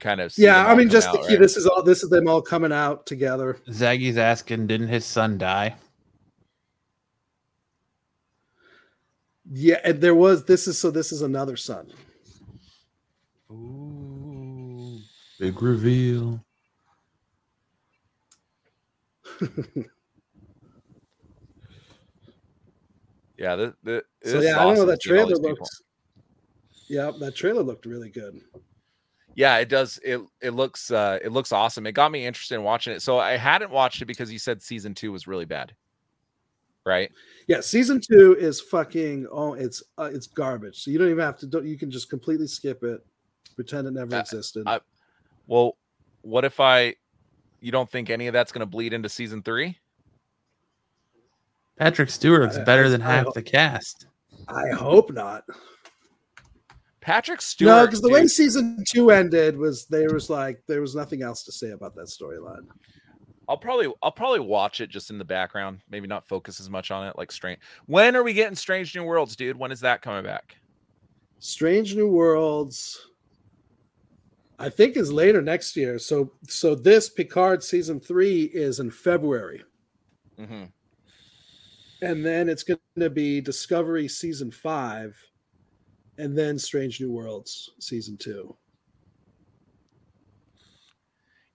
S4: kind of
S5: Yeah, I mean, just
S4: out,
S5: the key.
S4: right?
S5: This is all. This is them all coming out together.
S2: Zaggy's asking, didn't his son die?
S5: Yeah, and there was. This is so. This is another son.
S2: Ooh, big reveal.
S4: Yeah, the, the,
S5: So
S4: this is
S5: yeah, I don't know that trailer
S4: these people.
S5: looks. Yeah, that trailer looked really good.
S4: Yeah, it does. It it looks uh it looks awesome. It got me interested in watching it. So I hadn't watched it because you said season two was really bad, right?
S5: Yeah, season two is fucking. Oh, it's uh, it's garbage. So you don't even have to. Do, you can just completely skip it, pretend it never
S4: Uh,
S5: existed.
S4: I- Well, what if I? You don't think any of that's going to bleed into season three?
S2: Patrick Stewart's
S5: I-
S2: better
S5: I-
S2: than
S5: I
S2: half
S5: hope-
S2: the cast.
S5: I hope not.
S4: Patrick Stewart.
S5: no, because the way season two ended was there was like there was nothing else to say about that storyline.
S4: I'll probably I'll probably watch it just in the background. Maybe not focus as much on it. Like strange. When are we getting Strange New Worlds, dude? When is that coming back?
S5: Strange New Worlds, I think, is later next year. So so this Picard season three is in February,
S4: hmm
S5: and then it's going to be Discovery season five, and then Strange New Worlds season two.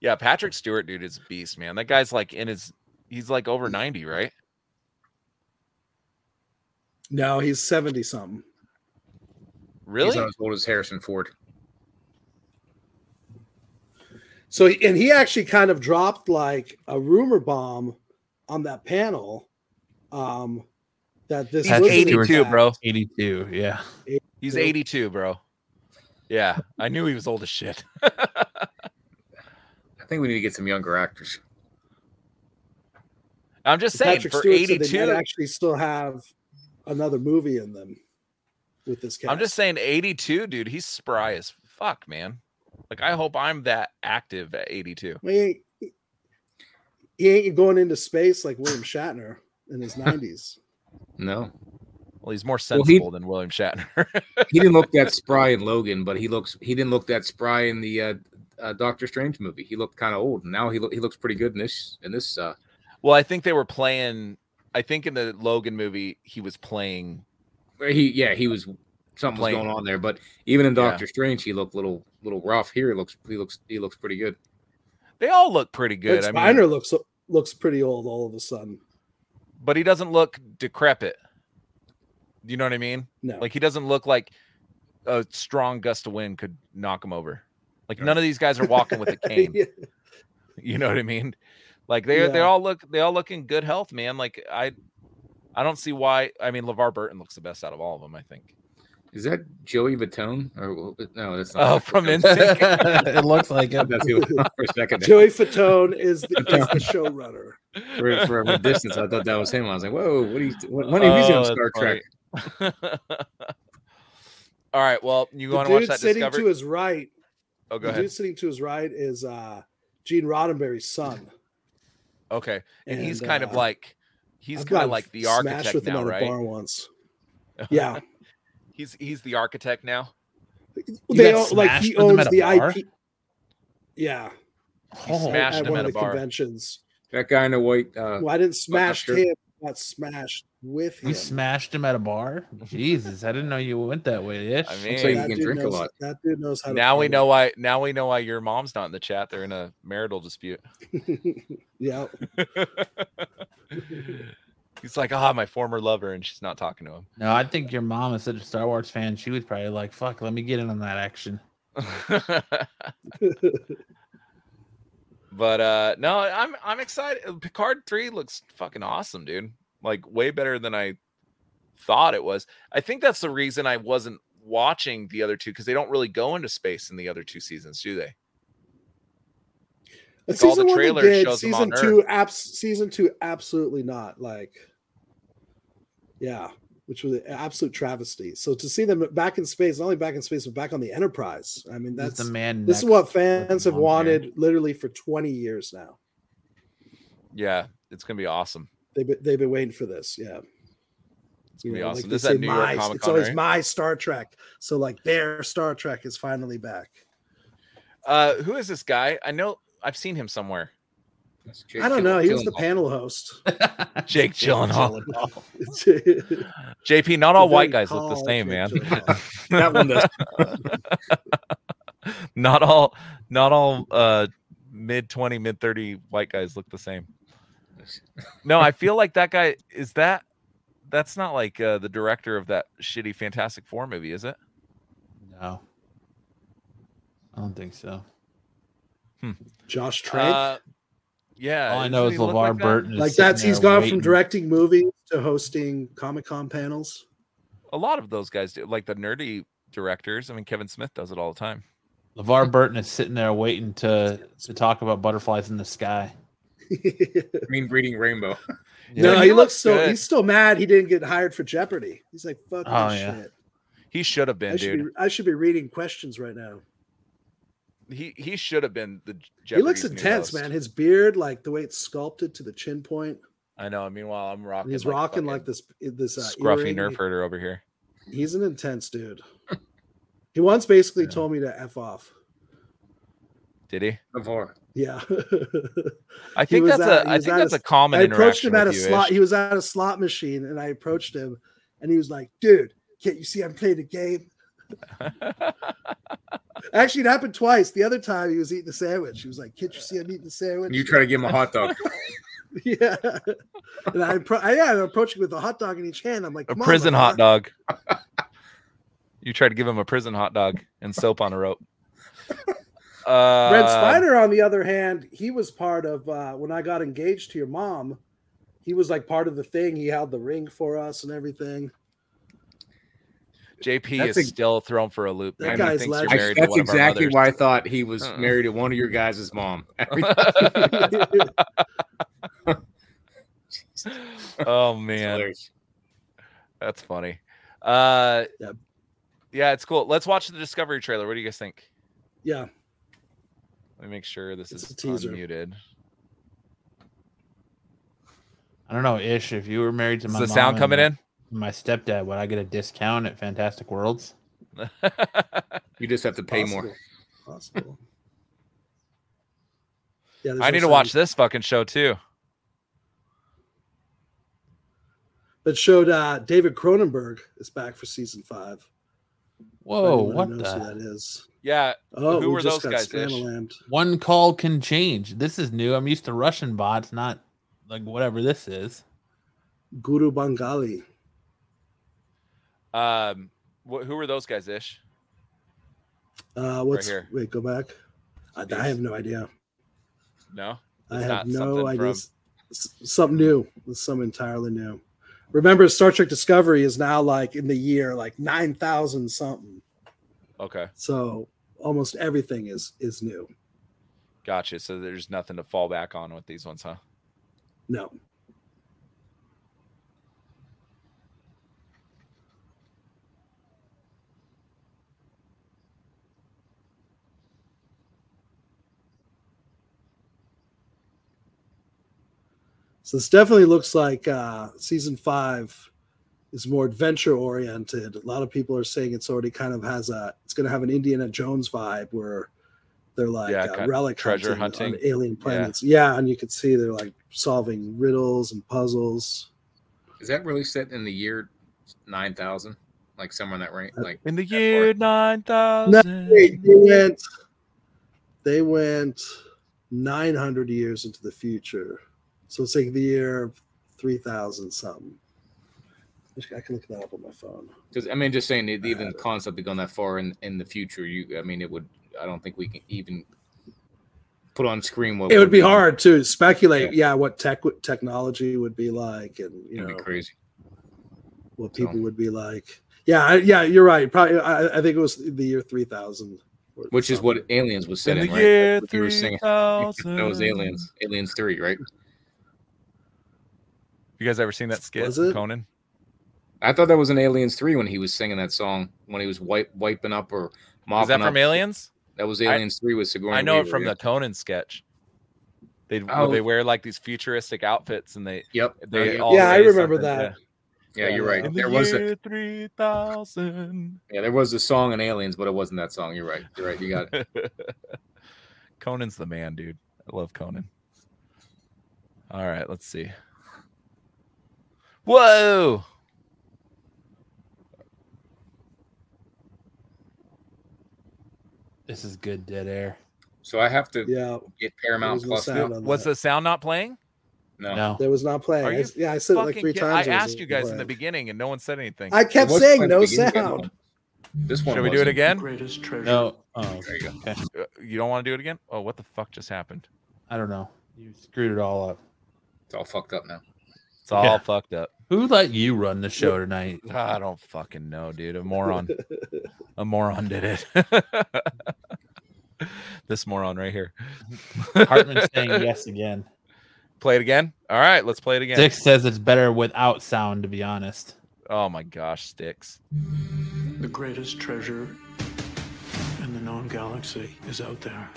S4: Yeah, Patrick Stewart, dude, is a beast, man. That guy's like in his. He's like over ninety, right?
S5: No, he's seventy something.
S4: Really?
S3: He's not as old as Harrison Ford.
S5: So and he actually kind of dropped like a rumor bomb on that panel. Um, that this
S4: He's
S5: was
S4: 82,
S5: attack.
S4: bro.
S2: 82, yeah.
S4: He's
S5: Cool.
S4: 82, bro. Yeah, I knew he was old as shit.
S3: I think we need to get some younger actors.
S4: I'm just saying
S5: Patrick
S4: for
S5: Stewart said they
S4: 82.
S5: actually still have another movie in them. with this cast.
S4: I'm just saying 82, dude, he's spry as fuck, man. Like I hope I'm that active at 82.
S5: Well, he, ain't, he ain't going into space like William Shatner in his 90s.
S3: No,
S4: Well, he's more
S3: Well,
S4: sensible
S3: he-
S4: than William Shatner.
S3: he didn't look that spry in Logan, but he looks he didn't look that spry in the uh, uh, Doctor Strange movie. He looked kind of old. Now he look he looks pretty good in this in this. Uh,
S4: well, I think they were playing I think in the Logan movie he was playing
S3: he yeah he was something was going on there, but even in
S4: Yeah.
S3: Doctor Strange he looked little little rough. Here he looks he looks he looks pretty good.
S4: they all look pretty good.
S5: Ed
S4: I mean,
S5: looks looks pretty old all of a sudden.
S4: but he doesn't look decrepit. Do you know what I mean?
S5: No,
S4: Like he doesn't look like a strong gust of wind could knock him over. Like none of these guys are walking with a cane.
S5: Yeah.
S4: You know what I mean? Like they they all look they all look in good health, man. Like I I don't see why. I mean, LeVar Burton looks the best out of all of them. I think.
S3: Is that Joey Fatone or no? That's not.
S4: Oh,
S3: not
S4: from
S3: Fatone.
S4: NSYNC.
S2: it looks like it.
S3: That's who- for a second.
S5: Joey Fatone is the, is the showrunner.
S3: For, for a distance, I thought that was him. I was like, "Whoa, what are you? What, when are you
S4: Oh,
S3: on
S4: that's
S3: Star Trek?"
S4: all right. Well, you want to watch that
S5: sitting
S4: Discovery?
S5: to his right,
S4: oh, go
S5: the
S4: ahead.
S5: dude sitting to his right is uh, Gene Roddenberry's son.
S4: Okay, and, he's
S5: and,
S4: kind of
S5: uh,
S4: like he's
S5: I've
S4: kind of like the architect
S5: with him
S4: now,
S5: at a
S4: right?
S5: bar once. Yeah,
S4: He's he's the architect now.
S5: they
S2: got
S5: all, like he owns the
S2: bar?
S5: IP. Yeah,
S4: He
S2: Oh,
S4: smashed
S5: at
S4: him
S5: one
S4: at
S5: of the
S4: bar.
S5: conventions.
S3: That guy in the white. Uh,
S5: Well, I didn't smash him. I got smashed with him.
S2: You smashed him at a bar? Jesus, I didn't know you went that way, Ish.
S4: I mean,
S3: like you can
S5: dude
S3: drink a lot.
S5: That dude knows how. to
S4: now we
S5: party.
S4: know why. Now we know why your mom's not in the chat. They're in a marital dispute.
S5: yeah,
S4: He's like, ah, my former lover, and she's not talking to him.
S2: no, I think your mom is such a Star Wars fan. She was probably like, "Fuck, let me get in on that action."
S4: But uh no, I'm I'm excited. Picard three looks fucking awesome, dude. Like way better than I thought it was. I think that's the reason I wasn't watching the other two because they don't really go into space in the other two seasons, do they?
S5: But
S4: all the trailer shows them
S5: season
S4: on
S5: two, abs- season two, absolutely not. Like, yeah, which was an absolute travesty. So to see them back in space, not only back in space, but back on the Enterprise. I mean, that's
S2: the man.
S5: this is what fans have
S2: long hair.
S5: wanted literally for 20 years now.
S4: Yeah, it's gonna be awesome.
S5: They've been, they've been waiting for this. Yeah.
S4: It's gonna be
S5: like
S4: awesome.
S5: they
S4: This is at
S5: say,
S4: New York
S5: my-
S4: Comic
S5: It's always
S4: right?
S5: my Star Trek. So like their Star Trek is finally back.
S4: Uh, who is this guy? I know I've seen him somewhere.
S3: That's Jake
S5: I don't know. He was the panel host.
S4: Jake Gyllenhaal.
S5: Very
S4: JP, not all white guys look the same, man.
S3: That one does.
S4: not all not all uh mid 20 mid 30 white guys look the same no i feel like that guy is that that's not like uh, the director of that shitty fantastic four movie is it
S2: No, I don't think so. Hmm.
S5: Josh Trank.
S4: uh, yeah
S2: All I know is
S4: he
S2: LeVar
S4: like?
S2: Burton. Is
S5: like that's he's gone
S2: waiting.
S5: from directing movies to hosting Comic Con panels.
S4: a lot of those guys do like the nerdy directors i mean kevin smith does it all the time
S2: LeVar Burton is sitting there waiting to to talk about butterflies in the sky.
S3: I mean, breeding rainbow.
S5: no, he,
S4: he
S5: looks
S4: looks
S5: so
S4: good.
S5: he's still mad he didn't get hired for Jeopardy. He's like, fuck
S2: Oh,
S5: this
S2: yeah.
S5: shit.
S4: he should have
S5: I
S4: been
S5: should,
S4: dude
S5: be, I should be reading questions right now.
S4: He he should have been the
S5: he looks intense,
S4: host.
S5: man. His beard, like the way it's sculpted to the chin point,
S4: i know meanwhile i'm
S5: and
S4: rocking
S5: he's
S4: like
S5: rocking like this this uh,
S4: scruffy
S5: earring.
S4: nerf herder over here
S5: He's an intense dude. He once basically
S2: Yeah.
S5: told me to f off.
S4: did he
S3: Before.
S5: Yeah,
S4: I think that's
S5: at-
S4: a
S5: he
S4: I
S5: was
S4: think that's
S5: a-
S4: a common
S5: I approached
S4: interaction
S5: him at a slot.
S4: Ish.
S5: He was at a slot machine, and I approached him, and he was like, "Dude, can't you see I'm playing a game?" Actually, it happened twice. The other time, he was eating a sandwich. He was like, "Can't you see I'm eating a sandwich?"
S3: And you try to give him a hot dog.
S5: yeah. And I, appro- I yeah, I approached him with a hot dog in each hand. I'm like,
S4: a
S5: "Come on,
S4: prison
S5: my
S4: hot
S5: guy."
S4: dog. you try to give him a prison hot dog and soap on a rope. Uh,
S5: Red Spider, on the other hand, he was part of uh, when I got engaged to your mom. He was like part of the thing. He held the ring for us and everything.
S4: JP
S3: That's
S4: is
S3: a-
S4: still thrown for a loop.
S5: That
S4: Man.
S5: Guy's
S4: thinks
S5: legend.
S3: I-
S4: married
S3: that's
S4: one of our
S3: exactly why I thought he was
S4: Uh-uh.
S3: married to one of your guys' mom.
S4: Oh man,
S3: hilarious.
S4: that's funny. Uh,
S5: Yeah.
S4: Yeah, it's cool. Let's watch the Discovery trailer. What do you guys think?
S5: Yeah.
S4: Let me make sure this
S5: It's
S4: is
S5: a teaser.
S4: unmuted.
S2: I don't know, Ish. If you were married to my
S4: Is
S2: my
S4: the
S2: mom
S4: sound coming
S2: my-
S4: in?
S2: My stepdad, would I get a discount at Fantastic Worlds?
S3: You just have to pay more.
S5: Possible. Possible. Yeah,
S4: I need to watch this fucking show too.
S5: But showed uh, David Cronenberg is back for season five.
S2: Whoa, what
S5: knows who that is?
S4: Yeah.
S5: Oh,
S4: Who
S5: we
S4: were
S5: just
S4: those
S5: got
S4: guys, Ish?
S5: Spanaland.
S2: One call can change. This is new. I'm used to Russian bots, not like whatever this is.
S5: Guru Bangali.
S4: Um, wh- who were those guys, Ish?
S5: Uh, what's
S4: here.
S5: wait? Go back. I, I have no idea.
S4: No,
S5: I have no idea.
S4: from-
S5: Something new. Something entirely new. Remember, Star Trek Discovery is now like in the year like nine thousand something.
S4: Okay,
S5: So almost everything is is new.
S4: gotcha. So there's nothing to fall back on with these ones, huh?
S5: No. So this definitely looks like uh, season five is more adventure oriented. A lot of people are saying it's already kind of has a it's going to have an Indiana Jones vibe where they're like
S4: Yeah,
S5: uh, relic
S4: treasure
S5: hunting, on
S4: hunting.
S5: alien planets. Yeah. and you can see they're like solving riddles and puzzles.
S3: Is that really set in the year nine thousand? Like somewhere in that range? Like
S4: In the year nine thousand.
S5: No, they went they went 900 years into the future. So it's like the year 3000 something. I can look that up on my phone.
S3: Because I mean, just saying, uh, the,
S5: I
S3: even
S5: have it.
S3: concept of going that far in in the future, you, I mean, it would. I don't think we can even put on screen what
S5: It would be hard to speculate, yeah, what tech technology would be like, and you
S3: It'd
S5: know
S3: be crazy.
S5: what
S3: So-
S5: people would be like. Yeah, I, yeah, you're right. Probably, I, I think it was the year 3000, or
S3: Which is what. Aliens was
S4: In
S3: set
S4: the
S3: in, right?
S4: year
S3: What you were singing. That was Aliens. Aliens Three, right?
S4: You guys ever seen that skit,
S5: Was it?
S4: Conan?
S3: I thought that was in Aliens Three when he was singing that song when he was wipe, wiping up or mopping
S4: Is that
S3: up.
S4: from Aliens?
S3: That was
S4: I-
S3: Aliens Three with Sigourney.
S4: I know it from
S3: yeah.
S4: the Conan sketch. They
S3: Oh.
S4: they wear like these futuristic outfits and they
S3: Yep.
S4: they
S3: yeah,
S4: all
S5: Yeah, I remember
S4: something,
S5: that.
S3: yeah, you're right.
S4: In
S3: There
S4: the
S3: was a,
S4: three thousand.
S3: yeah, there was a song in Aliens, but it wasn't that song. You're right. You're right. You got it.
S4: Conan's the man, dude. I love Conan. All right, let's see. Whoa!
S2: This is good dead air.
S3: So I have to
S5: Yeah,
S3: get Paramount
S5: was no
S3: Plus.
S5: sound
S3: now?
S4: Was the sound not playing?
S3: No.
S2: No.
S5: There was not playing. I, yeah, I said it like three
S4: kid-
S5: times.
S4: I asked you guys in the beginning and no one said anything.
S5: I kept saying no
S3: at the beginning, but
S5: sound.
S3: This one.
S4: Should we do it again?
S6: Greatest treasure.
S2: No. Oh,
S3: There you go.
S2: okay.
S4: Uh, You don't want to do it again? Oh, what the fuck just happened?
S2: I don't know. You screwed it all up.
S3: It's all fucked up now.
S4: It's all
S2: Yeah.
S4: fucked up.
S2: Who let you run the show tonight?
S4: I don't fucking know, dude. A moron. A moron did it. this moron right here.
S2: Hartman saying yes again.
S4: Play it again. All right, let's play it again.
S2: Dick says it's better without sound, to be honest.
S4: Oh my gosh, sticks.
S6: The greatest treasure in the known galaxy is out there.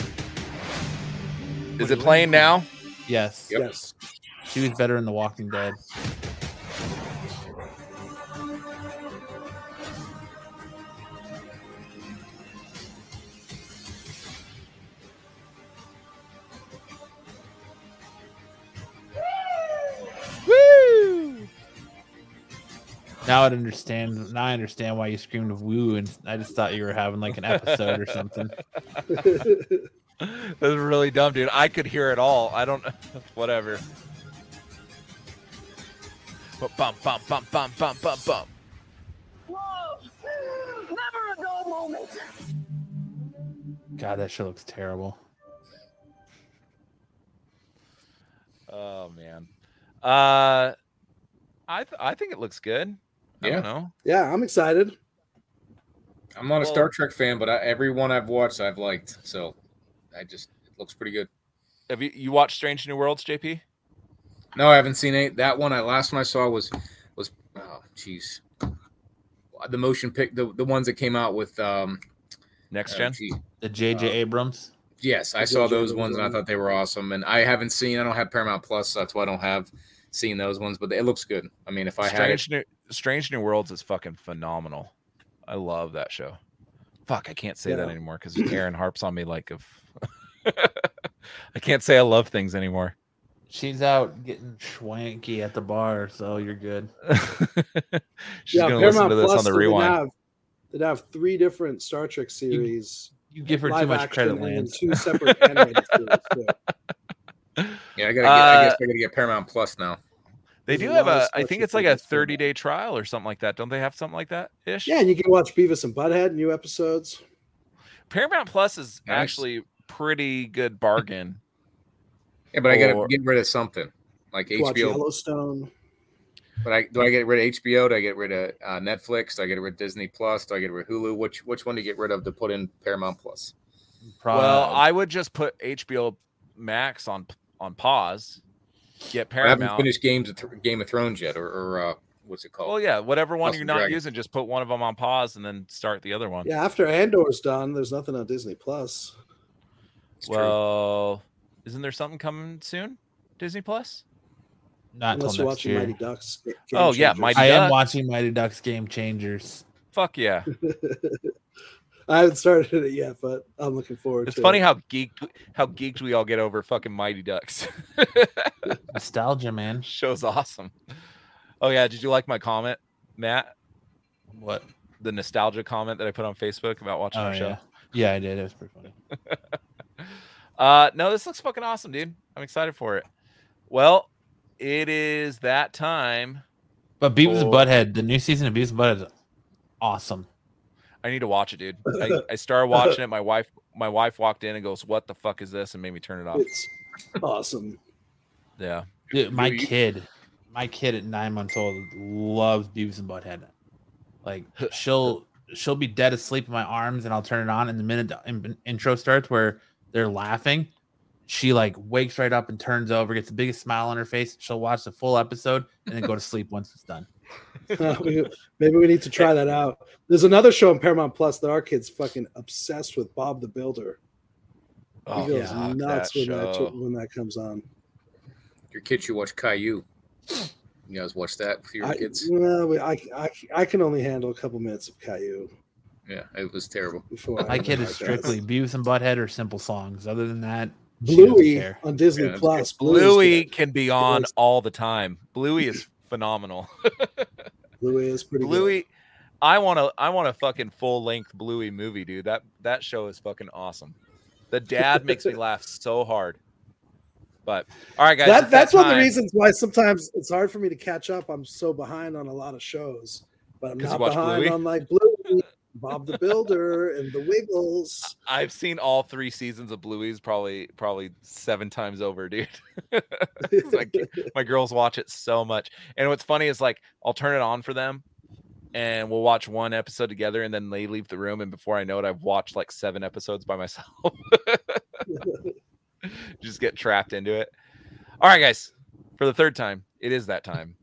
S4: Is it playing now?
S2: Yes.
S3: Yep.
S5: Yes.
S2: She was better in The Walking Dead. Now I understand. Now I understand why you screamed "woo," and I just thought you were having like an episode or something.
S4: That was really dumb, dude. I could hear it all. I don't. Know. Whatever. But bump, bump, bump, bump, bump, bump, bump.
S7: Whoa! Never a dull moment.
S2: God, that shit looks terrible.
S4: Oh man. Uh, I th- I think it looks good. I
S3: Yeah.
S4: don't know.
S5: yeah, I'm excited.
S3: I'm not a
S4: Well-
S3: Star Trek fan, but I, every one I've watched, I've liked. So I just it looks pretty good.
S4: Have you you watched Strange New Worlds, JP?
S3: No, I haven't seen it. That one, I last one I saw was was oh jeez, the motion pick the, the ones that came out with um
S4: Next
S3: uh,
S4: gen.
S3: gee,
S2: The J.J.
S3: Uh,
S2: Abrams.
S3: yes, I
S5: The
S3: saw
S5: J.J.
S3: those ones and I thought they were awesome. And I haven't seen I don't have Paramount Plus, so that's why I don't have seen those ones, but it looks good. I mean, if I had it,
S4: Strange New Strange New Worlds is fucking phenomenal. I love that show. Fuck, I can't say that anymore because Aaron harps on me like of. I can't say I love things anymore.
S2: She's out getting schwanky at the bar, so you're good.
S4: She's gonna listen to this on the
S5: did
S4: rewind.
S5: Have, did have three different Star Trek series.
S2: You give her too much credit,
S5: and
S2: Lance.
S5: Two separate animated series. too.
S3: yeah, I gotta get I
S4: Uh,
S3: guess I gotta get Paramount Plus now.
S4: They
S5: There's
S4: do have a. I think it's like a 30 day trial or something like that. Don't they have something like that ish?
S5: Yeah, and you can watch Beavis and Butthead new episodes.
S4: Paramount Plus is
S3: Nice.
S4: actually pretty good bargain.
S3: Yeah, but I gotta
S4: Or-
S3: get rid of something. Like
S5: You can watch
S3: HBO.
S5: Yellowstone.
S3: But I do I get rid of HBO? Do I get rid of uh, Netflix? Do I get rid of Disney Plus? Do I get rid of Hulu? Which which one do you get rid of to put in Paramount Plus?
S4: Probably.
S2: Well,
S4: I would just put HBO Max on on pause. Get
S3: I haven't finished Games of Th- Game of Thrones yet, or, or uh, what's it called?
S4: Well, yeah, whatever one
S3: House
S4: you're not
S3: Dragon.
S4: using, just put one of them on pause and then start the other one.
S5: Yeah, after Andor's done, there's nothing on Disney Plus.
S3: It's true.
S4: Well, isn't there something coming soon? Disney Plus?
S2: not
S5: Unless
S2: until
S5: you're watching
S2: year.
S5: Mighty Ducks. Game
S4: Oh, yeah, Mighty
S2: I am watching Mighty Ducks Game Changers.
S4: Fuck yeah!
S5: I haven't started it yet, but I'm looking forward
S4: It's
S5: to
S4: funny
S5: it.
S4: how geeked how geeked we all get over fucking Mighty Ducks.
S2: Nostalgia, man.
S4: Show's awesome. Oh yeah, did you like my comment, Matt?
S2: What?
S4: The nostalgia comment that I put on Facebook about watching
S2: Oh
S4: our show.
S2: yeah, yeah, I did. It was pretty funny.
S4: Uh, no, this looks fucking awesome, dude. I'm excited for it. Well, it is that time.
S2: But Beavis and
S4: Or-
S2: Butthead, the new season of Beavis and Butthead is awesome.
S4: I need to watch it, dude. I, I started watching it. My wife, my wife walked in and goes, "What the fuck is this?" and made me turn it off.
S5: It's awesome.
S4: Yeah,
S2: Dude, my
S3: You- you-
S2: kid, my kid at nine months old loves Beavis and Butthead. Like she'll she'll be dead asleep in my arms, and I'll turn it on. And the minute the in- intro starts, where they're laughing, she like wakes right up and turns over, gets the biggest smile on her face. She'll watch the full episode and then go to sleep once it's done.
S5: Uh, we- Maybe we need to try that out. There's another show on Paramount Plus that our kids fucking obsessed with Bob the Builder. He
S4: oh,
S5: goes
S4: fuck
S5: nuts
S4: that
S5: when that when that comes on.
S3: Your kids should watch Caillou. You guys watch that for your
S5: I,
S3: kids?
S5: well, we- I, I, I can only handle a couple minutes of Caillou
S3: Yeah, it was terrible.
S5: before.
S2: My
S5: I
S2: kid is strictly Beavis and Butthead or simple songs. Other than that, she
S5: Bluey on Disney
S3: Yeah,
S5: Plus.
S4: Bluey
S5: good.
S4: can be on all the time. Bluey is phenomenal.
S5: Bluey is pretty
S4: Bluey, I want to, I want a fucking full length Bluey movie, dude. That that show is fucking awesome. The dad makes me laugh so hard. But all right, guys,
S5: That, that's one of the reasons why sometimes it's hard for me to catch up. I'm so behind on a lot of shows, but I'm not behind
S4: Bluey?
S5: on like Bluey, Bob the Builder, and The Wiggles.
S4: I've seen all three seasons of Bluey's probably probably seven times over, dude. Like my girls watch it so much. And what's funny is like I'll turn it on for them and we'll watch one episode together and then they leave the room and before I know it I've watched like seven episodes by myself. Just get trapped into it. All right guys, for the third time, it is that time.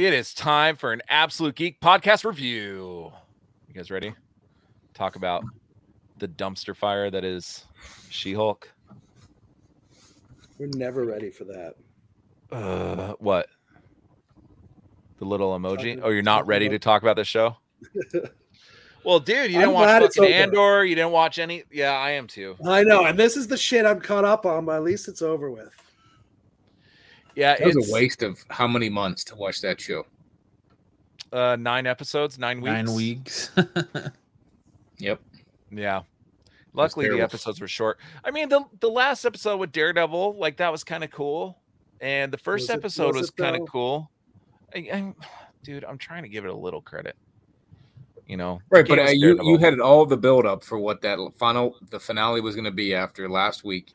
S4: It is time for an absolute geek podcast review. You guys ready? Talk about the dumpster fire that is She-Hulk.
S5: We're never ready for that.
S4: Uh, what? The little emoji?
S5: Talking-
S4: Oh, you're not ready
S5: about-
S4: to talk about this show? well, dude, you didn't watch
S5: glad it's
S4: fucking. Andor. You didn't watch any. Yeah, I am too.
S5: I know, and this is the shit I'm caught up on, but at least it's over with.
S4: Yeah,
S3: it was a waste of how many months to watch that show?
S4: uh, nine episodes, nine weeks.
S2: Nine weeks.
S3: Yep.
S4: Yeah. Luckily, the episodes were short. I mean, the the last episode with Daredevil, like that was kind of cool, and the first
S5: Was it-
S4: episode
S5: was
S4: was, kind of cool. I, I'm, dude, I'm trying to give it a little credit. You know,
S3: Right, but uh, you you had all the build up for what that final the finale was going to be after last week.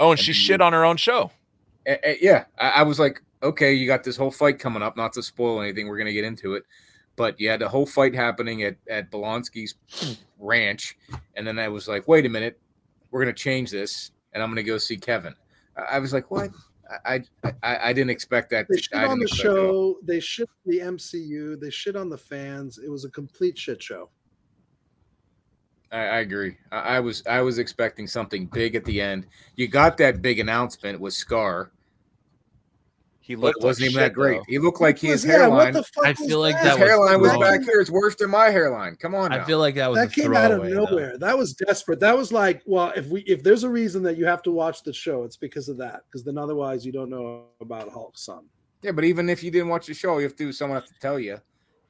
S4: oh, and she shit
S3: you-
S4: on her own show.
S3: Yeah, I, I was like, okay, you got this whole fight coming up. Not to spoil anything, we're gonna get into it, but you had the whole fight happening at at Blonsky's ranch, and then I was like, wait a minute, we're gonna change this, and I'm gonna go see Kevin. I, was like, what? I, I I didn't expect that.
S5: They shit
S3: I
S5: on the
S3: expect that at all.
S5: show. They shit the MCU. They shit on the fans. It was a complete shit show.
S3: I, I agree. I, I was I was expecting something big at the end. You got that big announcement with Skaar,
S4: He looked
S3: wasn't
S4: like
S3: even that great.
S4: though.
S3: He looked like his
S5: yeah, what
S3: hairline.
S5: the fuck
S2: I feel like
S3: his
S2: that was
S3: hairline was
S2: thrown-
S3: back here. It's worse than my hairline. Come on, now.
S2: I feel like that was
S5: that
S2: a
S5: came out of
S2: throwaway, though.
S5: nowhere. That was desperate. That was like, well, if we if there's a reason that you have to watch the show, it's because of that. Because then otherwise you don't know about Hulk's son.
S3: yeah, but even if you didn't watch the show, you have to someone have to tell you.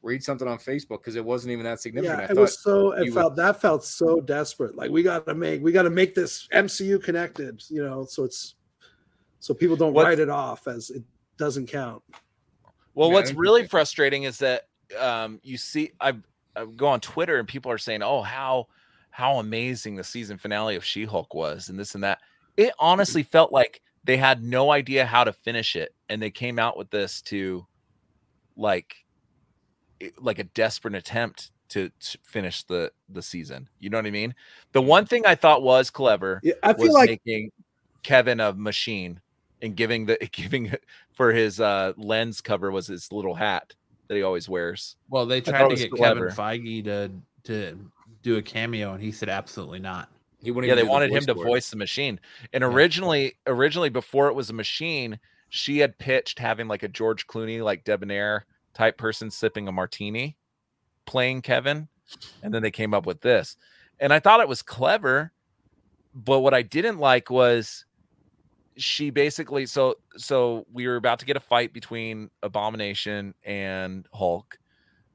S3: Read something on Facebook because it wasn't even that significant.
S5: Yeah,
S3: I
S5: it was so. It
S3: you
S5: felt that felt so desperate. Like we got to make we got to make this MCU connected. You know, so it's so people don't
S4: What-
S5: write it off as it doesn't count.
S4: Well,
S3: Yeah,
S4: what's really frustrating is that um, you see, I, I go on Twitter and people are saying, "Oh, how how amazing the season finale of She-Hulk was," and this and that. It honestly felt like they had no idea how to finish it, and they came out with this to, like, like a desperate attempt to, to finish the the season. You know what I mean? The one thing I thought was clever
S5: Yeah, I
S4: was
S5: like
S4: making Kevin a machine and giving the giving for his uh lens cover was his little hat that he always wears.
S2: Well, they tried to get
S4: clever.
S2: Kevin Feige to to do a cameo, and he said absolutely not.
S3: he wouldn't
S4: Yeah, they
S3: do the
S4: wanted him to
S3: for it.
S4: voice the machine. And
S2: Yeah.
S4: originally, originally before it was a machine, she had pitched having like a George Clooney, like debonair type person sipping a martini, playing Kevin, and then they came up with this. And I thought it was clever, but what I didn't like was she basically so so we were about to get a fight between Abomination and Hulk.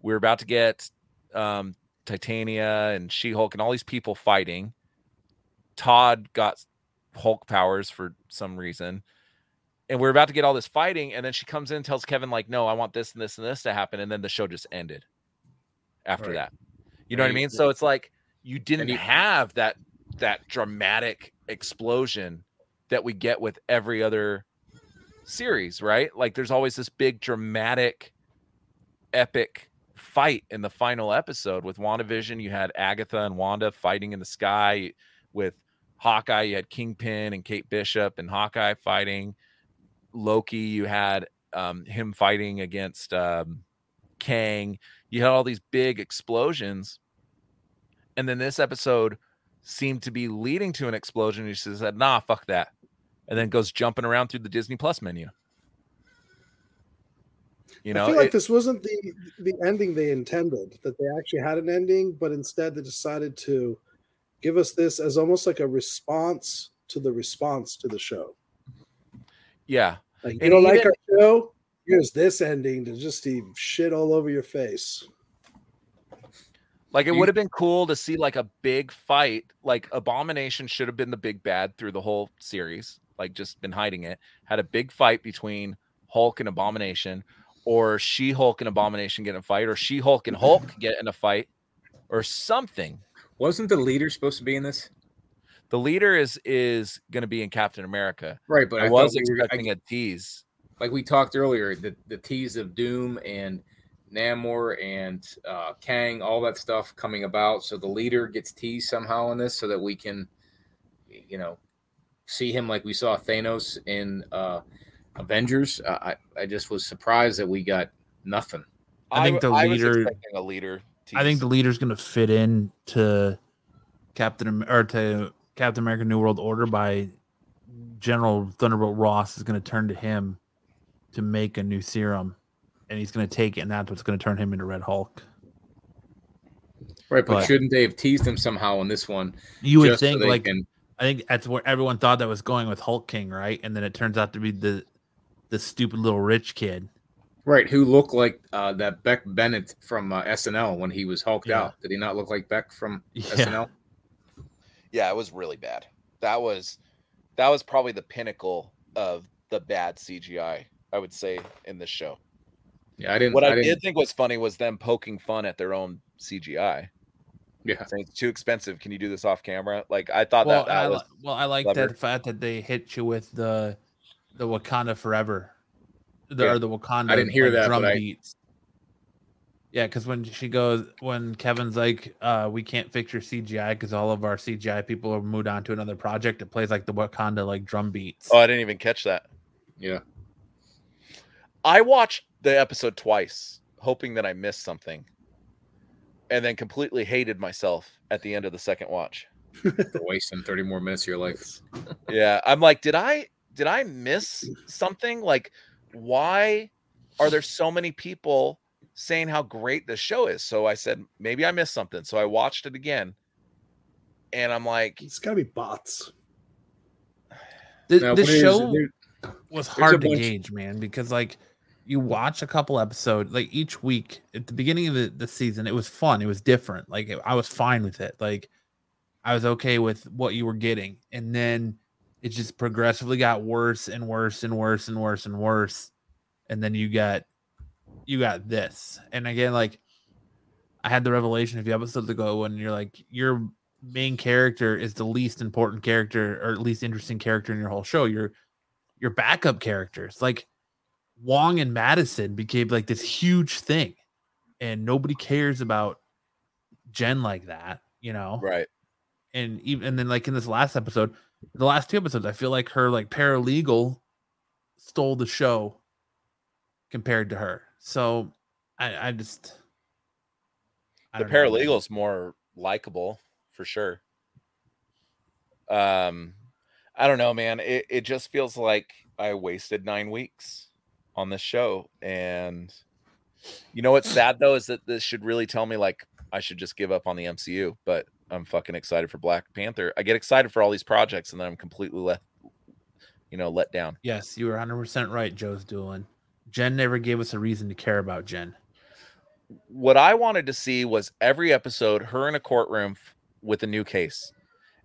S4: We were about to get um Titania and She Hulk and all these people fighting. Todd got Hulk powers for some reason. And we're about to get all this fighting. And then she comes in and tells Kevin, like, no, I want this and this and this to happen. And then the show just ended after
S3: Right.
S4: that. You know what I
S3: Right.
S4: mean? So it's like you didn't have that that dramatic explosion that we get with every other series, right? Like there's always this big dramatic epic fight in the final episode with WandaVision. You had Agatha and Wanda fighting in the sky. With Hawkeye, you had Kingpin and Kate Bishop and Hawkeye fighting. Loki, you had um, him fighting against um, Kang. You had all these big explosions. And then this episode seemed to be leading to an explosion. He said, nah, fuck that. And then goes jumping around through the Disney Plus menu. You know,
S5: I feel like
S4: it-
S5: this wasn't the the ending they intended. That they actually had an ending, but instead they decided to give us this as almost like a response to the response to the show.
S4: yeah.
S5: Like you
S4: And
S5: don't like
S4: even-
S5: our show? Here's this ending to just to shit all over your face.
S4: Like it would have been cool to see like a big fight. Like Abomination should have been the big bad through the whole series. Like just been hiding it. Had a big fight between Hulk and Abomination, or She Hulk and Abomination get in a fight, or She Hulk and Hulk get in a fight, or something.
S3: Wasn't the leader supposed to be in this?
S4: The leader is is going to be in Captain America.
S3: Right, but
S4: I,
S3: I,
S4: was
S3: we were- I-
S4: expecting a tease.
S3: like we talked earlier, the, the tease of Doom and Namor and uh, Kang, all that stuff coming about. So the leader gets teased somehow in this, so that we can, you know, see him like we saw Thanos in uh, Avengers. Uh, I I just was surprised that we got nothing.
S2: I think the
S4: was
S2: leader-
S4: expecting a leader.
S2: I think the leader's going to fit in to Captain or to Captain America: New World Order by General Thunderbolt Ross is going to turn to him to make a new serum, and he's going to take it, and that's what's going to turn him into Red Hulk.
S3: Right, but,
S2: But-
S3: shouldn't they have teased him somehow in this one?
S2: You would
S3: just so
S2: think like
S3: can-
S2: I think that's where everyone thought that was going with Hulkling, right? And then it turns out to be the the stupid little rich kid.
S3: right, who looked like uh, that Beck Bennett from uh, SNL when he was hulked
S2: Yeah.
S3: out? Did he not look like Beck from
S2: Yeah.
S3: SNL?
S4: yeah, it was really bad. That was that was probably the pinnacle of the bad CGI, I would say, in this show.
S3: Yeah, I didn't.
S4: What I,
S3: didn't,
S4: did think was funny was them poking fun at their own CGI.
S3: Yeah,
S4: Saying it's too expensive. Can you do this off camera? Like I thought
S2: Well,
S4: that, that
S2: I,
S4: was
S2: well, I like
S4: clever.
S2: that fact that they hit you with the the Wakanda Forever the,
S3: Yeah.
S2: or the Wakanda.
S3: I didn't hear
S2: like,
S3: that,
S2: drum
S3: but I-
S2: beats. Yeah, because when she goes, when Kevin's like, uh, "We can't fix your CGI because all of our CGI people have moved on to another project," it plays like the Wakanda like drum beats.
S4: Oh, I didn't even catch that.
S3: Yeah.
S4: I watched the episode twice, hoping that I missed something, and then completely hated myself at the end of the second watch.
S3: For wasting 30 more minutes of your life.
S4: Yeah, I'm like, did I did I miss something? Like, why are there so many people saying how great the show is? So I said maybe I missed something. So I watched it again, and I'm like,
S5: It's got to be bots.
S2: the,
S3: Now,
S2: the show
S3: there-
S2: was hard to
S3: bunch-
S2: gauge, man, because like you watch a couple episodes like each week at the beginning of the, the season, it was fun, it was different. Like I was fine with it. Like I was okay with what you were getting, and then it just progressively got worse and worse and worse and worse and worse, and then you got you got this, and again, like I had the revelation a few episodes ago when you're like your main character is the least important character or least interesting character in your whole show. Your your backup characters like Wong and Madisynn became like this huge thing, and nobody cares about Jen like that, you know.
S4: right,
S2: And even and then like in this last episode, the last two episodes, I feel like her like paralegal stole the show compared to her. So I I just I
S4: the
S2: know,
S4: paralegal's more likable for sure. Um, I don't know, man. It it just feels like I wasted nine weeks on this show, and you know what's sad though is that this should really tell me like I should just give up on the MCU. But I'm fucking excited for Black Panther. I get excited for all these projects, and then I'm completely let, you know, let down.
S2: Yes, you were 100% right, Joe's doing. Jen never gave us a reason to care about Jen.
S4: what I wanted to see was every episode her in a courtroom f- with a new case.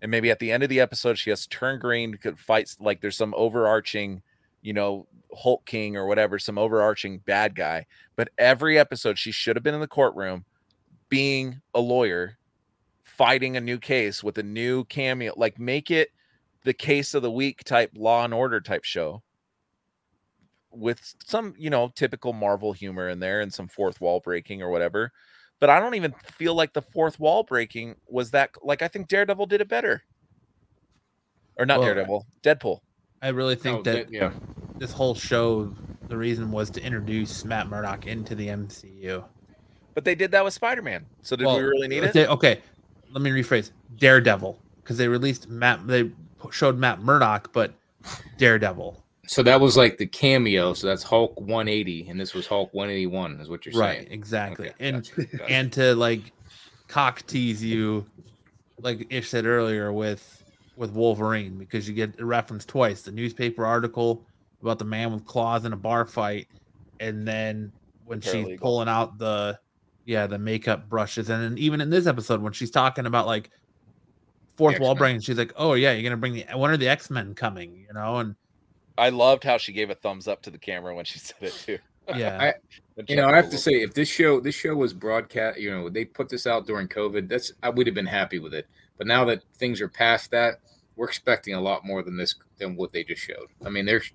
S4: And maybe at the end of the episode, she has to turn green, could fight like there's some overarching, you know, Hulkling or whatever, some overarching bad guy. But every episode, she should have been in the courtroom being a lawyer, fighting a new case with a new cameo. Like make it the case of the week type law and order type show with some, you know, typical Marvel humor in there and some fourth wall breaking or whatever. But I don't even feel like the fourth wall breaking was that like I think Daredevil did it better. Or not
S2: Well,
S4: Daredevil, Deadpool.
S2: I really think
S3: Oh,
S2: that
S3: that- yeah.
S2: this whole show, the reason was to introduce Matt Murdock into the MCU.
S4: But they did that with Spider-Man. So did we really need
S2: if
S4: it?
S2: they- okay, let me rephrase Daredevil because they released Matt. They showed Matt Murdock, but Daredevil.
S3: So that was like the cameo. So that's Hulk 180, and this was Hulk 181, is what you're
S2: right,
S3: saying.
S2: Right, exactly.
S3: Okay,
S2: and
S3: gotcha, gotcha.
S2: and to like cock tease you, like Ish said earlier with with Wolverine, because you get a reference twice: the newspaper article about the man with claws in a bar fight, and then when she's
S4: Paralegal.
S2: pulling out the yeah the makeup brushes, and then even in this episode when she's talking about like fourth wall
S3: X-Men.
S2: breaking, she's like, "Oh yeah, you're gonna bring the when are the X Men coming?" You know, and
S4: I loved how she gave a thumbs up to the camera when she said it too.
S2: yeah,
S3: I- You know, I have to say, if this show this show was broadcast, you know, they put this out during COVID, that's I would have been happy with it. But now that things are past that, we're expecting a lot more than this than what they just showed. I mean, there's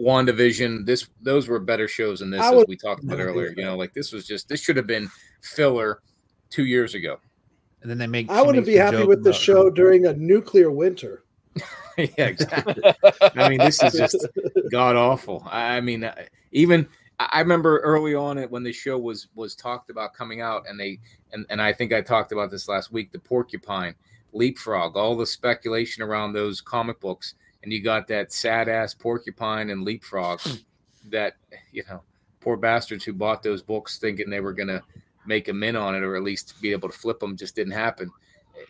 S3: WandaVision, this those were better shows than this,
S5: I
S3: as
S5: would-
S3: we talked about earlier. You know, like this was just this should have been filler two years ago.
S2: and then they make.
S5: I wouldn't be happy with the
S2: about-
S5: show during a nuclear winter.
S3: yeah, exactly. I mean, this is just god awful. I I mean, uh, even I remember early on it when the show was was talked about coming out, and they and and I think I talked about this last week. The porcupine, leapfrog, all the speculation around those comic books, and you got that sad ass porcupine and leapfrog. that you know, poor bastards who bought those books thinking they were gonna make a min on it or at least be able to flip them just didn't happen.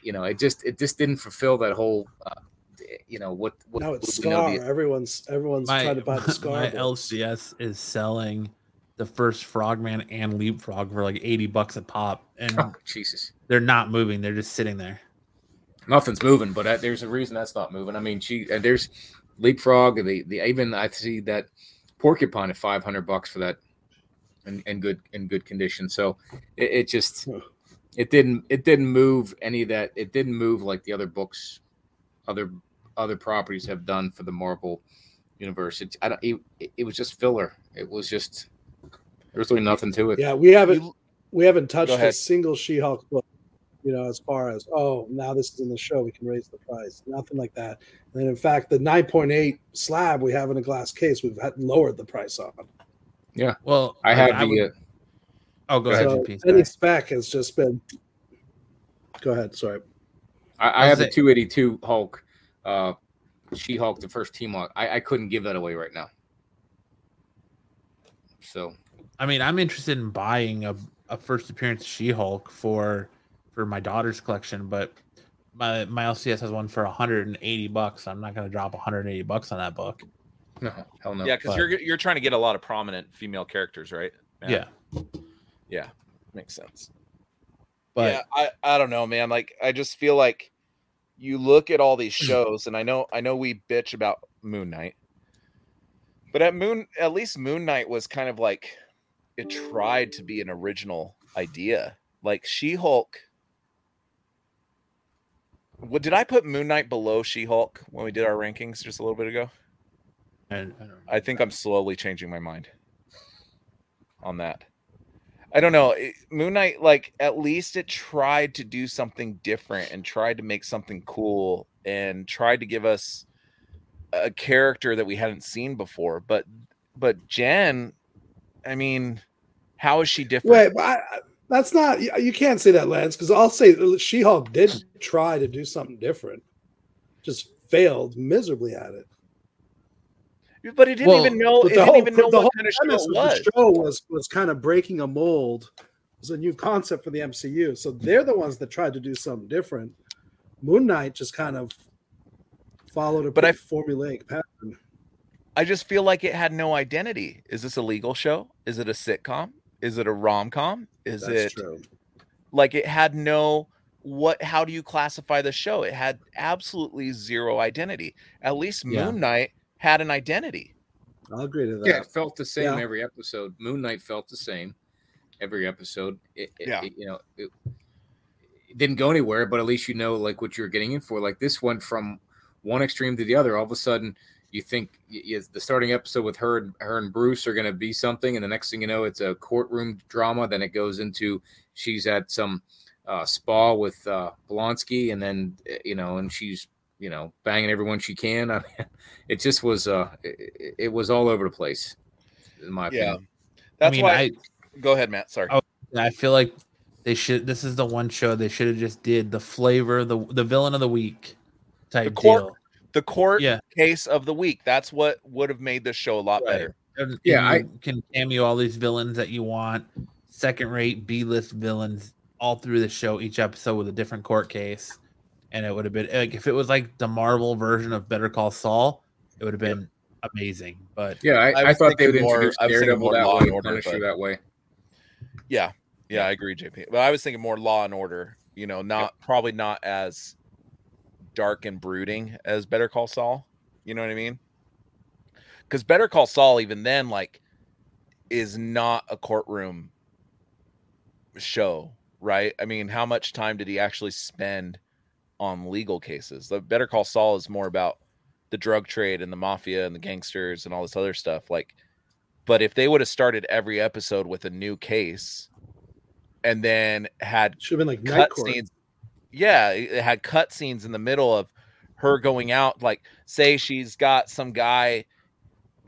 S3: You know, it just it just didn't fulfill that whole. Uh, you know what? what
S5: Now it's
S3: what know
S5: Skaar.
S3: the-
S5: Everyone's everyone's
S2: my,
S5: trying to buy the Skaar.
S2: my
S5: books.
S2: LCS is selling the first Frogman and Leapfrog for like 80 bucks a pop. And
S3: Oh, Jesus.
S2: they're not moving. They're just sitting there.
S3: Nothing's moving, but uh, there's a reason that's not moving. I mean, she and there's leapfrog. The the even I see that porcupine at 500 bucks for that, in, in good in good condition. So it, it just it didn't it didn't move any of that. It didn't move like the other books, other other properties have done for the Marvel universe. It, I don't. It, it was just filler. It was just there was really nothing to it.
S5: Yeah, we haven't
S4: You-
S5: we haven't touched a single She-Hulk book. You know, as far as oh, now this is in the show, we can raise the price. Nothing like that. And in fact, the 9.8 slab we have in a glass case, we've had lowered the price on. Yeah.
S2: Well,
S3: I
S2: like,
S3: have
S2: I
S3: the.
S2: would-
S3: uh,
S2: oh, go
S3: go
S2: ahead,
S5: any spec has just been. Go ahead. Sorry.
S3: I, I
S2: I
S3: have the 282 Hulk, uh, She Hulk, the first team Hulk. I, I couldn't give that away right now. So
S2: I mean, I'm interested in buying a, a first appearance She-Hulk for for my daughter's collection, but my my LCS has one for 180 bucks. I'm not going to drop 180 bucks on that book.
S3: no, hell no.
S4: yeah, because you're you're trying to get a lot of prominent female characters, right? Matt?
S2: Yeah,
S4: yeah, makes sense.
S2: but
S4: yeah, I I don't know, man. Like I just feel like you look at all these mm. shows, and I know I know we bitch about Moon Knight, but at Moon at least Moon Knight was kind of like it tried to be an original idea. Like She Hulk. What did I put Moon Knight below She Hulk when we did our rankings just a little bit ago?
S2: I, I don't.
S4: I think I'm slowly changing my mind on that. I don't know. it- Moon Knight, like, at least it tried to do something different and tried to make something cool and tried to give us a character that we hadn't seen before. But, but Jen, I mean, how is she different?
S5: Wait, but I, that's not. You you can't say that, Lance, because I'll say She-Hulk did try to do something different, just failed miserably at it.
S4: But he didn't
S2: Well,
S4: even know. It didn't
S5: whole,
S4: even know
S5: the
S4: what kind of show was.
S5: the show was was kind of breaking a mold. It was a new concept for the MCU, so they're the ones that tried to do something different. Moon Knight just kind of followed a
S4: But I-
S5: formulaic pattern.
S4: I just feel like it had no identity. Is this a legal show? Is it a sitcom? Is it a rom com? Is
S5: That's
S4: it
S5: true.
S4: like it had no what how do you classify the show? It had absolutely zero identity. At least Moon
S2: Yeah.
S4: Knight had an identity.
S5: I'll agree to that.
S3: Yeah, it felt the same
S5: Yeah.
S3: every episode. Moon Knight felt the same every episode. It, it-
S4: Yeah.
S3: it- you know, it, it didn't go anywhere, but at least you know like what you're getting in for. Like this went from one extreme to the other. All of a sudden, you think y- y- the starting episode with her and her and Bruce are going to be something, and the next thing you know, it's a courtroom drama. Then it goes into she's at some uh, spa with uh, Blonsky, and then uh, you know, and she's you know banging everyone she can. I mean, it just was uh, it, it- it was all over the place, in my opinion.
S4: That's
S2: I mean,
S4: why
S2: I
S4: go ahead, Matt. Sorry.
S2: Oh, I feel like they should. This is the one show they should have just did the flavor, the the villain of the week type
S4: court-
S2: deal.
S4: the court
S2: Yeah.
S4: case of the week. That's what would have made this show a lot
S2: Right.
S4: better.
S2: And-
S3: Yeah,
S2: and you can cameo all these villains that you want, second rate B list villains all through the show, each episode with a different court case. And it would have been like if it was like the Marvel version of Better Call Saul, it would have been amazing. But
S3: Yeah, I,
S4: I
S3: I, thought they would
S4: thinking more-
S3: introduce
S4: I was thinking
S3: Daredevil
S4: more
S3: that
S4: Law
S3: way,
S4: and
S3: and
S4: Order,
S3: Punisher
S4: but-
S3: that way.
S4: Yeah, yeah, I agree, JP. But I was thinking more Law and Order. You know, not probably not as dark and brooding as Better Call Saul. You know what I mean? Because Better Call Saul, even then, like, is not a courtroom show, right? I mean, how much time did he actually spend on legal cases? The Better Call Saul is more about the drug trade and the mafia and the gangsters and all this other stuff. Like, but if they would have started every episode with a new case and then had
S5: Should have been like
S4: cut scenes. Yeah, it it had cut scenes in the middle of her going out. Like, say she's got some guy,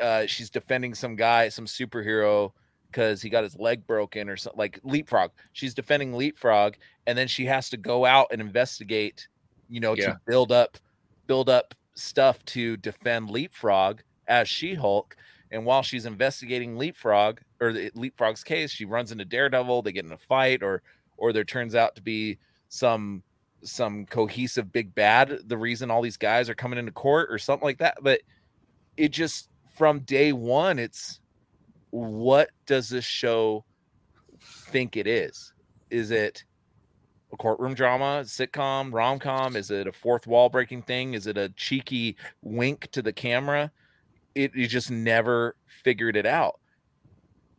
S4: uh, she's defending some guy, some superhero, because he got his leg broken or something. Like Leapfrog, she's defending Leapfrog, and then she has to go out and investigate. You know,
S3: Yeah.
S4: to build up, build up stuff to defend Leapfrog as She Hulk. And while she's investigating Leapfrog or the Leapfrog's case, she runs into Daredevil. They get in a fight, or or there turns out to be some some cohesive big bad. The reason all these guys are coming into court or something like that. But it just from day one, it's what does this show think it is? Is it a courtroom drama, sitcom, rom com? Is it a fourth wall breaking thing? Is it a cheeky wink to the camera? It you just never figured it out.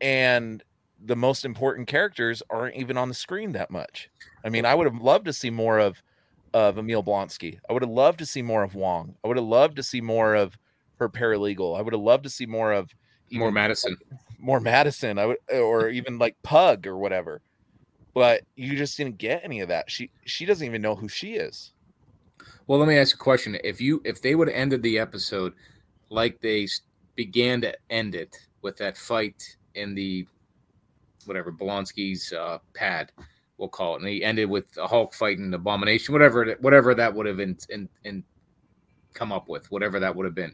S4: And the most important characters aren't even on the screen that much. I mean, I would have loved to see more of of Emil Blonsky. I would have loved to see more of Wong. I would have loved to see more of her paralegal. I would have loved to see more of
S3: More Madisynn.
S4: more Madisynn. I would, or even like Pug or whatever. But you just didn't get any of that. She she doesn't even know who she is.
S3: Well, let me ask a question. If you if they would have ended the episode like they began to end it with that fight in the whatever Blonsky's uh, pad, we'll call it, and they ended with a Hulk fighting Abomination, whatever it- whatever that would have in, in, in come up with, whatever that would have been,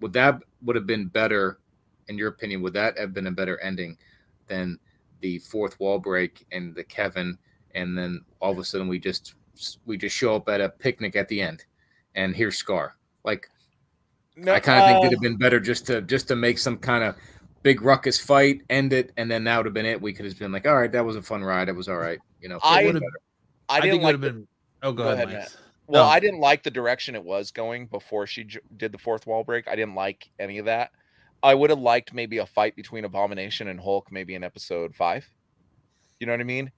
S3: would that would have been better, in your opinion? Would that have been a better ending than the fourth wall break and the Kevin, and then all of a sudden we just we just show up at a picnic at the end, and here's Skaar. Like
S4: No,
S3: I kind of think
S4: uh,
S3: it'd have been better just to just to make some kind of big ruckus fight, end it, and then that would have been it. We could have been like, all right, that was a fun ride. It was all right. You know,
S4: I-
S2: would've-
S4: I
S2: I,
S4: didn't
S2: think it
S4: like
S2: would have been. Oh, go,
S4: Go
S2: ahead,
S4: ahead,
S2: Max.
S4: Well,
S2: No.
S4: I didn't like the direction it was going before she j- did the fourth wall break. I didn't like any of that. I would have liked maybe a fight between Abomination and Hulk, maybe in episode five. You know what I mean?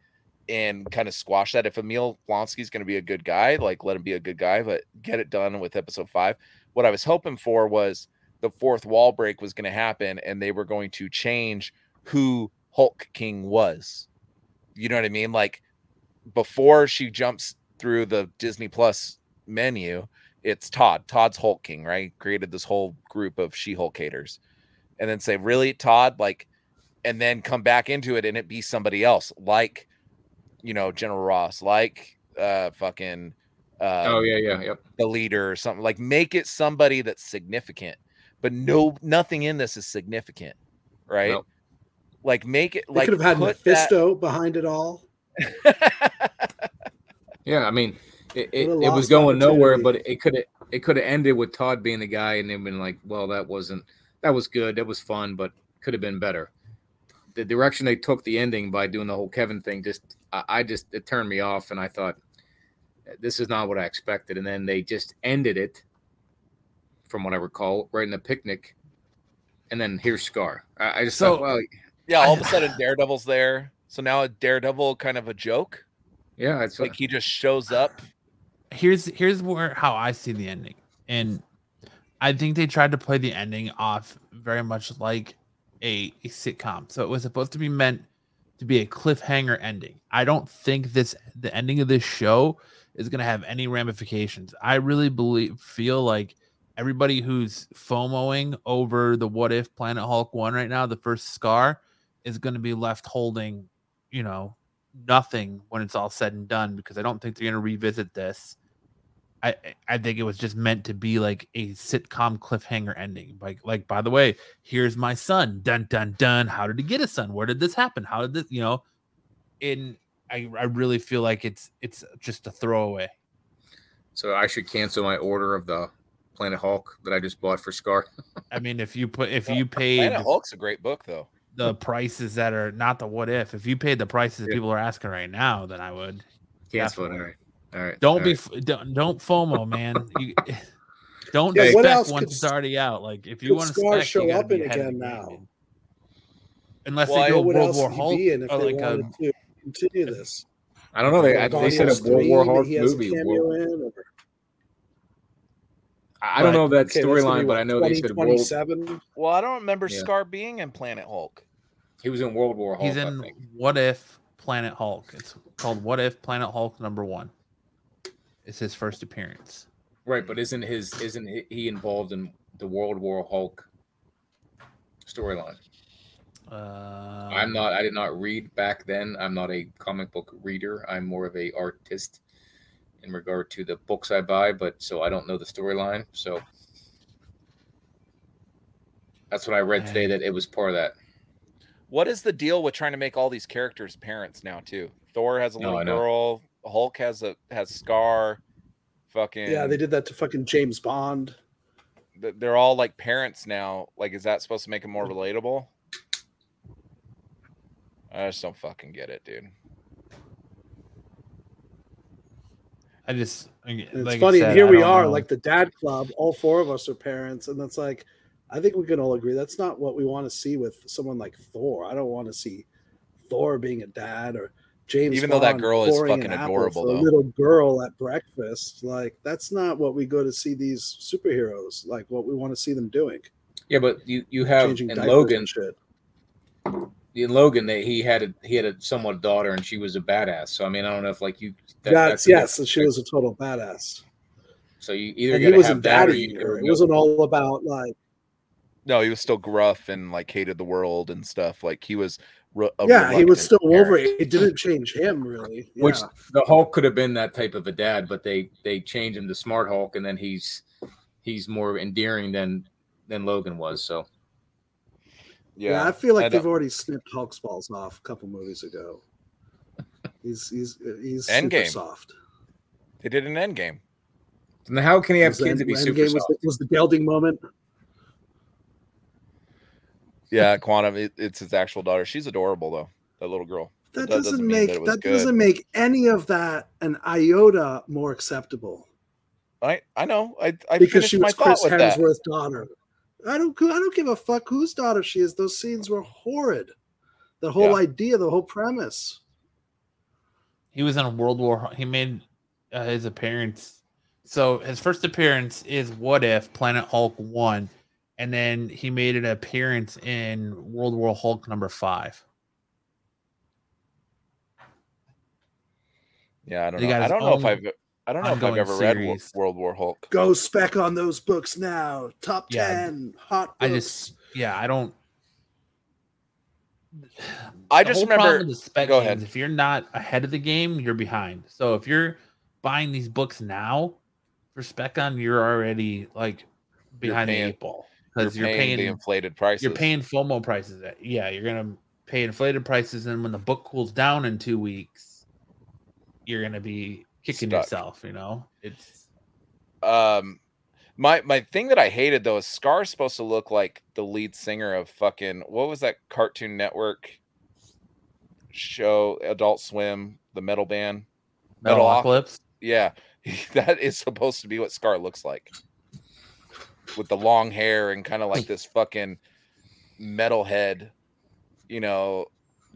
S4: And kind of squash that. If Emil Blonsky's going to be a good guy, like let him be a good guy, but get it done with episode five. What I was hoping for was the fourth wall break was going to happen and they were going to change who Hulk King was. You know what I mean? Like before she jumps through the Disney Plus menu, it's Todd. Todd's Hulk King, right? Created this whole group of She Hulk haters. And then say, really, Todd? Like, and then come back into it and it be somebody else, like, you know, General Ross, like uh fucking uh
S3: oh yeah, yeah, yep.
S4: the leader or something. Like make it somebody that's significant. But no nothing in this is significant, right?
S3: Nope.
S4: Like make it
S5: They
S4: like
S5: could have had
S4: put that-
S5: Mephisto behind it all.
S3: Yeah, I mean, it, it, it was going nowhere, but it could have it could have ended with Todd being the guy, and then been like, well, that wasn't that was good, that was fun, but could have been better. The direction they took the ending by doing the whole Kevin thing just I, I just it turned me off, and I thought this is not what I expected, and then they just ended it, from what I recall, right in the picnic, and then here's Skaar. I, I just
S2: So-
S3: thought, well,
S4: Yeah, all of a sudden Daredevil's there. So now a Daredevil kind of a joke.
S3: yeah, it's
S4: Like he just shows up.
S2: here's here's where how I see the ending, and I think they tried to play the ending off very much like a, a sitcom. So it was supposed to be meant to be a cliffhanger ending. I don't think this the ending of this show is going to have any ramifications. I really believe feel like everybody who's FOMOing over the what if Planet Hulk one right now, the first Skaar, is going to be left holding, you know, nothing when it's all said and done because I don't think they're going to revisit this. I I- I think it was just meant to be like a sitcom cliffhanger ending. Like like by the way, here's my son. Dun dun dun. How did he get a son? Where did this happen? How did this? You know, in I I really feel like it's it's just a throwaway.
S3: so I should cancel my order of the Planet Hulk that I just bought for Skaar.
S2: I mean, if you put if
S4: Well,
S2: you paid
S4: Planet Hulk's a great book though.
S2: the prices that are not the what if, if you paid the prices
S3: Yeah.
S2: people are asking right now, then I would.
S3: Cancel it. All
S2: Definitely.
S3: right. All right.
S2: Don't
S3: all
S2: be
S3: right.
S2: f don't don't FOMO, man. You, don't
S5: Yeah, what
S2: expect
S5: else
S2: once it's already out. Like if you want to spec,
S5: show up in again
S2: the game,
S5: now?
S2: Unless
S4: Well,
S2: they
S4: I-
S2: go
S5: what
S2: World War
S5: would
S2: Hulk
S5: he be in if
S2: or
S5: they
S2: like
S5: wanted
S2: a
S5: to continue this?
S3: I don't know. They,
S5: Or
S3: they said a
S5: Guardians
S3: World War Hulk
S5: he has a
S3: movie.
S5: cameo
S3: World-
S5: or-
S3: I don't
S2: But-
S3: know that
S5: Okay,
S3: storyline, but I know they said World,
S5: 2027.
S4: Well, I don't remember
S3: Yeah.
S4: Skaar being in Planet Hulk.
S3: he was in World War Hulk.
S2: he's
S3: I
S2: in
S3: think.
S2: What If Planet Hulk. It's called What If Planet Hulk number one. It's his first appearance.
S3: Right, but isn't his isn't he- he involved in the World War Hulk storyline?
S2: Uh,
S3: I'm not. I did not read back then. I'm not a comic book reader. I'm more of a artist in regard to the books I buy. But so I don't know the storyline. So that's what I read today. That it was part of that.
S4: What is the deal with trying to make all these characters parents now too? Thor has a
S3: No,
S4: little
S3: I
S4: girl. Hulk has a has Skaar. Fucking
S5: Yeah, they did that to fucking James Bond.
S4: They're all like parents now. Like, is that supposed to make them more relatable? I just don't fucking get it, dude.
S2: I just again,
S5: And it's funny.
S2: said,
S5: and here we are,
S2: know.
S5: like the dad club. All four of us are parents, and that's like, I think we can all agree that's not what we want to see with someone like Thor. I don't want to see Thor being a dad or James
S4: Even though that girl is fucking adorable,
S5: for a
S4: though.
S5: little girl at breakfast. Like that's not what we go to see these superheroes. Like what we want to see them doing.
S3: Yeah, but you you have
S5: Changing
S3: in Logan,
S5: and shit.
S3: in Logan, that he had a he had a somewhat daughter, and she was a badass. So I mean, I don't know if like you. That,
S5: Yes,
S3: that's
S5: yes, and she was a total badass.
S3: So you either
S5: And he wasn't
S3: have that or
S5: daddy.
S3: you
S5: Or it wasn't all about like
S4: No, he was still gruff and like hated the world and stuff. Like he was. Re- a
S5: yeah, he was still
S4: parent.
S5: Wolverine. It didn't change him really.
S3: Which the Hulk could have been that type of a dad, but they they changed him to Smart Hulk, and then he's he's more endearing than than Logan was. So
S5: Yeah, I feel like
S4: I
S5: they've already snipped Hulk's balls off a couple movies ago. He's he's he's
S4: Endgame.
S5: super soft.
S4: They did an end game.
S3: and how can he have
S5: Was
S3: kids to
S5: End-
S3: be
S5: Endgame
S3: super
S5: was
S3: soft?
S5: the, was the gelding moment.
S4: Yeah, Quantum. It, it's his actual daughter. She's adorable though. That little girl.
S5: That,
S4: That
S5: doesn't,
S4: doesn't
S5: make
S4: that
S5: that,
S4: it was good.
S5: doesn't make any of that an iota more acceptable
S4: I I know. I I
S5: because she was
S4: thought
S5: Chris. Hemsworth's daughter. I don't I don't give a fuck whose daughter she is. Those scenes were horrid. The whole
S4: Yeah.
S5: idea, the whole premise.
S2: He was in a World War. He made uh, his appearance. So his first appearance is What If Planet Hulk one, and then he made an appearance in World War Hulk number five.
S4: Yeah, I don't know. I don't know if I've I don't know if I've
S2: ongoing
S4: ever read World War Hulk.
S5: Go spec on those books now. Top
S2: Yeah.
S5: ten hot
S2: I
S5: books.
S2: just yeah, I don't.
S4: I
S2: the
S4: just
S2: whole problem
S4: remember.
S2: with the spec
S4: go
S2: games,
S4: ahead.
S2: If you're not ahead of the game, you're behind. So if you're buying these books now for spec on, you're already like behind the eight ball
S4: You're
S2: because you're
S4: paying,
S2: paying
S4: the inflated prices.
S2: you're paying FOMO prices. Yeah, you're gonna pay inflated prices, and when the book cools down in two weeks, you're gonna be kicking
S4: Stuck.
S2: yourself. You know, it's
S4: um my my thing that I hated though is Skaar's supposed to look like the lead singer of fucking what was that Cartoon Network show Adult Swim the metal band Metalocalypse?
S2: Metalocalypse.
S4: yeah that is supposed to be what Skaar looks like with the long hair and kind of like this fucking metal head you know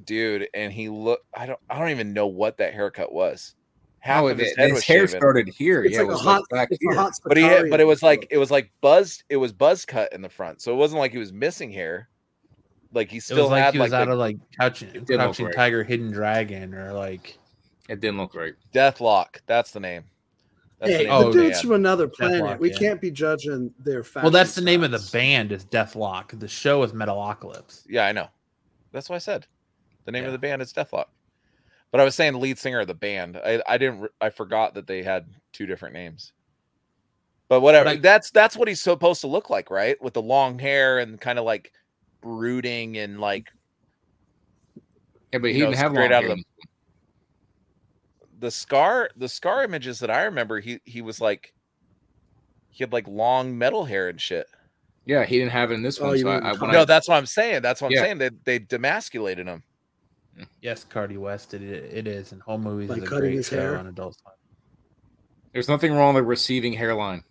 S4: dude and he look I don't I don't even know what that haircut was half
S3: Oh,
S4: of his
S3: his,
S4: head was
S3: hair
S4: shaven.
S3: started here.
S5: It's
S3: yeah,
S5: like
S3: it
S5: a
S3: was
S5: hot,
S3: like back
S5: it's
S3: here.
S5: a hot
S4: but he had, but it was like it was like buzzed it was buzz cut in the front so it wasn't like he was missing hair like he
S2: It
S4: still
S2: was like
S4: had
S2: he was
S4: like
S2: out
S4: the
S2: of like Crouching,
S3: did look right.
S2: Tiger, Hidden Dragon, or like
S3: It didn't look right.
S4: Dethklok that's the name that's
S5: Hey,
S4: the
S2: Oh,
S5: the dude's
S4: band.
S5: from another planet.
S2: Dethklok,
S5: we
S2: yeah.
S5: can't be judging their fashion.
S2: well, that's the name of the band is Dethklok. The show is Metalocalypse.
S4: yeah i know that's what i said the name
S2: Yeah.
S4: of the band is Dethklok but i was saying the lead singer of the band i i didn't i forgot that they had two different names but whatever
S2: But I-
S4: that's that's what he's supposed to look like right with the long hair and kind of like brooding and like
S3: Yeah, but he
S4: You know,
S3: didn't have
S4: straight
S3: long
S4: out of
S3: hair.
S4: the- the Skaar the Skaar images that i remember he he was like he had like long metal hair and shit
S3: Yeah, he didn't have it in this
S5: Oh,
S3: one.
S5: you
S3: so I, I,
S4: no
S3: I,
S4: that's what i'm saying that's what i'm
S3: Yeah.
S4: saying they, they demasculated him
S2: Yes, Cardi West. It, it is, and home movies
S5: By
S2: is a
S5: cutting
S2: great
S5: his hair?
S2: on Adult Swim.
S3: there's nothing wrong with receiving hairline.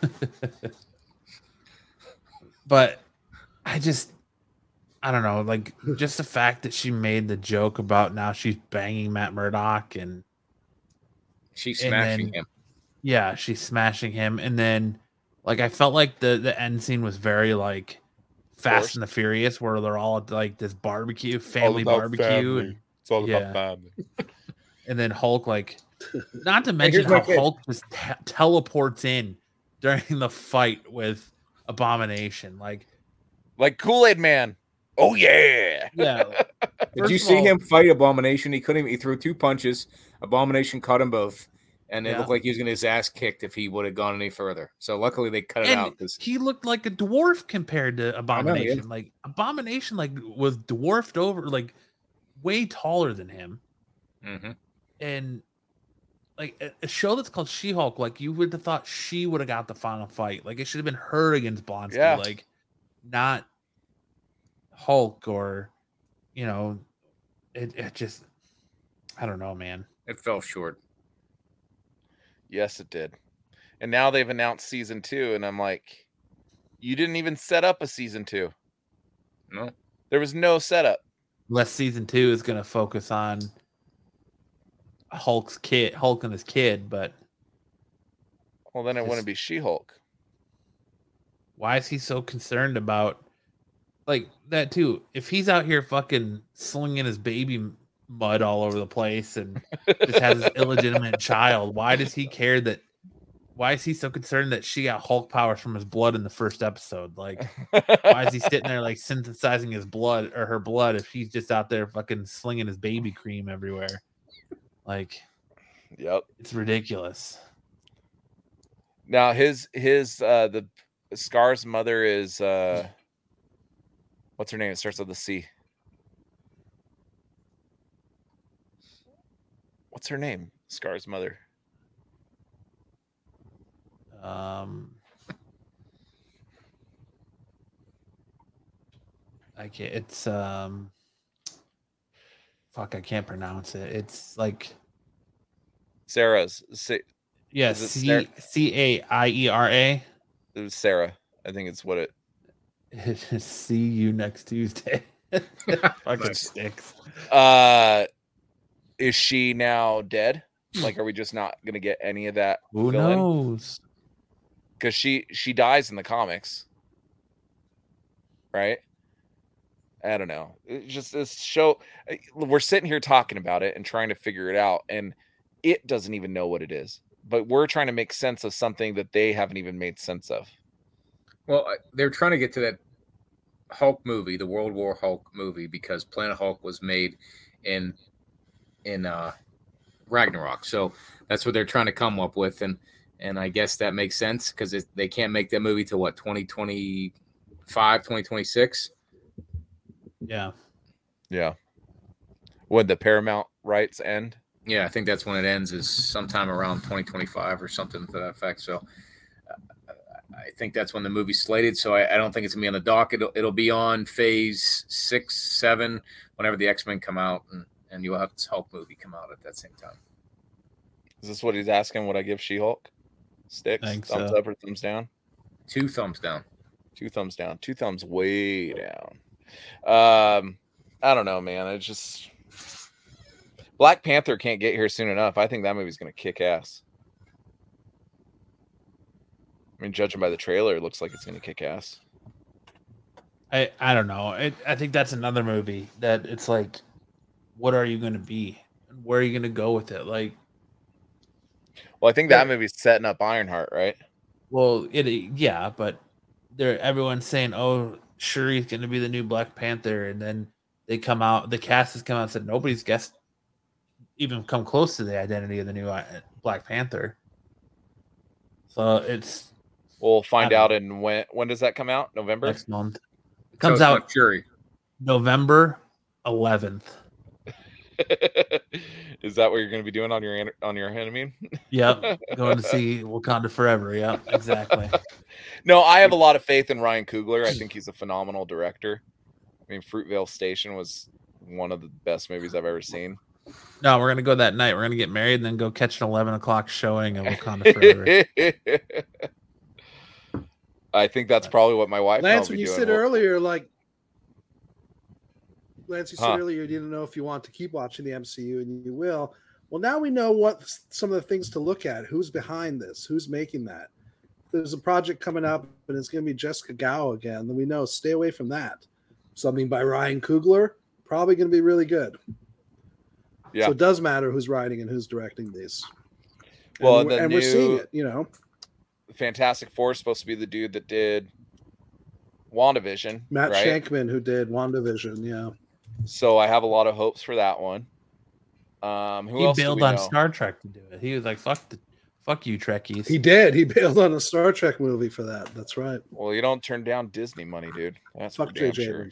S2: but I just I don't know, like just the fact that she made the joke about now she's banging Matt Murdock and
S3: She's smashing
S2: then-
S3: him.
S2: yeah, she's smashing him and then like I felt like the the end scene was very like Fast and the Furious where they're all at like this barbecue, family
S4: about
S2: barbecue and,
S4: it's all
S2: Yeah.
S4: family
S2: and then Hulk like not to mention how. Hulk just te- teleports in during the fight with Abomination like
S4: like kool-aid man oh yeah
S2: yeah
S3: Did you see
S2: all-
S3: him fight Abomination? He couldn't. Even, he threw two punches. Abomination caught him both, and it
S2: Yeah.
S3: looked like he was getting his ass kicked if he would have gone any further. So luckily they cut it
S2: and
S3: out. 'cause-
S2: he looked like a dwarf compared to
S3: know, yeah.
S2: Abomination. Like Abomination, like was dwarfed over, like way taller than him.
S3: Mhm.
S2: And like a, a show that's called She Hulk, like you would have thought she would have got the final fight. Like it should have been her against Blonsky,
S4: Yeah.
S2: like not Hulk or you know, it, it just I don't know, man.
S3: It fell short.
S4: yes it did and now they've announced season two and i'm like you didn't even set up a season two
S3: No,
S4: there was no setup
S2: Unless season two is gonna focus on Hulk's kid, Hulk and his kid, but
S4: Well, then it
S2: Just-
S4: wouldn't be She-Hulk.
S2: why is he so concerned about like that too? If he's out here fucking slinging his baby mud all over the place and just has his illegitimate child, why does he care that? Why is he so concerned that she got Hulk powers from his blood in the first episode? Like, why is he sitting there like synthesizing his blood or her blood if he's just out there fucking slinging his baby cream everywhere? Like,
S4: Yep.
S2: it's ridiculous.
S4: Now his his uh the Skaar's mother is uh what's her name? It starts with a C. What's her name? Skaar's mother.
S2: Um, I can't. It's um, fuck. I can't pronounce it. It's like
S4: Sarah's Sa-
S2: yeah, C? C A I E R A.
S4: it was Sarah. I think it's what it
S2: See you next Tuesday. Fucking
S3: Nice.
S2: sticks.
S4: uh is she now dead? Like are we just not gonna get any of that
S2: Who
S4: fill in?
S2: knows?
S4: because she she dies in the comics right i don't know It just this show uh, we're sitting here talking about it and trying to figure it out and it doesn't even know what it is but we're trying to make sense of something that they haven't even made sense of
S3: Well, they're trying to get to that Hulk movie, the World War Hulk movie, because Planet Hulk was made in in uh, Ragnarok. So that's what they're trying to come up with, and and I guess that makes sense because they can't make that movie till what 2025, 2026.
S2: Yeah.
S4: yeah Would the paramount rights end
S3: Yeah, I think that's when it ends, is sometime around 2025 or something to that effect. So I think that's when the movie's slated. So I, I don't think it's gonna be on the dock. It'll, it'll be on phase six, seven, whenever the X Men come out, and, and you'll have this Hulk movie come out at that same time.
S4: is this what he's asking would i give she-hulk sticks
S2: Think
S4: thumbs
S2: so.
S4: up or thumbs down
S3: Two thumbs down.
S4: two thumbs down two thumbs way down um i don't know man it's just black panther can't get here soon enough i think that movie's gonna kick ass i mean judging by the trailer it looks like it's gonna kick ass
S2: I I don't know. It, I think that's another movie that it's like, what are you going to be? Where are you going to go with it? Like,
S4: well i think that movie's setting up ironheart right
S2: well, it yeah, but they're everyone's saying, oh, Shuri's going to be the new Black Panther, and then they come out, the cast has come out and said nobody's guessed even come close to the identity of the new uh, Black Panther. So it's
S4: we'll find
S2: don't
S4: out in when when does that come out november
S2: next month. It comes
S3: it's not
S2: out
S3: Fury.
S2: November 11th.
S4: is that what you're gonna be doing on your on your honeymoon
S2: Yep, going to see Wakanda Forever. Yeah, exactly.
S4: no i have a lot of faith in ryan coogler i think he's a phenomenal director i mean fruitvale station was one of the best movies i've ever seen
S2: No, we're gonna go that night. We're gonna get married and then go catch an eleven o'clock showing of Wakanda Forever.
S4: I think that's probably what my wife.
S5: Lance, when you said earlier, like Lance, you said earlier you didn't know if you want to keep watching the MCU, and you will. Well, now we know what some of the things to look at. Who's behind this? Who's making that? There's a project coming up, and it's going to be Jessica Gao again. Then we know stay away from that. Something by Ryan Coogler, probably going to be really good.
S4: Yeah.
S5: So it does matter who's writing and who's directing these.
S4: Well,
S5: and,
S4: the
S5: we're, and we're seeing it. You know,
S4: Fantastic Four is supposed to be the dude that did WandaVision,
S5: Matt
S4: right?
S5: Shakman who did WandaVision. Yeah.
S4: So I have a lot of hopes for that one. Um, who
S2: he
S4: else?
S2: bailed on
S4: know?
S2: Star Trek to do it. He was like, "Fuck the, fuck you, Trekkies."
S5: He did. He bailed on a Star Trek movie for that. That's right.
S4: Well, you don't turn down Disney money, dude. That's for
S5: Fuck
S4: damn
S5: J.J.
S4: sure.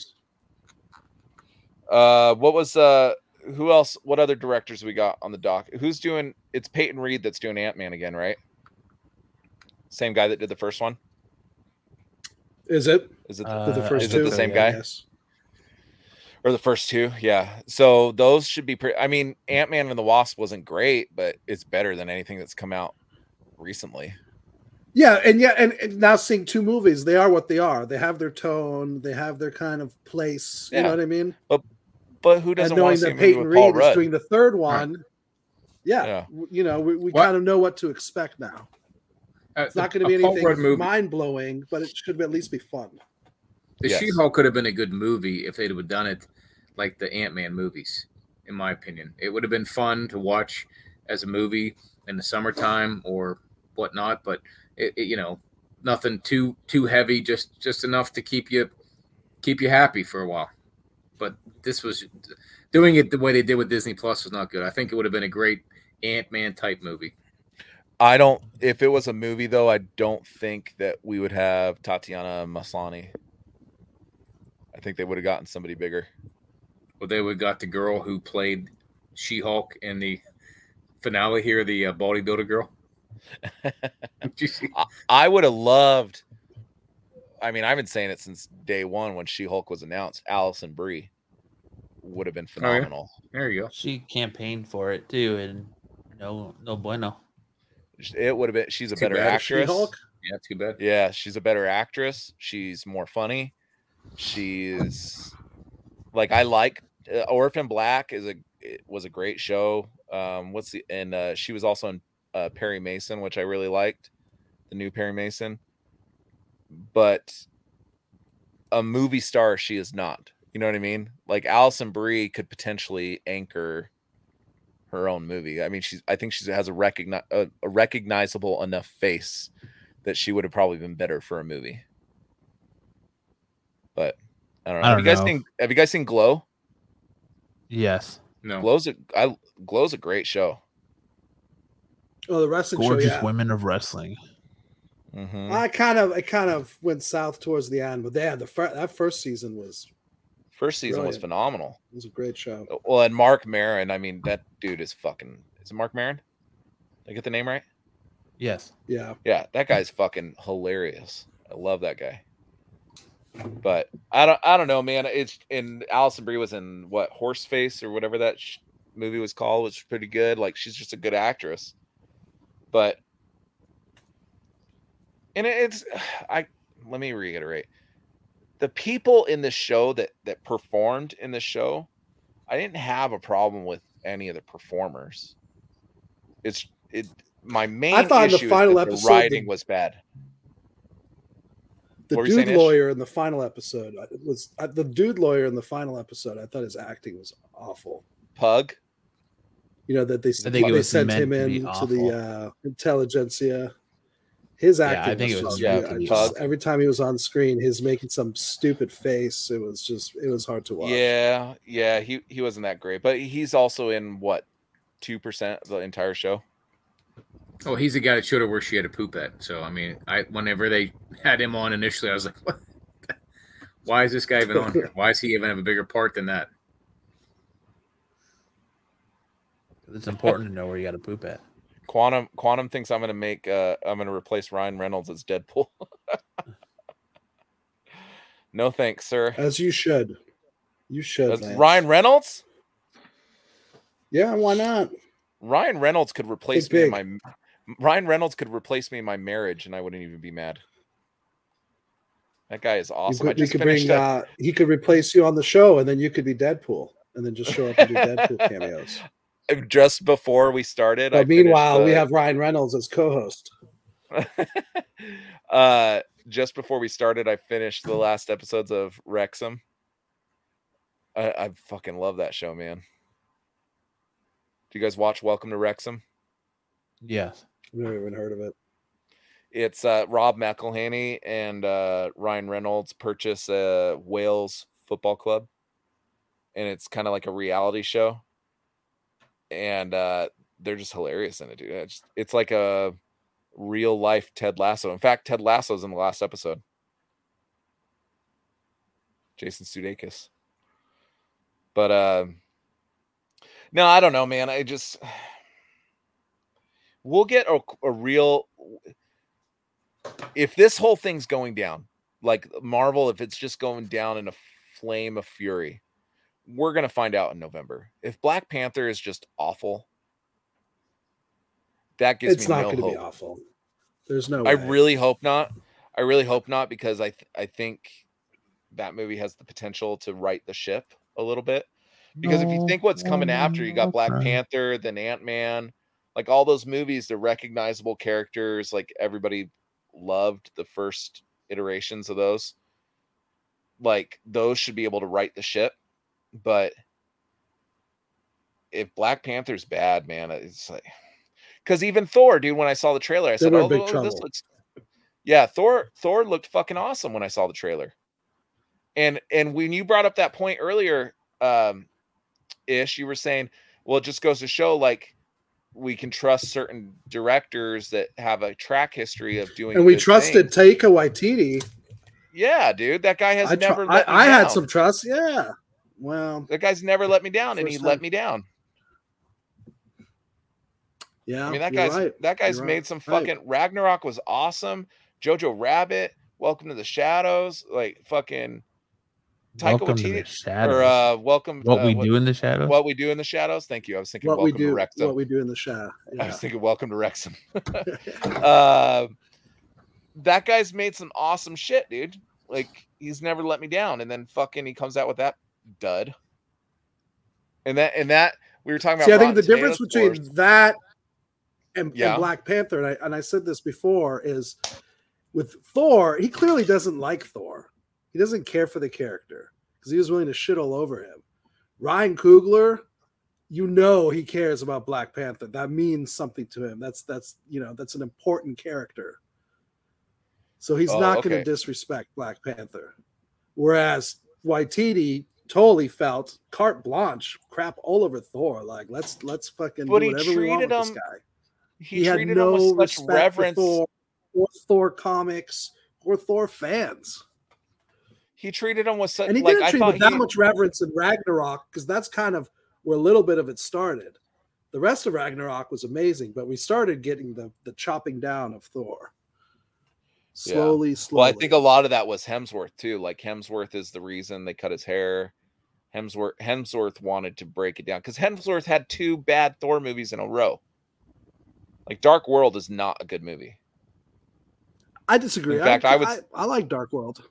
S4: Uh, what was uh, who else? What other directors we got on the dock? Who's doing? It's Peyton Reed that's doing Ant Man again, right? Same guy that did the first one.
S5: Is it?
S4: Is it?
S2: Uh,
S5: the first
S4: is
S5: two?
S4: it the same guy?
S5: yes.
S4: or the first two yeah so those should be pretty i mean ant-man and the wasp wasn't great but it's better than anything that's come out recently
S5: Yeah, and yeah, and, and now seeing two movies, they are what they are. They have their tone, they have their kind of place. You
S4: Yeah.
S5: know what I mean?
S4: but but
S5: who
S4: doesn't want
S5: knowing
S4: to
S5: that
S4: movie
S5: Peyton Reed is
S4: rudd
S5: doing the third one, Yeah,
S4: Yeah.
S5: you know, we, we
S3: What?
S5: kind of know what to expect now.
S3: Uh,
S5: It's not going to be
S3: a Paul Rudd
S5: anything mind blowing, but it should at least be fun.
S3: The
S4: Yes.
S3: She-Hulk could have been a good movie if they'd have done it like the Ant-Man movies, in my opinion. It would have been fun to watch as a movie in the summertime or whatnot, but it, it- you know, nothing too too heavy, just just enough to keep you keep you happy for a while. But this was doing it the way they did with Disney Plus was not good. I think it would have been a great Ant-Man type movie.
S4: I don't. If it was a movie, though, I don't think that we would have Tatiana Maslany. I think they would have gotten somebody bigger.
S3: Well, they would have got the girl who played She-Hulk in the finale here, the uh, bodybuilder girl. You see?
S4: I, I would have loved. I mean, I've been saying it since day one when She Hulk was announced. Alison Brie would have been
S3: Oh, yeah?
S4: phenomenal.
S3: There you go.
S2: She campaigned for it too, and no, no bueno.
S4: It would have been. She's a
S3: Too
S4: better actress.
S3: Yeah, too bad.
S4: Yeah, she's a better actress. She's more funny. She's like I like uh, Orphan Black is a it was a great show. Um, what's the and uh, she was also in uh, Perry Mason, which I really liked, the new Perry Mason. But a movie star, she is not. You know what I mean? Like Alison Brie could potentially anchor her own movie. I mean, she's I think she has a recogni- a, a recognizable enough face that she would have probably been better for a movie. But I don't know.
S2: I
S4: have you
S2: don't
S4: guys
S2: know.
S4: seen Have you guys seen Glow?
S2: Yes,
S3: No.
S4: Glow's a I Glow's a great show.
S5: Oh, the wrestling
S2: gorgeous
S5: show. Yeah.
S2: women of wrestling.
S4: Mhm.
S5: I kind of, it kind of went south towards the end, but they had the fir- that first season was
S4: First season was phenomenal.
S5: It was a great show.
S4: Oh, well, and Marc Maron, I mean, that dude is fucking. Is it Marc Maron? Did I get the name right?
S2: Yes,
S5: Yeah,
S4: Yeah, that guy's fucking hilarious. I love that guy. But I don't, I don't know, man. It's in Alison Brie was in what Horseface or whatever that sh- movie was called, which was pretty good. Like she's just a good actress. But and it- it's, I let me reiterate, the people in the show that that performed in the show, I didn't have a problem with any of the performers. It's it. My main I
S5: thought in the
S4: issue is
S5: final episode,
S4: the writing
S5: the-
S4: was bad.
S5: the
S4: What
S5: dude
S4: saying, Ish?
S5: lawyer in the final episode uh, was uh, the dude lawyer in the final episode. I thought his acting was awful.
S4: Pug.
S5: You know that they
S2: I think it
S5: they sent him in to
S2: awful.
S5: the uh, Intelligencia. His
S2: Yeah, I
S5: acting,
S2: think
S5: was
S2: it was
S5: just,
S4: meant
S5: yeah, just every time he was on screen, he's making some stupid face. It was just, it was hard to watch.
S4: Yeah, yeah, he he wasn't that great, but he's also in what two percent of the entire show.
S3: Oh, he's the guy that showed her where she had a poop at. So I mean, I whenever they had him on initially, I was like, what? Why is this guy even on here? Why does he even have a bigger part than that?
S2: it's important to know where you got to poop at.
S4: Quantum Quantum thinks I'm gonna make uh I'm gonna replace Ryan Reynolds as Deadpool. no thanks, sir.
S5: As you should. You should.
S4: Ryan Reynolds.
S5: Yeah, why not?
S4: Ryan Reynolds could replace me in my Ryan Reynolds could replace me in my marriage, and I wouldn't even be mad. That guy is
S5: You
S4: awesome. I
S5: could, you could
S4: finished
S5: bring, uh, he could replace you on the show, and then you could be Deadpool, and then just show up and do Deadpool cameos.
S4: Just before we started. I
S5: But meanwhile,
S4: finished
S5: we have Ryan Reynolds as co-host.
S4: uh just before we started, I finished the last episodes of Wrexham. I, I fucking love that show, man. Do you guys watch Welcome to Wrexham?
S2: Yes,
S5: I've never even heard of it.
S4: It's uh, Rob McElhenney and uh, Ryan Reynolds purchase a Wales football club, and it's kind of like a reality show. And uh, they're just hilarious in it, dude. It's, it's like a real life Ted Lasso. In fact, Ted Lasso's in the last episode. Jason Sudeikis. But uh, no, I don't know, man. I just we'll get a, a real if this whole thing's going down like marvel if it's just going down in a flame of fury we're gonna find out in november if black panther is just awful that gives
S5: It's
S4: me
S5: not
S4: no
S5: going to
S4: hope
S5: be awful. There's no.
S4: i
S5: way.
S4: really hope not i really hope not because i th- i think that movie has the potential to right the ship a little bit Because if you think what's coming after, you got Black
S2: more.
S4: Panther, then Ant Man, like all those movies, they're recognizable characters. Like everybody loved the first iterations of those. Like those should be able to right the ship. But if Black Panther's bad, man, it's like because even Thor, dude, when I saw the trailer, I said, "Oh,
S5: big
S4: this looks." Yeah, Thor. Thor looked fucking awesome when I saw the trailer. And and when you brought up that point earlier, um, ish, you were saying, well, it just goes to show like we can trust certain directors that have a track history of doing.
S5: And we trusted
S4: things.
S5: Taika Waititi.
S4: Yeah, dude, that guy has
S5: I, tr-
S4: never.
S5: I, I had some trust. Yeah. Well,
S4: That guy's never let me down, and he
S5: First
S4: let me down.
S5: yeah.
S4: I mean, that guy's
S5: right.
S4: that guy's
S5: You're
S4: made
S5: right.
S4: some
S5: Right.
S4: fucking Ragnarok was awesome. Jojo Rabbit, Welcome to the Shadows, like fucking Taika
S2: Welcome to the shadows.
S4: or uh, welcome.
S2: what
S4: uh,
S2: we do in the shadows.
S4: What we do in the shadows. Thank you. I was thinking
S5: What we
S4: welcome to
S5: do,
S4: Wrexham.
S5: what we do in the show.
S4: I was thinking welcome to Wrexham. uh, that guy's made some awesome shit, dude. Like he's never let me down, and then fucking he comes out with that dud. And that and that we were talking about.
S5: See, I think the difference between that and, and Black Panther, and I, and I said this before, is with Thor, he clearly doesn't like Thor. He doesn't care for the character because he was willing to shit all over him. Ryan Coogler, you know he cares about Black Panther. That means something to him. That's that's you know that's an important character. So he's
S4: Oh,
S5: not going to disrespect Black Panther. Whereas Waititi totally felt carte blanche, crap all over Thor. Like let's let's fucking
S4: But
S5: do
S4: he
S5: whatever we want with
S4: treated
S5: this
S4: him-
S5: guy.
S4: he,
S5: He, had
S4: treated
S5: no
S4: him with such
S5: respect
S4: reverence.
S5: for Thor, or Thor comics, or Thor fans.
S4: He treated him with such
S5: And he didn't
S4: I
S5: treat with that
S4: he-
S5: much reverence in Ragnarok because that's kind of where a little bit of it started. The rest of Ragnarok was amazing, but we started getting the the chopping down of Thor.
S4: Yeah.
S5: Slowly, slowly.
S4: Well, I think a lot of that was Hemsworth too. Like Hemsworth is the reason they cut his hair. Hemsworth Hemsworth wanted to break it down because Hemsworth had two bad Thor movies in a row. Like Dark World is not a good movie.
S5: I disagree.
S4: In fact, I would-
S5: I, I like Dark World.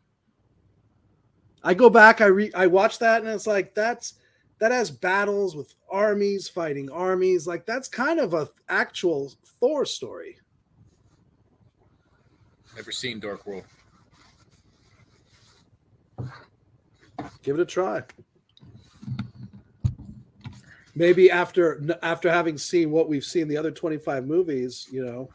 S5: I go back, I re I watch that, and it's like that's that has battles with armies fighting armies. Like that's kind of a actual Thor story.
S3: Never seen Dark World.
S5: Give it a try. Maybe after after having seen what we've seen the other 25 movies, you know,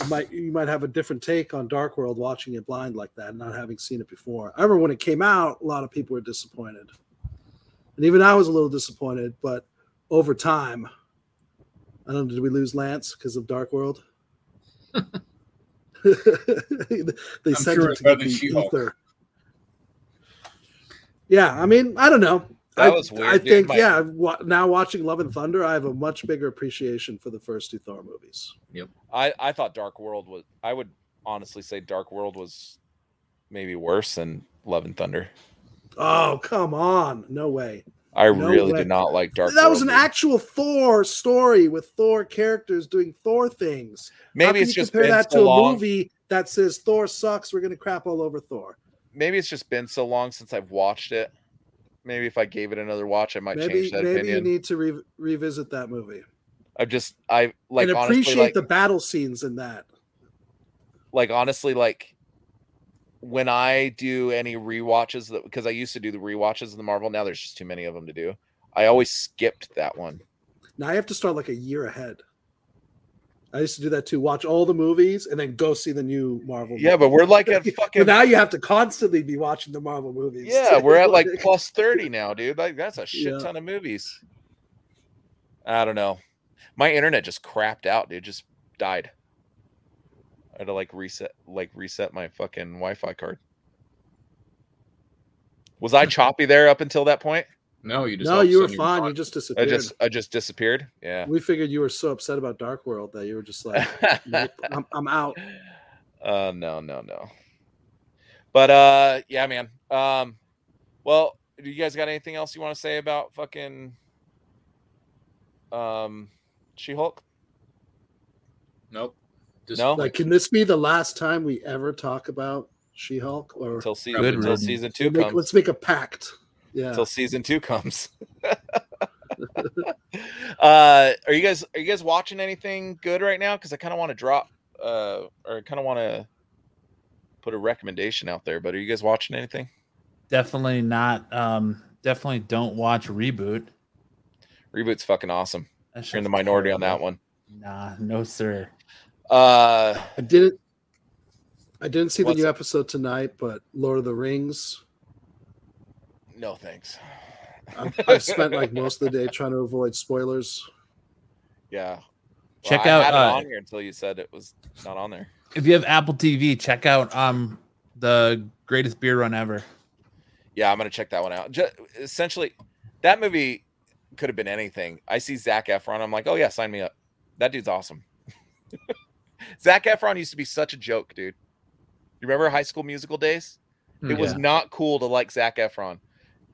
S5: you might you might have a different take on Dark World watching it blind like that, not having seen it before. I remember when it came out, a lot of people were disappointed. And even I was a little disappointed, but over time, I don't know, did we lose Lance because of Dark World? they sent
S3: sure
S5: him
S3: it's
S5: to
S3: better
S5: get
S3: than
S5: the
S3: She-Hulk.
S5: ether. Yeah, I mean, I don't know.
S4: That
S5: I,
S4: was weird,
S5: I
S4: dude.
S5: think,
S4: My-
S5: yeah. Wa- now watching Love and Thunder, I have a much bigger appreciation for the first two Thor movies. Yep.
S4: I I thought Dark World was. I would honestly say Dark World was maybe worse than Love and Thunder.
S5: Oh, come on! No way.
S4: I
S5: No
S4: really
S5: way.
S4: did not like Dark.
S5: that was an actual Thor story with Thor characters doing Thor things.
S4: Maybe it's just
S5: compare that
S4: so
S5: to a
S4: long.
S5: movie that says Thor sucks. We're gonna crap all over Thor.
S4: Maybe it's just been so long since I've watched it. Maybe if I gave it another watch, I might
S5: Maybe
S4: change that
S5: maybe
S4: opinion.
S5: you need to re- revisit that movie
S4: I just I like
S5: and
S4: honestly
S5: appreciate
S4: like
S5: the battle scenes in that.
S4: like honestly like when I do any rewatches that because I used to do the rewatches of the Marvel now there's just too many of them to do. I always skipped that one.
S5: Now I have to start like a year ahead. I used to do that too. Watch all the movies and then go see the new Marvel.
S4: Yeah, but we're like at
S5: but
S4: fucking
S5: now you have to constantly be watching the Marvel movies.
S4: Yeah, we're at like plus 30 now, dude. Like that's a shit
S5: Yeah.
S4: ton of movies. I don't know. My internet just crapped out, dude. Just died. I had to like reset like reset my fucking Wi-Fi card. Was I choppy there up until that point?
S3: No, you just
S5: no,
S3: all of a
S5: you were fine. You
S3: gone.
S5: just
S4: I just I just disappeared. Yeah.
S5: We figured you were so upset about Dark World that you were just like, I'm, I'm out.
S4: Uh no, no, no. But uh yeah, man. Um well, do you guys got anything else you want to say about fucking um She-Hulk?
S3: Nope. Just
S4: No?
S5: Like, can this be the last time we ever talk about She-Hulk? Or
S4: Until season
S2: Good
S4: until season 2
S5: We'll make-
S4: comes.
S5: let's make a pact. Yeah.
S4: Until season 2 comes. uh, are you guys are you guys watching anything good right now? Because I kind of want to drop, uh, or I kind of want to put a recommendation out there. But are you guys watching anything?
S2: Definitely not. Um, definitely don't watch reboot.
S4: Reboot's fucking awesome. You're in the
S2: shit's
S4: minority on that one.
S2: Nah, no sir.
S4: Uh,
S5: I didn't. I didn't see the new
S4: that?
S5: episode tonight, but Lord of the Rings.
S4: no thanks.
S5: I've, I've spent like most of the day trying to avoid spoilers.
S4: Yeah.
S2: Check
S4: I
S2: out,
S4: had it
S2: uh,
S4: on here until you said it was not on there.
S2: If you have Apple TV, check out um the greatest beer run ever.
S4: Yeah, I'm gonna check that one out. Ju- essentially, that movie could have been anything. I see Zac Efron. I'm like, oh yeah, sign me up. That dude's awesome. Zac Efron used to be such a joke, dude. You remember High School Musical days? Mm, it was
S2: Yeah.
S4: not cool to like Zac Efron.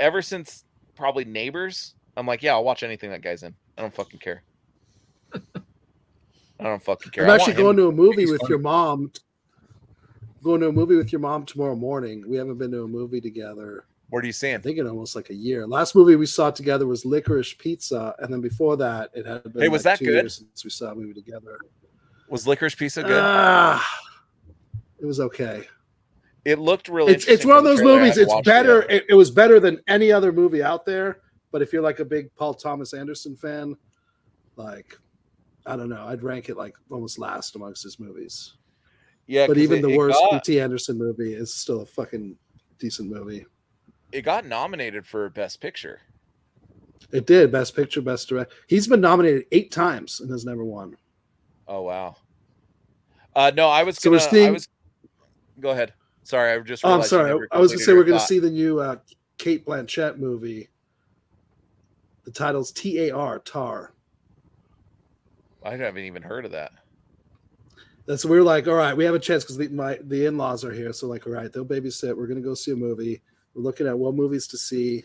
S4: Ever since probably Neighbors, I'm like, yeah, I'll watch anything that guy's in. I don't fucking care. I don't fucking care.
S5: I'm actually going to a movie with
S3: funny.
S5: your mom. Going to a movie with your mom tomorrow morning. We haven't been to a movie together.
S4: Where do you see
S5: I
S4: him?
S5: think in almost like a year. Last movie we saw together was Licorice Pizza, and then before that, it had been
S4: Hey, was
S5: like
S4: that good?
S5: since we saw a movie together.
S4: Was Licorice Pizza good?
S5: Ah, it was okay.
S4: it looked really.
S5: It's it's one of those movies. It's better. It, it was better than any other movie out there. But if you're like a big Paul Thomas Anderson fan, like I don't know, I'd rank it like almost last amongst his movies.
S4: Yeah,
S5: but even
S4: it-
S5: the worst
S4: got-
S5: P.T. Anderson movie is still a fucking decent movie.
S4: it got nominated for Best Picture.
S5: It did best picture, best direct. He's been nominated eight times and has never won.
S4: Oh wow. Uh no, I was
S5: So we're
S4: gonna. I
S5: seeing-
S4: was. Go ahead. Sorry, I was just.
S5: Oh, I'm sorry. I was gonna say we're gonna
S4: thought.
S5: see the new uh, Cate Blanchett movie. The title's T A R Tar.
S4: I haven't even heard of that.
S5: That's we were like, all right, we have a chance because the, my the in laws are here. So like, all right, they'll babysit. We're gonna go see a movie. We're looking at what movies to see,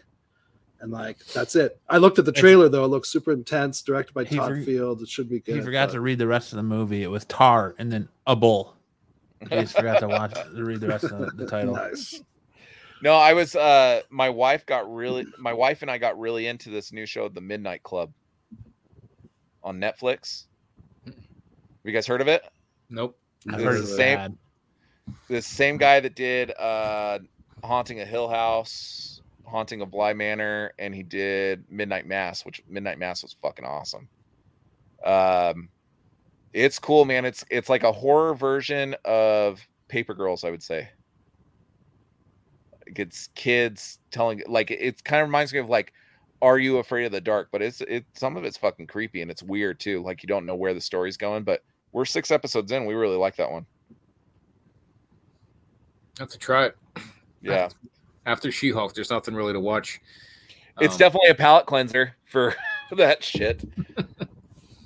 S5: and like that's it. I looked at the
S2: It's-
S5: trailer though; it looks super intense. Directed by Todd
S2: for-
S5: Field. It should be good.
S2: He forgot
S5: but-
S2: to read the rest of the movie. It was tar and then a bull. He just forgot to watch to read the rest of the, the title.
S5: Nice.
S4: No, I was. uh My wife got really. My wife and I got really into this new show, The Midnight Club, on Netflix. Have you guys heard of it?
S3: Nope.
S2: I've
S4: This
S2: heard
S4: is
S2: it's
S4: the same-
S2: bad.
S4: The same guy that did uh Haunting a Hill House, Haunting of Bly Manor, and he did Midnight Mass, which Midnight Mass was fucking awesome. Um, it's cool, man. It's it's like a horror version of Paper Girls, I would say. Like it's kids telling like it kind of reminds me of like Are You Afraid of the Dark? But it's it some of it's fucking creepy and it's weird too. Like you don't know where the story's going, but we're six episodes in. We really like that one.
S3: Have to try it.
S4: Yeah.
S3: After She Hulk, there's nothing really to watch.
S4: It's
S3: Um,
S4: definitely a palate cleanser for that shit.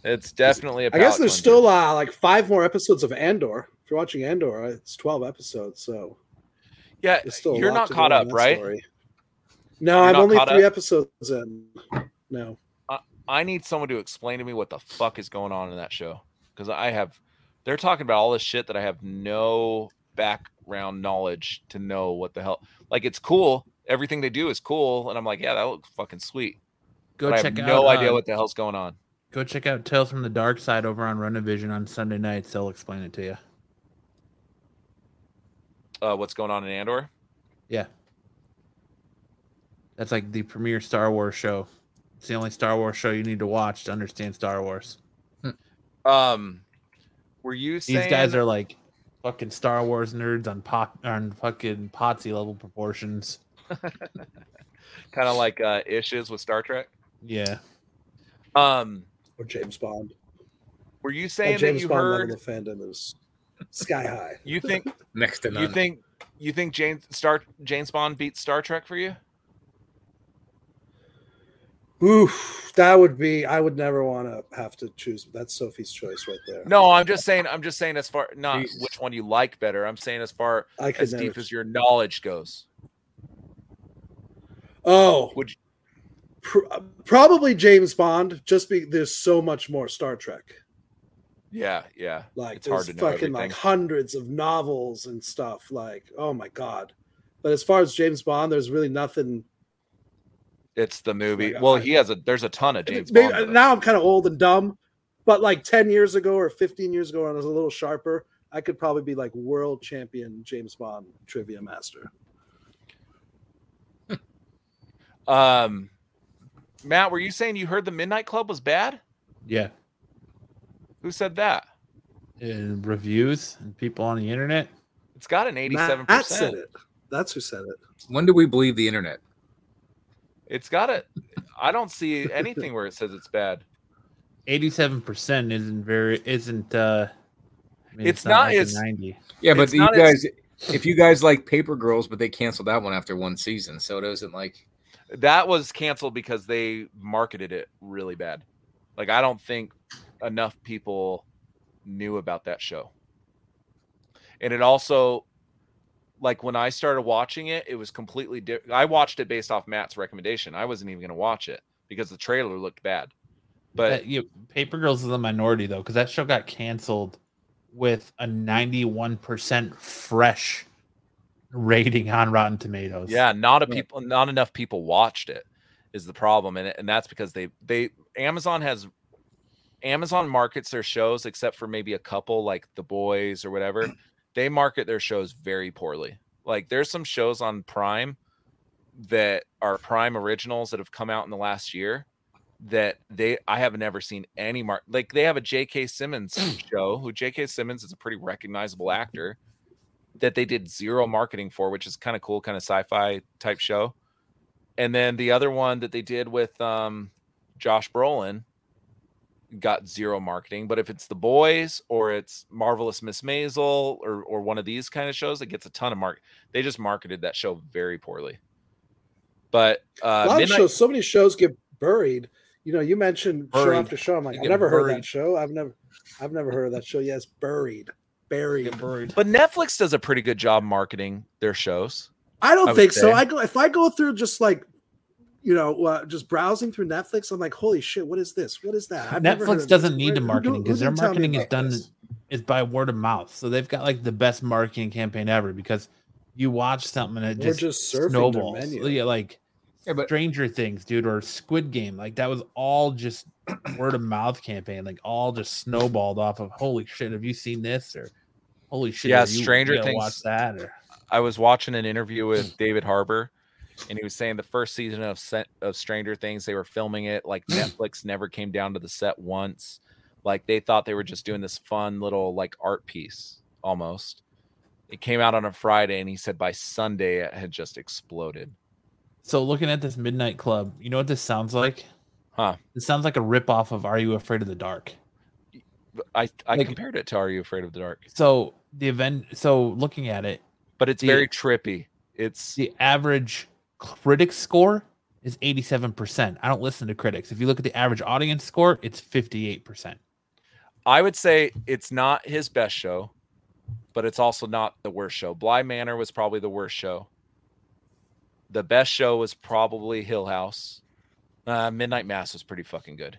S4: It's definitely a
S5: I guess there's
S4: cleanser.
S5: still uh, like five more episodes of Andor. If you're watching Andor, uh, it's 12 episodes, so
S4: yeah,
S5: still
S4: you're not caught up, right?
S5: story. No,
S4: You're
S5: I'm only three
S4: up?
S5: episodes in. No.
S4: I, I need someone to explain to me what the fuck is going on in that show because I have. They're talking about all this shit that I have no background knowledge to know what the hell. Like it's cool. Everything they do is cool, and I'm like, yeah, that looks fucking sweet.
S2: Go
S4: but I
S2: check
S4: have
S2: out.
S4: no idea
S2: uh,
S4: what the hell's going on.
S2: Go check out Tales from the Dark Side over on Renovision on Sunday nights. They'll explain it to you.
S4: Uh, what's going on in Andor?
S2: Yeah. That's like the premier Star Wars show. It's the only Star Wars show you need to watch to understand Star Wars.
S4: Um, were you saying
S2: These guys are like fucking Star Wars nerds on pot on fucking potsy level proportions.
S4: kind of like uh, issues with Star Trek?
S2: Yeah.
S4: Um,
S5: Or James Bond.
S4: were you saying that
S5: James
S4: you
S5: Bond
S4: heard?
S5: level of fandom is sky high.
S4: You think
S3: next to
S4: you think you think James Star James Bond beats Star Trek for you?
S5: Oof, that would be. I would never want to have to choose. That's Sophie's choice right there.
S4: No, I'm just saying. I'm just saying as far not
S3: Jesus.
S4: which one you like better. I'm saying as far as
S5: never.
S4: deep as your knowledge goes.
S5: oh,
S4: Would you,
S5: pr- uh, probably James Bond. Just be there's so much more Star Trek.
S4: yeah, yeah.
S5: Like
S4: It's hard
S5: there's fucking like hundreds of novels and stuff. Like oh my god. But as far as James Bond, there's really nothing
S4: It's the movie.
S5: God.
S4: well, he has a. There's a ton of James
S5: Maybe-
S4: Bond.
S5: now I'm kind of old and dumb, but like 10 years ago or 15 years ago, when I was a little sharper, I could probably be like world champion James Bond trivia master.
S4: Um, Matt, were you saying you heard the Midnight Club was bad?
S2: Yeah.
S4: Who said that?
S2: In reviews and people on the internet.
S4: It's got an eighty-seven
S5: Matt said
S4: percent.
S5: it. That's who said it.
S3: When do we believe the internet?
S4: It's got a. I don't see anything where it says it's bad.
S2: Eighty-seven percent isn't very isn't uh I mean,
S4: It's not
S2: like a
S4: as-
S2: 90.
S3: Yeah, but you
S4: not
S3: guys, if you guys like Paper Girls, but they canceled that one after one season, so it isn't like
S4: That was canceled because they marketed it really bad. Like I don't think enough people knew about that show. And it also like when I started watching it, it was completely different. I watched it based off Matt's recommendation. I wasn't even going to watch it because the trailer looked bad. But
S2: That- you, Paper Girls is a minority though, because that show got canceled with a ninety-one percent fresh rating on Rotten Tomatoes.
S4: yeah, not a people not enough people watched it is the problem and and that's because they they Amazon has Amazon markets their shows except for maybe a couple like The Boys or whatever. They market their shows very poorly. Like there's some shows on Prime that are Prime originals that have come out in the last year that they I have never seen any mark like they have a J.K. Simmons show who J.K. Simmons is a pretty recognizable actor that they did zero marketing for, which is kind of cool, kind of sci-fi type show. And then the other one that they did with um, Josh Brolin got zero marketing. But if it's The Boys or it's Marvelous Miss Maisel or or one of these kind of shows, it gets a ton of mark. They just marketed that show very poorly. But
S5: a
S4: uh,
S5: lot
S4: Midnight,
S5: of shows, so many shows get buried. You know, you mentioned show after show. I'm like, I've
S4: get
S5: never heard that show. I've never, I've never heard of that show. Yes, buried, buried. Buried.
S4: But Netflix does a pretty good job marketing their shows.
S5: I don't
S4: I
S5: think so.
S4: say.
S5: I go if I go through just like, you know, uh, just browsing through Netflix. I'm like, holy shit, what is this? What is that? I've
S2: Netflix doesn't
S5: this.
S2: need the
S5: Who- who-
S2: marketing because their
S5: did tell me
S2: marketing is done
S5: this?
S2: is by word of mouth. So they've got like the best marketing campaign ever because you watch something and it
S5: Or
S2: just,
S5: just surfing their
S2: snowballs.
S5: menu.
S2: Yeah, like
S3: yeah, but
S2: Stranger Things, dude, or Squid Game. Like that was all just word of mouth campaign, like all just snowballed off of holy shit, have you seen this? Or holy shit,
S4: Yeah,
S2: have you-
S4: Stranger
S2: you
S4: Things-
S2: watch that or
S4: I was watching an interview with David Harbour, and he was saying the first season of set of Stranger Things, they were filming it like mm. Netflix never came down to the set once. Like they thought they were just doing this fun little like art piece almost. It came out on a Friday, and he said by Sunday it had just exploded.
S2: so looking at this midnight club, you know what this sounds like?
S4: Huh.
S2: It sounds like a ripoff of Are You Afraid of the Dark?
S4: I I
S2: Like-
S4: compared it to Are You Afraid of the Dark,
S2: So the event so looking at it,
S4: but it's
S2: The-
S4: very trippy. It's
S2: the average critic score is 87%. I don't listen to critics. If you look at the average audience score, it's 58%.
S4: I would say it's not his best show, but it's also not the worst show. Bly Manor was probably the worst show. The best show was probably Hill House. Uh, Midnight Mass was pretty fucking good.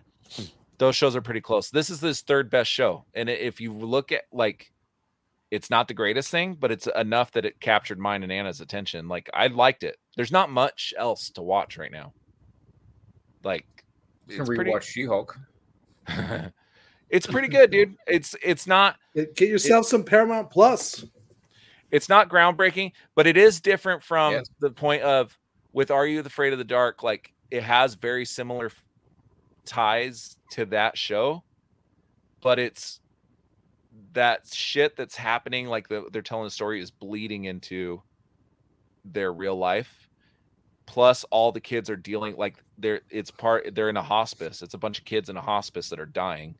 S4: Those shows are pretty close. This is his third best show, and if you look at like, it's not the greatest thing, but it's enough that it captured mine and Anna's attention. Like I liked it. There's not much else to watch right now. Like,
S3: you can
S4: it's
S3: rewatch
S4: pretty.
S3: She-Hulk.
S4: it's pretty good, dude. It's it's not
S5: Get yourself some Paramount Plus.
S4: it's not groundbreaking, but it is different from
S3: Yes.
S4: the point of with Are You Afraid of the Dark? Like it has very similar ties to that show, but it's that shit that's happening. Like the, they're telling the story is bleeding into their real life. Plus, all the kids are dealing like they're it's part they're in a hospice. It's a bunch of kids in a hospice that are dying,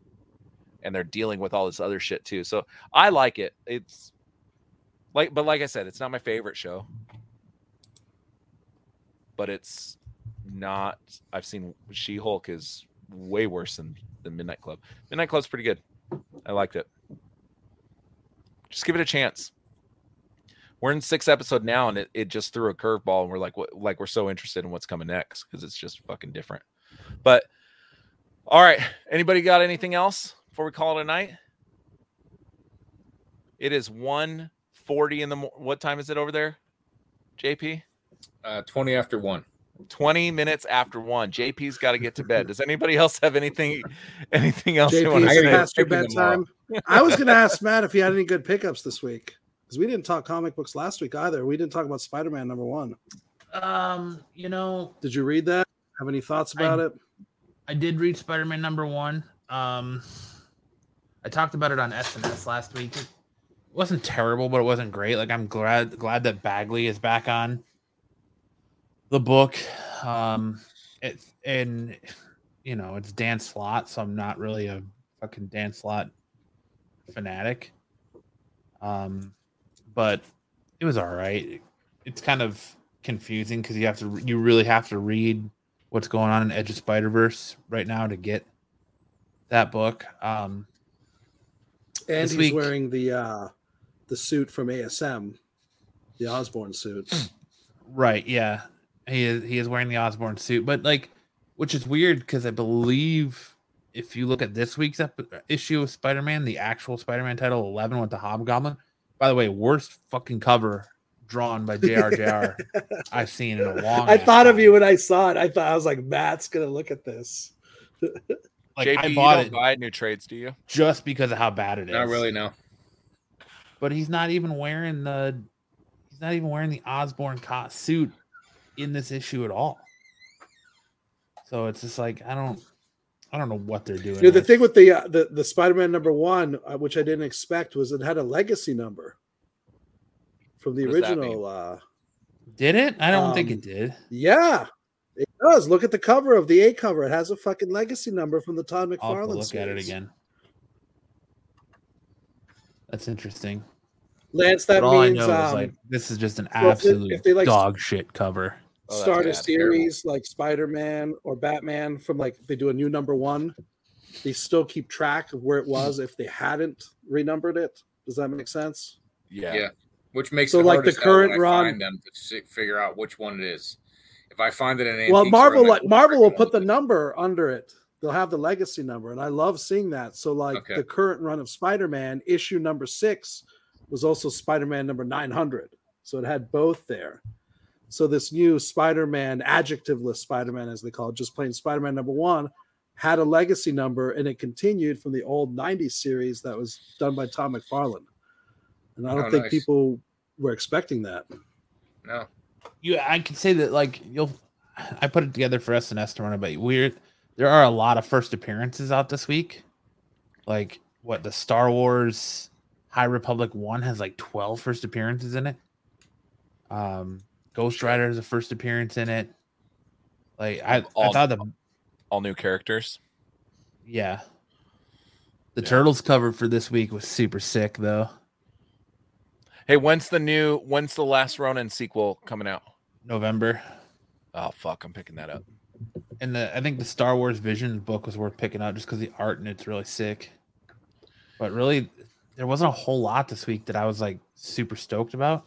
S4: and they're dealing with all this other shit too. So I like it. It's like but like i said it's not my favorite show but it's not i've seen she-hulk is way worse than the midnight club midnight club's pretty good i liked it just give it a chance. We're in sixth episode now and it, it just threw a curveball and we're like what like we're so interested in what's coming next because it's just fucking different. But all right. Anybody got anything else before we call it a night? It is 140 in the mo- what time is it over there jp
S3: Uh, Twenty after one.
S4: 20 minutes after one. JP's got to get to bed. Does anybody else have anything anything else you
S5: JP,
S4: want to
S5: is
S4: say?
S5: past your
S3: picking tomorrow.
S5: bedtime? I was going to ask Matt if he had any good pickups this week because we didn't talk comic books last week either. We didn't talk about Spider Man number one.
S2: Um, you know,
S5: Did you read that? Have any thoughts about it?
S2: I did read Spider Man number one. Um, I talked about it on SNS last week. It wasn't terrible, but it wasn't great. Like I'm glad glad that Bagley is back on the book. Um, it's and you know it's Dan Slott, so I'm not really a fucking Dan Slott fanatic. Um, but it was all right. It's kind of confusing because you have to you really have to read what's going on in Edge of Spider Verse right now to get that book. Um,
S5: And he's
S2: week-
S5: wearing the uh the suit from ASM, the Osborn suit.
S2: right? Yeah, he is. He is wearing the Osborn suit, but like, which is weird because I believe if you look at this week's ep- issue of Spider Man, the actual Spider Man title eleven with the Hobgoblin. By the way, worst fucking cover drawn by JRJR I've seen in a long.
S5: I
S2: ass
S5: thought of you when I saw it. I thought I was like, Matt's gonna look at this.
S2: Like
S4: JP,
S2: I
S4: you
S2: bought
S4: don't
S2: it
S4: buy new trades, do you?
S2: just because of how bad it is.
S3: Not really, no.
S2: but he's not even wearing the he's not even wearing the Osborn co- suit in this issue at all. So it's just like I don't I don't know what they're doing.
S5: You know, the
S2: with-
S5: thing with the uh, the the Spider Man number one, uh, which I didn't expect, was it had a legacy number from the
S4: What
S5: original. Uh,
S2: did it? I don't think
S5: um,
S2: it did.
S5: yeah, it does. Look at the cover of the A cover; it has a fucking legacy number from the Todd
S2: I'll have to
S5: McFarlane.
S2: look at it again. That's interesting.
S5: Lance,
S2: But
S5: that
S2: all
S5: means
S2: I know is
S5: um,
S2: like this is just an
S5: so if they-
S2: absolute
S5: if they, like,
S2: dog shit cover.
S3: Oh,
S5: start a
S3: bad. Terrible.
S5: series like Spider Man or Batman from like they do a new number one. They still keep track of where it was if they hadn't renumbered it. Does that make sense?
S4: Yeah.
S3: Yeah. Which makes
S5: So,
S3: it
S5: like, the
S3: to tell
S5: current
S3: I
S5: run-
S3: find them to figure out which one it is. If I find it in an
S5: well marvel
S3: I'm
S5: like marvel will put the
S3: it?"
S5: number under it they'll have the legacy number and i love seeing that so like
S3: Okay.
S5: the current run of spider-man issue number six was also spider-man number 900 so it had both there so this new spider-man adjectiveless spider-man as they call it just plain spider-man number one had a legacy number and it continued from the old 90s series that was done by tom mcfarlane and i don't
S3: Oh,
S5: think
S3: nice.
S5: people were expecting that
S3: No.
S2: you I can say that like you'll I put it together for SNS to run about weird. There are a lot of first appearances out this week. Like what the Star Wars High Republic one has like 12 first appearances in it. Um Ghost Rider has a first appearance in it. Like I, I thought the
S4: All new characters.
S2: yeah. The
S4: Yeah.
S2: Turtles cover for this week was super sick though.
S4: Hey, when's the new when's the last Ronin sequel coming out?
S2: November.
S4: Oh fuck, I'm picking that up.
S2: And the I think the Star Wars Vision book was worth picking up just because the art and it's really sick. But really, there wasn't a whole lot this week that I was like super stoked about.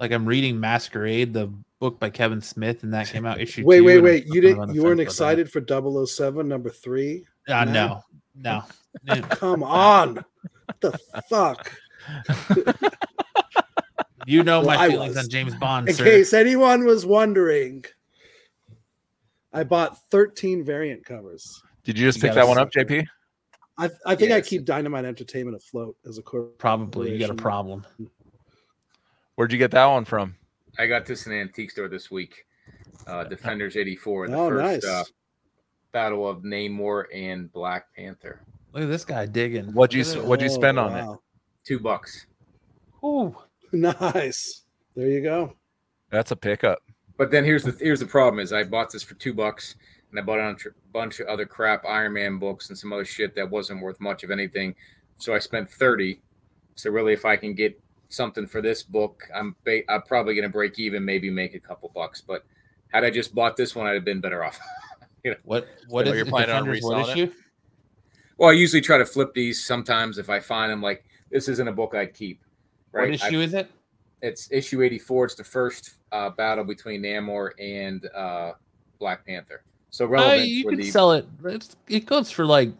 S2: Like I'm reading Masquerade, the book by Kevin Smith, and that came out issue.
S5: wait
S2: two,
S5: wait wait you didn't you weren't
S2: fence about
S5: excited for 007 number three
S2: that. Uh,
S5: No?
S2: no, no.
S5: Come on. What the fuck?
S2: You know
S5: Well,
S2: my
S5: I
S2: feelings on James Bond,
S5: In
S2: sir.
S5: case anyone was wondering, I bought 13 variant covers.
S4: Did you just
S2: You
S4: pick that one up. JP?
S5: I, I think I keep Dynamite Entertainment afloat as a corporation.
S2: Probably you got a problem.
S4: Where'd you get that one from?
S3: I got this in an antique store this week. Uh, Defenders 84, the
S5: Oh,
S3: first
S5: nice.
S3: uh, battle of Namor and Black Panther.
S2: Look at this guy digging.
S4: What'd you
S2: Look
S4: what'd you
S5: Oh,
S4: spend on it?
S3: Two bucks.
S2: Ooh.
S5: Nice. There you go.
S4: That's a pickup.
S3: But then here's the here's the problem: is I bought this for two bucks, and I bought a bunch of other crap Iron Man books and some other shit that wasn't worth much of anything. So I spent thirty. So really, if I can get something for this book, I'm ba- I'm probably gonna break even, maybe make a couple bucks. But had I just bought this one, I'd have been better off.
S2: What what
S4: So
S2: is
S4: you're planning on
S2: Defenders what
S4: reselling it?
S2: issue?
S3: well, I usually try to flip these sometimes if I find them. Like this isn't a book I'd keep.
S2: What issue
S3: I-
S2: is it?
S3: it's issue 84 it's the first uh, battle between namor and uh, black panther so
S2: Uh,
S3: relevant
S2: you
S3: for
S2: can
S3: the
S2: sell it. It's, it goes for like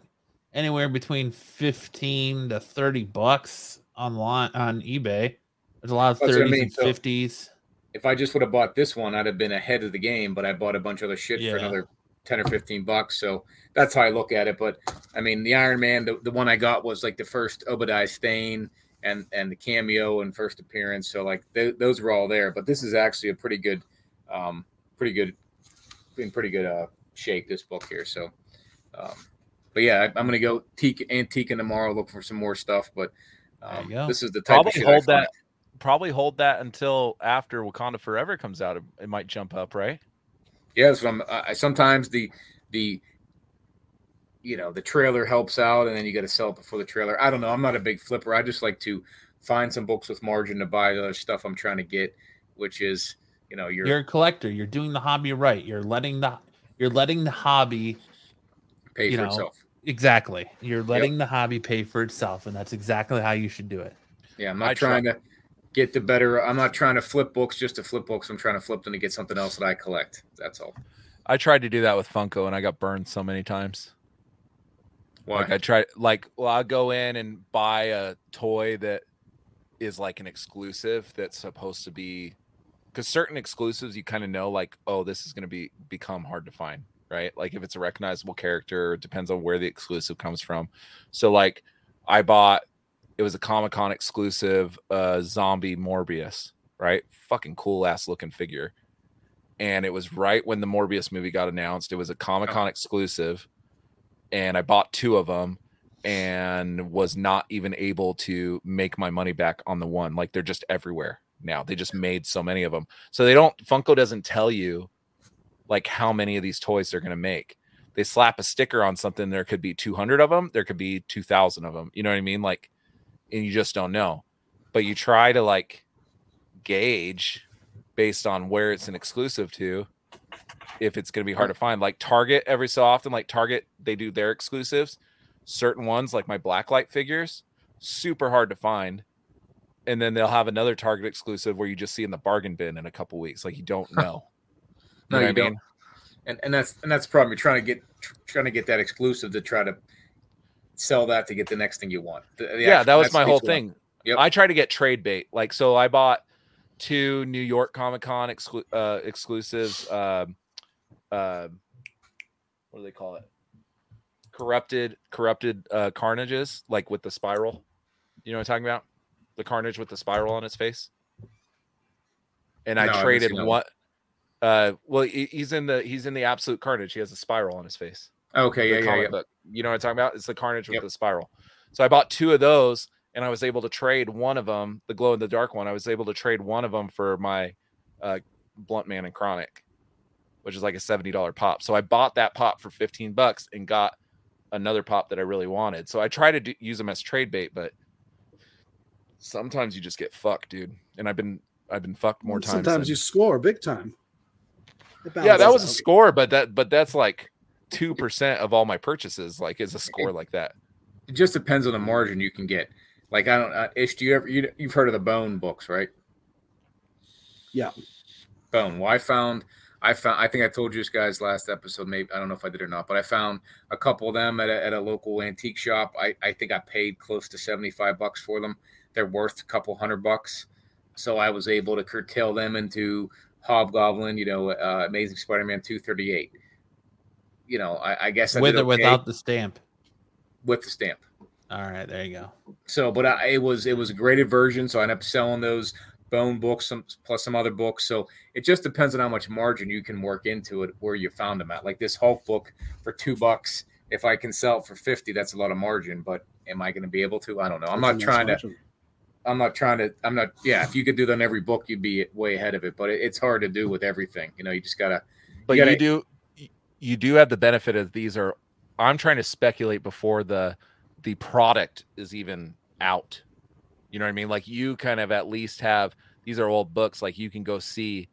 S2: anywhere between fifteen to thirty bucks online on eBay. There's a lot of
S3: That's what I
S2: thirties
S3: mean,
S2: and
S3: so-
S2: fifties.
S3: if I just would have bought this one, I'd have been ahead of the game. But I bought a bunch of other shit
S2: Yeah.
S3: for another ten or fifteen bucks. So that's how I look at it. But I mean, the Iron Man, the, the one I got was like the first Obadiah Stane and and the cameo and first appearance. So like th- those were all there. But this is actually a pretty good, um, pretty good, in pretty good uh shape. This book here. So, um, but yeah, I, I'm gonna go teak antiquing tomorrow, look for some more stuff. But um,
S2: go.
S3: this is the type
S4: Probably
S3: of
S4: hold that. Probably hold that until after Wakanda Forever comes out. It, it might jump up, right?
S3: Yeah, so I'm, sometimes the the you know the trailer helps out, and then you got to sell it before the trailer. I don't know. I'm not a big flipper. I just like to find some books with margin to buy the other stuff I'm trying to get, which is you know your
S2: You're a collector. You're doing the hobby right. You're letting the you're letting the hobby
S3: pay
S2: you
S3: for
S2: know,
S3: itself.
S2: Exactly. You're letting the hobby pay for itself, and that's exactly how you should do it.
S3: Yeah, I'm not
S4: I try-
S3: trying to get the better. I'm not trying to flip books just to flip books. I'm trying to flip them to get something else that I collect. That's all.
S4: I tried to do that with Funko, and I got burned so many times.
S3: Why?
S4: Like I try, like, well, I'll go in and buy a toy that is like an exclusive that's supposed to be, because certain exclusives you kind of know, like, oh, this is going to be become hard to find, right? Like if it's a recognizable character, it depends on where the exclusive comes from. So like, I bought, it was a Comic Con exclusive, uh, zombie Morbius, right? Fucking cool ass looking figure. And it was right when the Morbius movie got announced. It was a Comic Con exclusive and I bought two of them and was not even able to make my money back on the one. Like they're just everywhere now. They just made so many of them. So they don't Funko doesn't tell you like how many of these toys they're going to make. They slap a sticker on something there could be 200 of them, there could be 2000 of them. You know what I mean? Like and you just don't know. But you try to like gauge based on where it's an exclusive to if it's going to be hard to find. Like Target, every so often, like Target, they do their exclusives. Certain ones, like my blacklight figures, super hard to find. And then they'll have another Target exclusive where you just see in the bargain bin in a couple weeks. Like you don't know.
S3: No, you
S4: what
S3: don't.
S4: mean?
S3: And and that's and that's the problem. You're trying to get tr- trying to get that exclusive to try to sell that to get the next thing you want. The- the
S4: yeah,
S3: actual-
S4: that was my whole thing.
S3: Yep.
S4: I try to get trade bait. Like, so I bought two New York Comic Con exclu- uh, exclusives. Um, uh, what do they call it? Corrupted, corrupted uh, carnages, like with the spiral. You know what I'm talking about? The carnage with the spiral on its face. And
S3: No, I
S4: I traded
S3: seen that one.
S4: one. Uh, well, he's in the he's in the absolute carnage. He has a spiral on his face
S3: Okay, yeah, yeah, yeah.
S4: book. You know what I'm talking about? It's the Carnage with
S3: Yep.
S4: the spiral. So I bought two of those, and I was able to trade one of them, the glow in the dark one. I was able to trade one of them for my uh, Blunt Man and Chronic, which is like a seventy dollar pop. So I bought that pop for fifteen bucks and got another pop that I really wanted. So I try to do, use them as trade bait, but sometimes you just get fucked, dude. And I've been I've been fucked more times.
S5: Sometimes
S4: than-
S5: you score big time. It
S4: yeah, that was a
S5: out.
S4: score, but that but that's like two percent of all my purchases. Like is a score like that.
S3: It just depends on the margin you can get. Like I don't, uh, Ish, do you ever you, you've heard of the Bone books, right?
S5: Yeah.
S3: Bone. Well, I found, I found, I think I told you this guys last episode. Maybe I don't know if I did or not, but I found a couple of them at a, at a local antique shop. I I think I paid close to seventy five bucks for them. They're worth a couple hundred bucks, so I was able to curtail them into Hobgoblin. You know, uh, Amazing Spider Man two thirty eight. You know, I, I guess I
S2: With or
S3: okay
S2: without the stamp.
S3: with the stamp.
S2: All right, there you go.
S3: So, but I, it was it was a graded version, so I ended up selling those bone books, some plus some other books. So it just depends on how much margin you can work into it, where you found them at. Like this Hulk book for two bucks, if I can sell it for fifty, that's a lot of margin. But am I going to be able to? I don't know. I'm
S5: That's
S3: not
S5: nice
S3: trying to. I'm not trying to. I'm not. Yeah, if you could do that on every book, you'd be way ahead of it. But it, it's hard to do with everything. You know, you just gotta.
S4: but
S3: gotta-
S4: you do you do have the benefit of these are i'm trying to speculate before the the product is even out you know what i mean like you kind of at least have these are old books like you can go see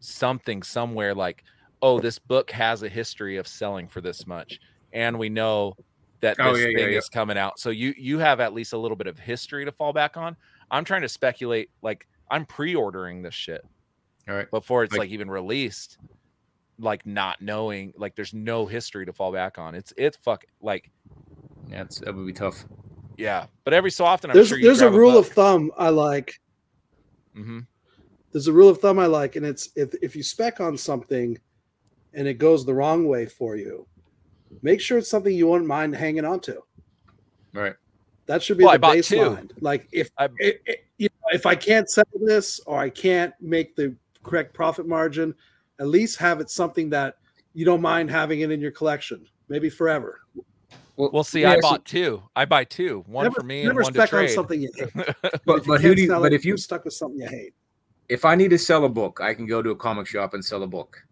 S4: something somewhere like oh this book has a history of selling for this much and we know that
S3: Oh,
S4: this
S3: yeah, yeah,
S4: thing
S3: yeah.
S4: is coming out so you you have at least a little bit of history to fall back on i'm trying to speculate like i'm pre-ordering this shit
S3: All right.
S4: before it's
S3: Like-
S4: like, even released like not knowing like there's no history to fall back on it's it's fuck like
S3: Yeah, it's, that would be tough.
S4: yeah but every so often i'm
S5: There's
S4: sure
S5: there's a
S4: grab
S5: rule of thumb I like.
S4: Mhm.
S5: there's a rule of thumb I like, and it's if if you spec on something and it goes the wrong way for you, make sure it's something you wouldn't mind hanging on to.
S3: Right.
S5: That should be
S4: Well, I
S5: the
S4: two.
S5: baseline. Like if
S4: I-
S5: it, it- you know, if I can't sell this or I can't make the correct profit margin, at least have it something that you don't mind having it in your collection, maybe forever.
S4: Well, we'll see,
S3: yeah,
S4: I
S3: so-
S4: bought two. I buy two, one
S5: never,
S4: for me
S5: never
S4: and one to
S5: spec on
S4: trade.
S5: something you hate.
S3: But,
S5: you
S3: but who do you, but
S5: it,
S3: if you
S5: you're stuck with something you hate.
S3: if I need to sell a book, I can go to a comic shop and sell a book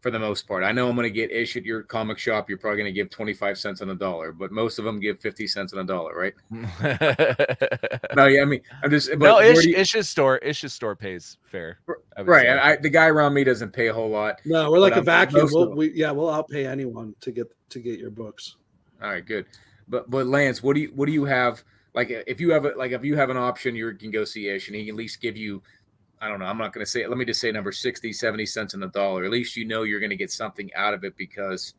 S3: for the most part. I know I'm going to get ish at your comic shop. You're probably going to give 25 cents on a dollar, but most of them give 50 cents on a dollar, right? No, yeah, I mean, I'm just, but
S4: no,
S3: where
S4: Ish,
S3: you-
S4: Ish's store, Ish's store pays fair.
S3: Right. and I, the guy around me doesn't pay a whole lot.
S5: No, we're like
S3: But
S5: a
S3: I'm-
S5: vacuum.
S3: most of
S5: We'll,
S3: them-
S5: we, yeah, we'll outpay anyone to get to get your books.
S3: All right, good. But but Lance, what do you what do you have? Like if you have a like if you have an option, you can go see Ish, and he can at least give you. I don't know. I'm not going to say it. Let me just say number 60, 70 cents on the dollar. At least you know you're going to get something out of it because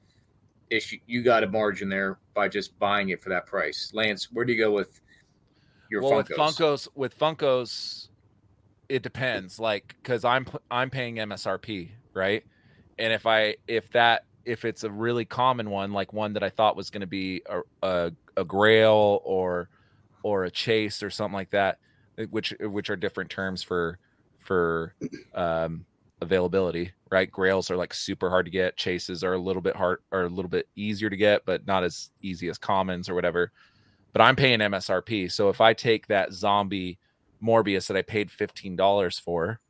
S3: Ish, you got a margin there by just buying it for that price. Lance, where do you go with your
S4: well,
S3: Funkos?
S4: with Funkos, with Funkos, it depends. Like, because I'm I'm paying MSRP, right? And if I if that if it's a really common one, like one that I thought was going to be a, a a Grail or or a Chase or something like that, which which are different terms for for um availability right grails are like super hard to get chases are a little bit hard or a little bit easier to get but not as easy as commons or whatever but I'm paying MSRP. So if I take that zombie Morbius that I paid $15 for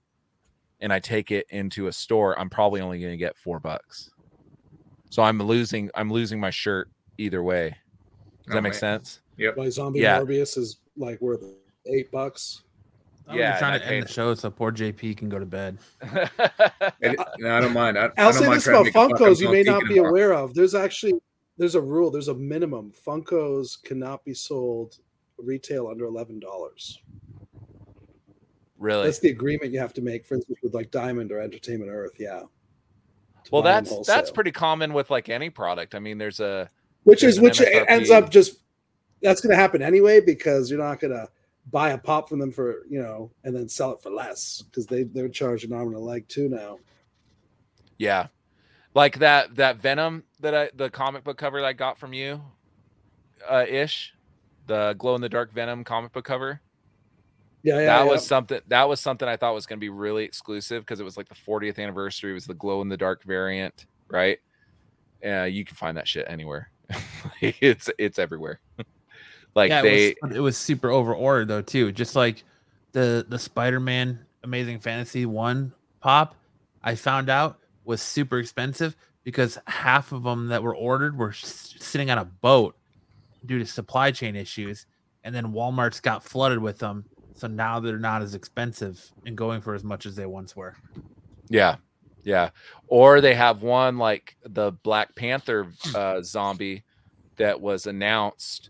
S4: and I take it into a store, I'm probably only going to get 4 bucks. So I'm losing I'm losing my shirt either way. Does
S3: Oh,
S4: that make
S3: man.
S4: sense?
S3: Yep.
S5: My zombie
S4: Yeah.
S5: Morbius is like worth eight bucks.
S4: Yeah,
S2: trying to
S4: I
S2: end
S4: paid-
S2: the show so poor JP can go to bed.
S3: And- no, I don't mind. I, I
S5: I'll
S3: don't
S5: say
S3: mind
S5: this about
S3: make a fucking
S5: Funkos you may not be
S3: in
S5: aware of. There's actually there's a rule. There's a minimum. Funkos cannot be sold retail under eleven dollars.
S4: really?
S5: That's the agreement you have to make, for instance, with like Diamond or Entertainment Earth. Yeah.
S4: Well, that's that's pretty common with like any product. I mean, there's a
S5: which
S4: there's
S5: is which
S4: MSRP.
S5: ends up just that's going to happen anyway because you're not going to buy a pop from them for you know and then sell it for less because they they're charging arm and a leg too now.
S4: yeah. Like that that Venom that I the comic book cover that I got from you uh ish, the glow in the dark Venom comic book cover.
S5: Yeah, yeah.
S4: that
S5: yeah.
S4: was something that was something I thought was going to be really exclusive because it was like the 40th anniversary. It was the glow in the dark variant, right? Yeah, you can find that shit anywhere. it's it's everywhere. like
S2: yeah,
S4: they
S2: it was, it was super over ordered though too. Just like the the Spider-Man Amazing Fantasy one pop, I found out was super expensive because half of them that were ordered were s- sitting on a boat due to supply chain issues, and then Walmart's got flooded with them, so now they're not as expensive and going for as much as they once were.
S4: yeah. Yeah. Or they have one like the Black Panther uh zombie that was announced.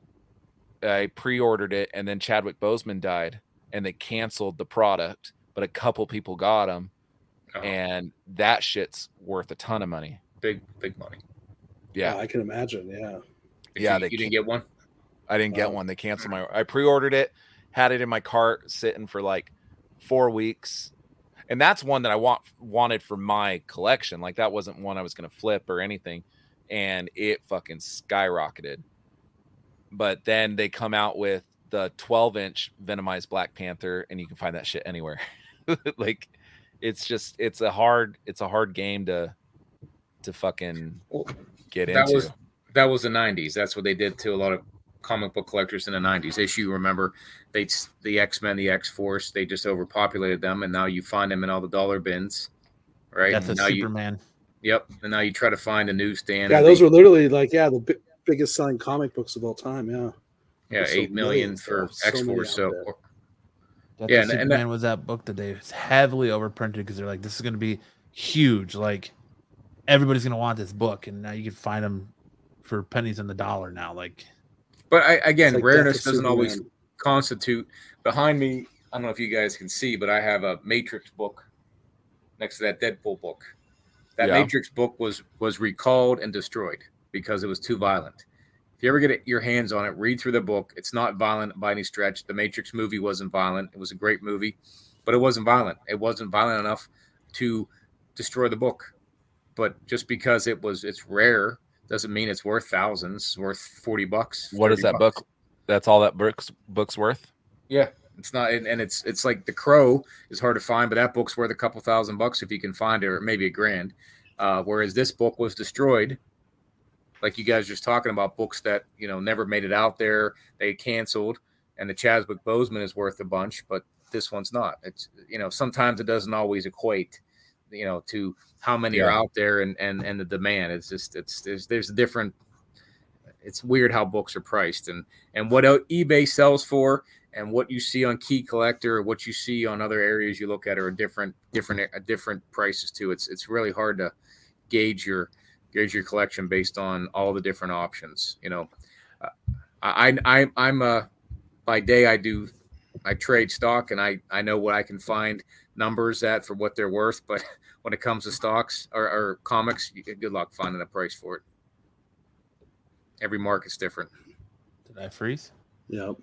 S4: I pre-ordered it and then Chadwick Boseman died and they canceled the product, but a couple people got them
S3: Oh, uh-huh.
S4: and that shit's worth a ton of money.
S3: big big money.
S4: Yeah.
S5: I can imagine. Yeah.
S3: If
S4: Yeah,
S3: you,
S4: they
S3: you didn't get one.
S4: I didn't get
S5: Wow.
S4: one. They canceled my. I pre-ordered it, had it in my cart, sitting for like four weeks, and that's one that I want wanted for my collection. Like that wasn't one I was going to flip or anything, and it fucking skyrocketed. But then they come out with the 12 inch Venomized Black Panther, and you can find that shit anywhere. like, it's just it's a hard it's a hard game to to fucking
S3: Well,
S4: get
S3: that
S4: into.
S3: was that was the 90s that's what they did to a lot of comic book collectors in the 90s issue remember they the x-men the x-force they just overpopulated them and now you find them in all the dollar bins right
S2: That's a
S3: And now you
S2: Superman.
S3: yep and now you try to find a newsstand
S5: Yeah, those
S3: they-
S5: were literally like yeah the bi- biggest selling comic books of all time. Yeah.
S3: yeah
S5: there's so
S3: 8 million
S5: millions,
S3: for
S5: though. So many
S3: x-force
S5: out
S3: so
S5: there.
S2: Death
S3: Yeah, and- and that-
S2: was that book that they heavily overprinted because they're like, this is going to be huge. Like everybody's going to want this book, and now you can find them for pennies on the dollar now. Like
S3: but I, again
S5: It's like
S3: rareness doesn't always constitute behind me i don't know if you guys can see but i have a matrix book next to that deadpool book that
S4: Yeah.
S3: matrix book was was recalled and destroyed because it was too violent if you ever get your hands on it read through the book it's not violent by any stretch the matrix movie wasn't violent it was a great movie but it wasn't violent. It wasn't violent enough to destroy the book. But just because it was it's rare doesn't mean it's worth thousands. It's worth forty bucks.
S4: What is that
S3: bucks.
S4: book? That's all that book's book's worth.
S3: Yeah, it's not, and, and it's it's like The Crow is hard to find, but that book's worth a couple thousand bucks if you can find it, or maybe a grand. Uh, whereas this book was destroyed, like you guys just talking about books that you know never made it out there, they canceled, and the Chadwick Boseman is worth a bunch, but this one's not. It's you know sometimes it doesn't always equate, you know, to how many are out there and and and the demand. It's just it's there's there's a different. It's weird how books are priced and and what eBay sells for and what you see on Key Collector or what you see on other areas you look at are different different different prices too. It's it's really hard to gauge your gauge your collection based on all the different options. You know, uh, I I I'm a by day I do I trade stock and I I know what I can find numbers at for what they're worth, but when it comes to stocks or, or comics, good luck finding a price for it. Every market's different.
S2: Did I freeze?
S5: Yep.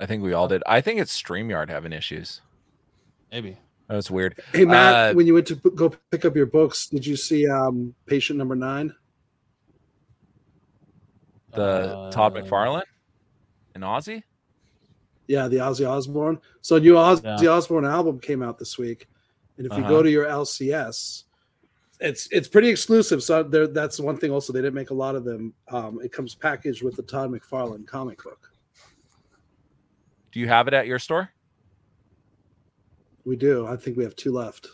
S4: I think we all did. I think it's StreamYard having issues.
S2: Maybe.
S4: That's weird.
S5: Hey Matt,
S4: Uh,
S5: when you went to p- go pick up your books, did you see um patient number nine?
S4: The Todd
S2: Uh,
S4: McFarlane and Ozzy.
S5: Yeah, the Ozzy Osbourne. So a new Ozzy
S2: Yeah.
S5: Osbourne album came out this week, and if you
S4: Uh-huh.
S5: go to your LCS, it's it's pretty exclusive. So there, that's one thing. Also, they didn't make a lot of them. Um, it comes packaged with the Todd McFarlane comic book.
S4: Do you have it at your store?
S5: We do. I think we have two left.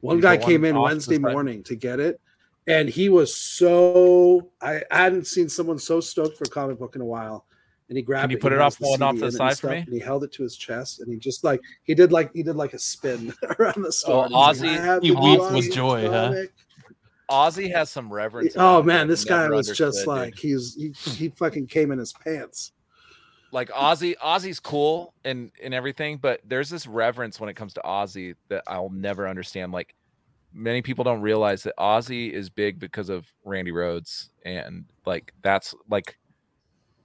S5: One
S4: You
S5: guy came
S4: one
S5: in
S4: off to the
S5: Wednesday
S4: side?
S5: morning to get it, and he was so I, I hadn't seen someone so stoked for a comic book in a while. And he grabbed
S4: you
S5: it.
S4: put it off one off to the
S5: in and
S4: side for me?
S5: And he held it to his chest, and he just like he did like he did like a spin around the store.
S4: Oh, Ozzy-
S5: "I have
S2: he
S5: the
S2: weeps with
S5: Ozzy
S2: joy, huh?
S5: comic."
S4: Ozzy has some reverence.
S5: Oh man, this guy was just
S4: understood, dude.
S5: like he's he, he fucking came in his pants.
S4: Like Ozzy. Ozzy's cool and and everything, but there's this reverence when it comes to Ozzy that I'll never understand. Like many people don't realize that Ozzy is big because of Randy Rhoads, and like that's like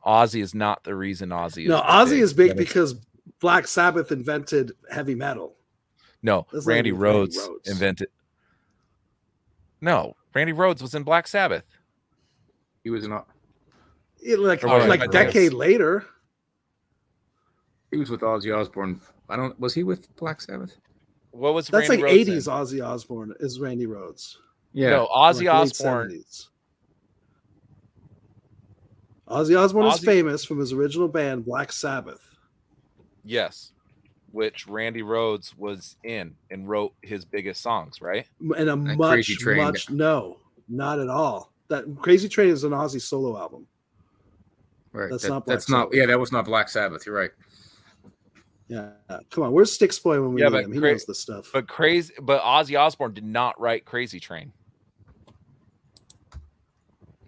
S4: Ozzy is not the reason Ozzy. Is
S5: No, Ozzy is big because Black Sabbath invented heavy metal.
S4: no
S5: That's not
S4: Randy
S5: even Randy
S4: Rhoads,
S5: Rhoads.
S4: invented. No, Randy Rhoads was in Black Sabbath.
S3: He was not.
S5: It, like oh,
S4: Or what,
S5: like
S4: I
S5: a
S4: guess.
S5: decade later.
S3: He was with Ozzy Osbourne. I don't. Was he with Black Sabbath?
S4: What was
S5: That's
S4: Randy
S5: like
S4: Rhoads in?
S5: eighties Ozzy Osbourne is Randy Rhoads.
S3: Yeah.
S4: No, Ozzy
S5: Like
S4: Osbourne.
S5: Ozzy Osbourne is famous from his original band Black Sabbath.
S4: Yes, which Randy Rhoads was in and wrote his biggest songs, right?
S5: And a
S3: That
S5: much,
S3: Crazy Train
S5: much no, not at all. That Crazy Train is an Ozzy solo album.
S3: Right.
S5: That's
S3: that-
S5: not Black
S3: That's not. Yeah, that was not Black Sabbath. You're right.
S5: Yeah, come on. Where's Sticks Boy when we
S4: Yeah,
S5: need him? He
S4: Cra-
S5: knows this stuff.
S4: But crazy, but Ozzy Osbourne did not write Crazy Train.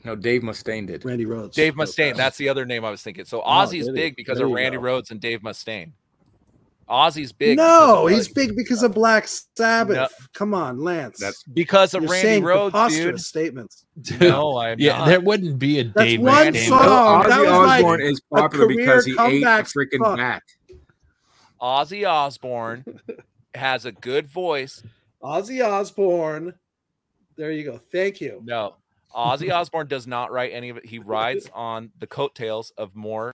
S3: No, Dave Mustaine did.
S5: Randy Rhoads.
S4: Dave Mustaine,
S5: that.
S4: that's the other name I was thinking. So
S5: Oh,
S4: Ozzy's
S5: did he?
S4: big because
S5: There
S4: of Randy
S5: go.
S4: Rhoads and Dave Mustaine. Ozzy's big.
S5: no,
S4: because of,
S5: he's big because of Black Sabbath.
S4: No.
S5: Come on, Lance.
S3: That's-
S4: because of
S5: You're
S4: Randy
S5: saying
S4: Rhoads,
S5: preposterous
S4: dude.
S5: statements.
S4: No, I'm
S2: yeah,
S4: not.
S2: there wouldn't be a
S5: That's
S2: Dave
S5: one
S2: Mustaine.
S5: song.
S3: Ozzy
S5: that was like
S3: Osbourne is
S5: a
S3: popular because he ate a freaking
S5: song.
S3: bat.
S4: Ozzy Osbourne has a good voice.
S5: Ozzy Osbourne. There you go. Thank you.
S4: No, Ozzy Osbourne does not write any of it. He rides on the coattails of more.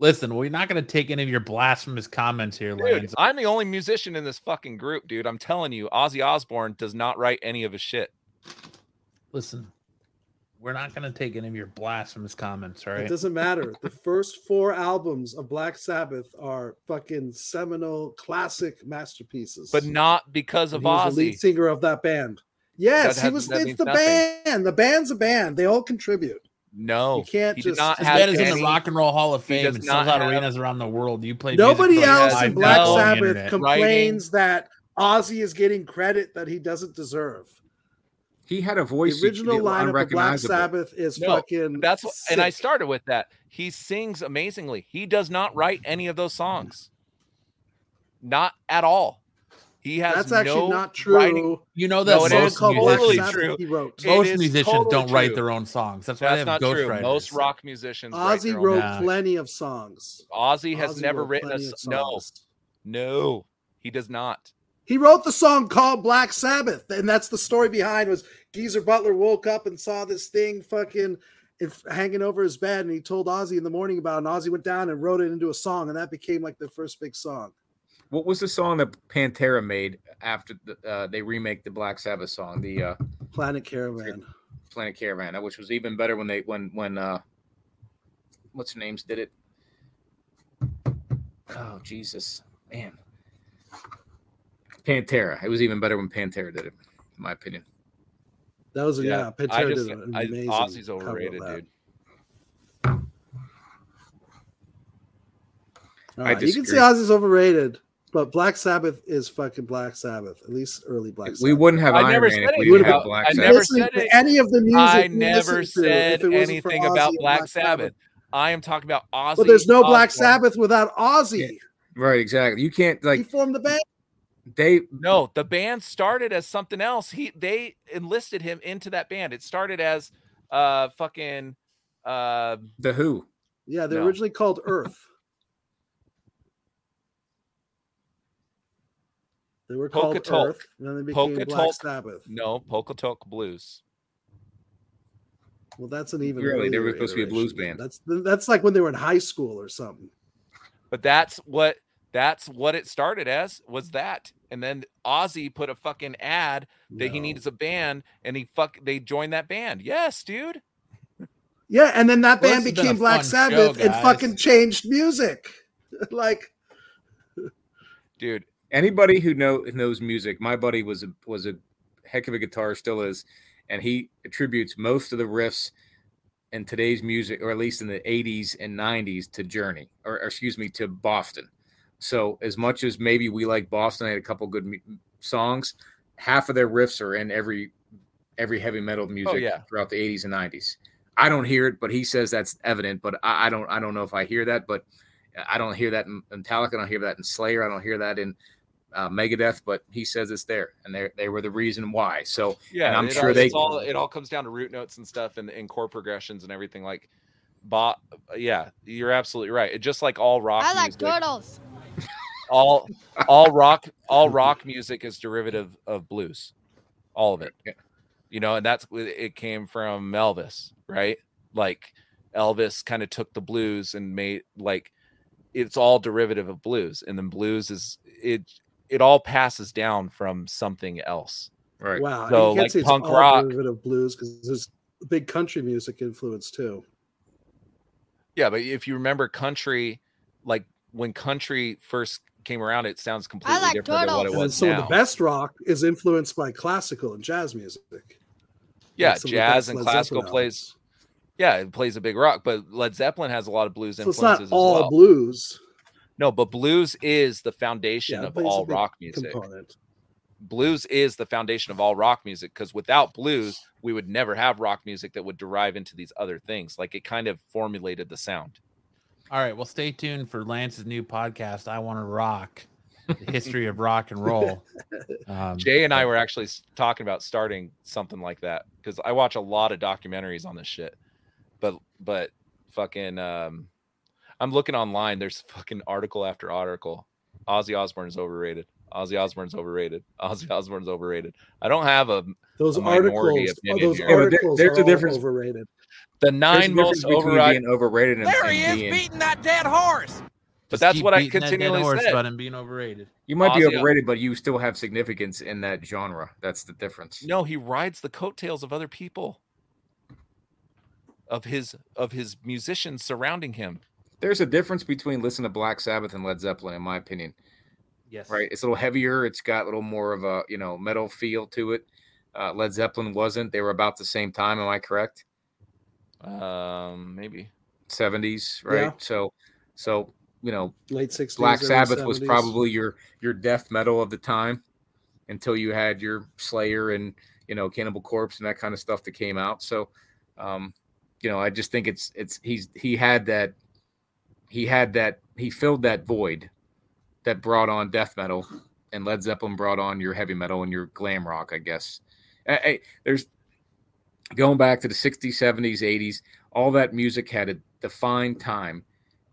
S2: Listen, we're not going to take any of your blasphemous comments here,
S4: Dude,
S2: Lance.
S4: I'm the only musician in this fucking group, dude. I'm telling you, Ozzy Osbourne does not write any of his shit.
S2: Listen, we're not going to take any of your blasphemous comments, right?
S5: It doesn't matter. The first four albums of Black Sabbath are fucking seminal classic masterpieces.
S4: But not because of
S5: And he was the lead
S4: Ozzy.
S5: singer of that band. Yes,
S4: That
S5: he was. It's the
S4: nothing.
S5: band. The band's a band. They all contribute.
S4: No,
S5: You can't
S4: he
S5: just-
S4: did not
S2: His band is in the Rock and Roll Hall of
S4: he
S2: Fame
S4: does
S2: and
S4: not
S2: sells out
S4: have-
S2: arenas around the world. You play
S5: Nobody
S2: music
S5: else in Black Sabbath
S2: internet.
S5: complains that Ozzy is getting credit that he doesn't deserve.
S3: He had a voice.
S5: The original line of Black. Sabbath is
S4: No,
S5: fucking.
S4: That's what, and I started with that. He sings amazingly. He does not write any of those songs. Not at all. He has
S5: That's actually
S4: no
S5: not true.
S4: writing-
S2: You know
S4: No,
S2: that
S4: it
S5: song
S4: is
S2: most,
S5: called Black
S4: totally
S2: musicians,
S5: Sabbath
S4: true.
S5: he wrote.
S4: It
S2: most
S4: is
S2: musicians
S4: totally
S2: don't write their own songs. That's why they
S4: That's
S2: have
S4: not true.
S2: ghostwriters.
S4: Most rock musicians. write
S5: Ozzy
S4: their own
S5: wrote
S2: Yeah.
S5: plenty of songs.
S4: Ozzy has
S5: Ozzy
S4: never written a
S5: plenty
S4: no, no. He does not.
S5: He wrote the song called Black Sabbath, and that's the story behind was Geezer Butler woke up and saw this thing fucking if hanging over his bed, and he told Ozzy in the morning about it, and Ozzy went down and wrote it into a song, and that became like the first big song.
S3: What was the song that Pantera made after the, uh, they remake the Black Sabbath song, the uh,
S5: Planet Caravan.
S3: Planet Caravan, which was even better when they when when uh, what's names did it. Oh Jesus, man, Pantera. It was even better when Pantera did it, in my opinion.
S5: That was yeah. Pantera
S4: I just,
S5: did an
S4: I,
S5: amazing.
S4: Ozzy's
S5: cover of
S4: overrated,
S5: that.
S4: dude.
S5: All
S3: I
S5: right, you can say
S3: disagree.
S5: Ozzy's overrated, but Black Sabbath is fucking Black Sabbath. At least early Black Sabbath.
S3: We wouldn't have
S4: I
S3: Iron
S4: never
S3: Man
S4: said
S3: if we
S4: anything
S3: didn't have
S4: about-
S3: Black
S4: I
S3: Sabbath.
S4: never said
S5: to
S4: it.
S5: any of the music.
S4: I never
S5: listen to,
S4: said
S5: if it wasn't for
S4: anything about
S5: and
S4: Black Sabbath. I am talking about Ozzy.
S5: But there's no Black
S4: Osbourne.
S5: Sabbath without Ozzy.
S3: Right, exactly. You can't
S5: he
S3: like
S5: formed the band.
S3: They
S4: No, the band started as something else. He they enlisted him into that band. It started as uh fucking uh
S3: the Who.
S5: Yeah, they're
S4: No.
S5: originally called Earth. They were called
S4: Pocahontas.
S5: Earth, and then they became Black
S4: Pocahontas.
S5: Sabbath.
S4: no Pocahontas Blues.
S5: Well, that's an even
S3: Really? They were
S5: earlier
S3: supposed to be a blues band.
S5: That's that's like when they were in high school or something.
S4: But that's what that's what it started as was that. And then Ozzy put a fucking ad that he needs a band and he fuck they joined that band. Yes, dude.
S5: Yeah, and then that
S2: Well,
S5: band
S2: this
S5: became Black Sabbath
S2: show,
S5: and fucking changed music. like
S4: Dude,
S3: Anybody who know knows music, my buddy was a was a heck of a guitarist, still is, and he attributes most of the riffs in today's music, or at least in the 80s and 90s, to Journey, or, or excuse me, to Boston. So as much as maybe we like Boston, they had a couple good mu- songs. Half of their riffs are in every every heavy metal music
S4: yeah.
S3: throughout the 80s and 90s. I don't hear it, but he says that's evident. But I, I don't I don't know if I hear that, but I don't hear that in Metallica. I don't hear that in Slayer. I don't hear that in uh, Megadeth. But he says it's there, and they they were the reason why. So
S4: yeah,
S3: and I'm sure
S4: all,
S3: they
S4: it's all it all comes down to root notes and stuff and, and chord progressions and everything like bot yeah, you're absolutely right. It just like all rock
S10: I like
S4: music,
S10: turtles.
S4: All all rock all rock music is derivative of blues. All of it. You know and that's it came from elvis right? Like elvis kind of took the blues and made like it's all derivative of blues and then blues is it it all passes down from something else.
S3: Right.
S5: wow,
S4: So,
S5: you can't
S4: like,
S5: say it's
S4: punk
S5: all
S4: rock-
S5: derivative of blues because there's big country music influence too.
S4: yeah but if you remember country like when country first came around it sounds completely
S10: like
S4: different than what it
S10: turtles.
S5: And
S4: was
S5: some
S4: now
S5: of the best rock is influenced by classical and jazz music.
S4: yeah
S5: Like some of the
S4: jazz and
S5: Led
S4: classical
S5: Zeppelin
S4: plays yeah it plays a big rock but led zeppelin has a lot of blues
S5: So it's
S4: influences
S5: not all
S4: as well
S5: blues.
S4: no but blues is the foundation
S5: Yeah,
S4: of
S5: but it's a
S4: all rock music
S5: Component.
S4: blues is the foundation of all rock music because without blues we would never have rock music that would derive into these other things like it kind of formulated the sound
S2: All right, well, stay tuned for Lance's new podcast. I want to rock the history of rock and roll. Um,
S4: jay and i were actually talking about starting something like that because i watch a lot of documentaries on this shit but but fucking um i'm looking online there's fucking article after article ozzy osbourne is overrated ozzy osbourne's overrated ozzy osbourne's overrated i don't have a
S5: Those articles, oh, those
S4: here.
S3: Yeah, there- there's
S5: are
S3: a difference.
S5: overrated.
S4: the nine
S3: difference
S4: most
S3: between
S4: overrated
S3: being overrated and,
S11: There
S3: and
S11: he is
S3: being.
S11: beating that dead horse.
S4: but that's what i
S2: beating that dead
S4: continually
S2: horse
S4: said
S2: about him being overrated.
S3: You might be
S4: Ozzy- uh,
S3: overrated, but you still have significance in that genre. That's the difference.
S4: No, he rides the coattails of other people. Of his of his musicians surrounding him.
S3: There's a difference between listening to Black Sabbath and Led Zeppelin, in my opinion.
S2: Yes.
S3: Right? It's a little heavier. It's got a little more of a you know metal feel to it. Uh, Led Zeppelin wasn't. They were about the same time. Am I correct?
S4: Um, maybe.
S3: 70s, right?
S5: Yeah.
S3: So, so you know,
S5: Late 60s.
S3: Black
S5: early
S3: Sabbath was probably your your death metal of the time until you had your Slayer and you know Cannibal Corpse and that kind of stuff that came out. So, um, you know, I just think it's it's he's he had that he had that he filled that void that brought on death metal and Led Zeppelin brought on your heavy metal and your glam rock, I guess. I- I- there's going back to the 60s, 70s, 80s, all that music had a defined time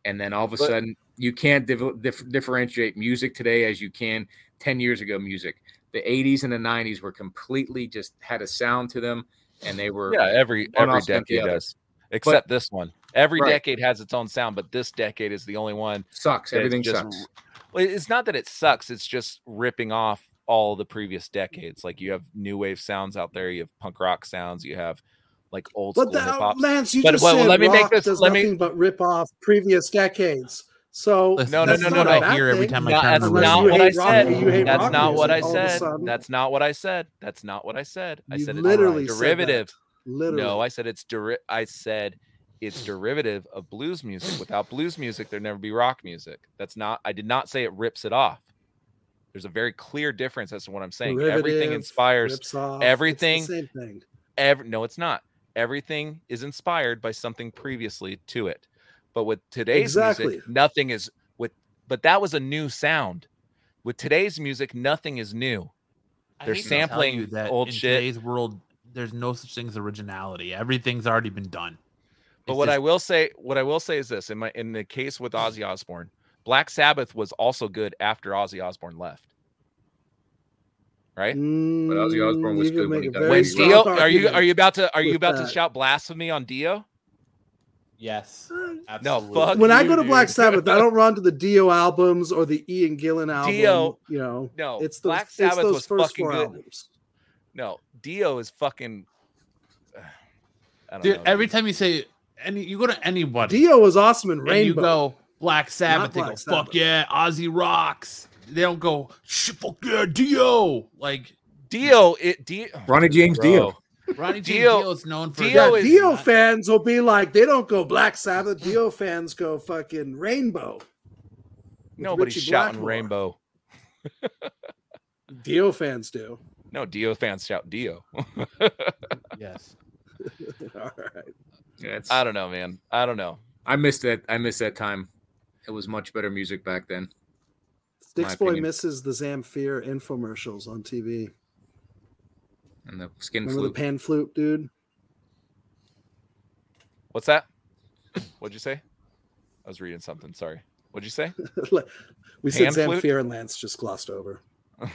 S3: and then all of a
S4: But-
S3: sudden you can't dif- dif- differentiate music today as you can 10 years ago music. The 80s and the 90s were completely just had a sound to them and they were
S4: Yeah, every every decade does, except this one. Every
S3: Right.
S4: decade has its own sound, but this decade is the only one.
S3: sucks. Everything
S4: just
S3: sucks.
S4: Well, it's not that it sucks. It's just ripping off all the previous decades. Like you have new wave sounds out there. You have punk rock sounds. You have like old
S5: But
S4: school uh,
S5: hip
S4: hop.
S5: Lance, you
S4: But-
S5: just
S4: well,
S5: said
S4: let me make this-
S5: does
S4: let me-
S5: nothing but rip off previous decades. So
S2: Listen,
S4: No, no,
S5: that's
S4: no, no,
S5: not
S4: no.
S5: a
S2: I
S5: bad
S2: hear every
S5: thing.
S2: time I
S4: No,
S2: turn
S4: that's not what I said. That's not what I
S5: music all of a
S4: said. That's not what I said. That's not what I said. I said
S5: literally
S4: it's
S5: said
S4: derivative.
S5: Literally.
S4: No, I said it's deri- I said it's derivative of blues music. Without blues music, there'd never be rock music. That's not. I did not say it rips it off. There's a very clear difference as to what I'm saying. Everything inspires
S5: rips off, it's the
S4: everything-
S5: same thing.
S4: every no it's not everything is inspired by something previously to it but with today's
S5: Exactly.
S4: music nothing is with but that was a new sound with today's music nothing is new They're
S2: hate to tell
S4: sampling
S2: you that
S4: old
S2: in
S4: shit.
S2: Today's world, there's no such thing as originality. Everything's already been done.
S4: but
S2: It's
S4: what i will say what i will say is this in my in the case with ozzy osbourne black sabbath was also good after ozzy osbourne left right
S5: But
S3: Ozzy Osbourne was good when he died.
S4: when dio are you are you about to are you
S5: with
S4: about to shout blasphemy on dio
S2: Yes.
S4: no
S2: absolutely.
S4: fuck
S5: when I go to Black
S4: dude.
S5: Sabbath, I don't run to the Dio albums or the Ian Gillan album.
S4: Dio-
S5: you know,
S4: no
S5: it's those,
S4: black
S5: it's
S4: sabbath
S5: those
S4: was
S5: first
S4: fucking
S5: four
S4: good
S5: albums.
S4: No, Dio is fucking. I don't
S2: Dude,
S4: know.
S2: every time you say any, you go to anybody,
S5: Dio was awesome in
S2: and
S5: Rainbow.
S2: you go Black Sabbath, they
S5: Black
S2: go,
S5: Sabbath.
S2: fuck yeah, Ozzy rocks. They don't go, shit, fuck yeah, Dio. Like
S4: Dio, it oh, Dio,
S3: Ronnie James
S4: bro.
S3: Dio.
S2: Ronnie James
S4: Dio-
S2: Dio is known for
S4: Dio
S5: yeah, Dio
S2: not-
S5: fans will be like, they don't go Black Sabbath. Dio fans go fucking Rainbow. with
S4: Nobody's
S5: Ritchie
S4: shouting
S5: Blackmore.
S4: Rainbow.
S5: Dio fans do.
S4: No, Dio fans shout Dio.
S2: Yes.
S5: All right.
S3: Yeah, it's,
S4: I don't know, man. I don't know.
S3: I missed that. I missed that time. It was much better music back then.
S5: Sticks
S3: My
S5: Boy
S3: opinion.
S5: misses the Zamfir infomercials on TV.
S3: And the skin
S5: Remember
S3: flute.
S5: the pan flute, dude?
S4: What's that? What'd you say? I was reading something. Sorry. What'd you say?
S5: we said
S4: Pan flute?
S5: Zamfir and Lance just glossed over.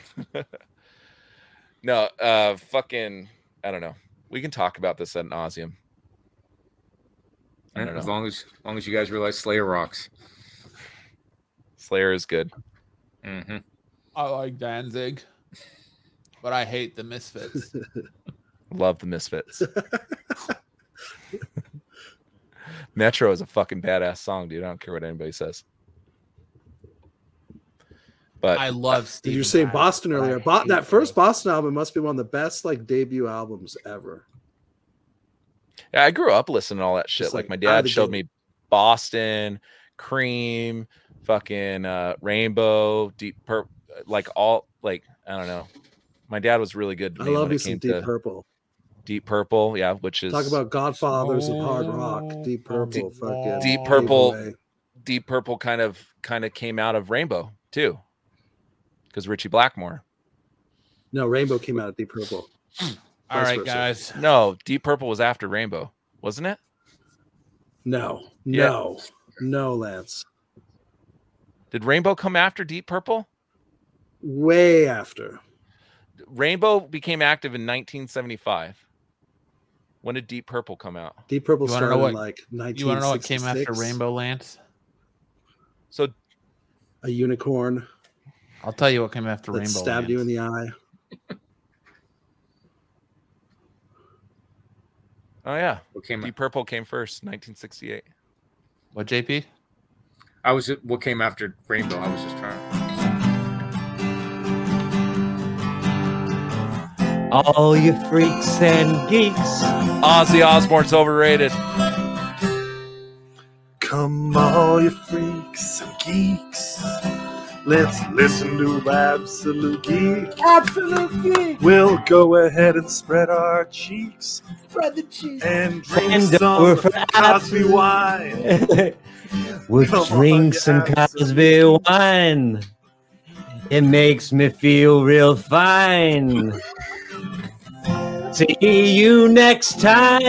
S4: No, uh, fucking. I don't know. We can talk about this at nauseum. I don't know.
S3: as long as, as long as you guys realize Slayer rocks.
S4: Slayer is good.
S3: hmm
S2: I like Danzig, but I hate the Misfits.
S4: Love the Misfits. Metro is a fucking badass song, dude. I don't care what anybody says. But
S2: I love
S5: Did
S2: Steve.
S5: you say Boston earlier? Bo- that first Boston album must be one of the best like debut albums ever.
S4: yeah, I grew up listening to all that shit. Like,
S5: like,
S4: my dad showed
S5: gate.
S4: me Boston, Cream, fucking uh, Rainbow, Deep Purple, like all like I don't know. My dad was really good. To
S5: I love you some Deep Purple.
S4: Deep Purple, yeah, which is
S5: Talk about Godfathers of hard rock. Deep Purple, fucking
S4: Deep Purple. Deep Purple kind of kind of came out of Rainbow too, because Ritchie Blackmore.
S5: No, Rainbow came out of Deep Purple.
S2: All
S5: Vice
S2: right,
S5: versa.
S2: guys.
S4: No, Deep Purple was after Rainbow, wasn't it?
S5: No,
S4: Yeah.
S5: no, no, Lance.
S4: Did Rainbow come after Deep Purple?
S5: Way after.
S4: Rainbow became active in 1975. When did Deep Purple come out?
S5: Deep Purple
S2: You wanna know
S5: started
S2: what-
S5: in like 1966.
S2: You want to know what came after Rainbow Lance?
S4: So
S5: A unicorn
S2: I'll tell you what came after
S5: that
S2: Rainbow.
S5: stabbed you in the eye.
S4: Oh yeah,
S3: What came?
S4: Deep Purple came first, 1968.
S2: What, JP?
S3: I was. What came after Rainbow? I was just trying.
S10: All you freaks and geeks.
S4: Ozzy Osbourne's overrated.
S11: Come all you freaks and geeks. Let's listen to Absolute Geek.
S5: Absolute geek.
S11: We'll go ahead and spread our cheeks
S5: Spread the cheese.
S11: and drink
S10: And
S11: some
S10: over for
S11: Cosby
S10: Absolute-
S11: wine.
S10: we'll
S11: Come on,
S10: drink
S11: you
S10: some Cosby wine. It makes me feel real fine. See you next time.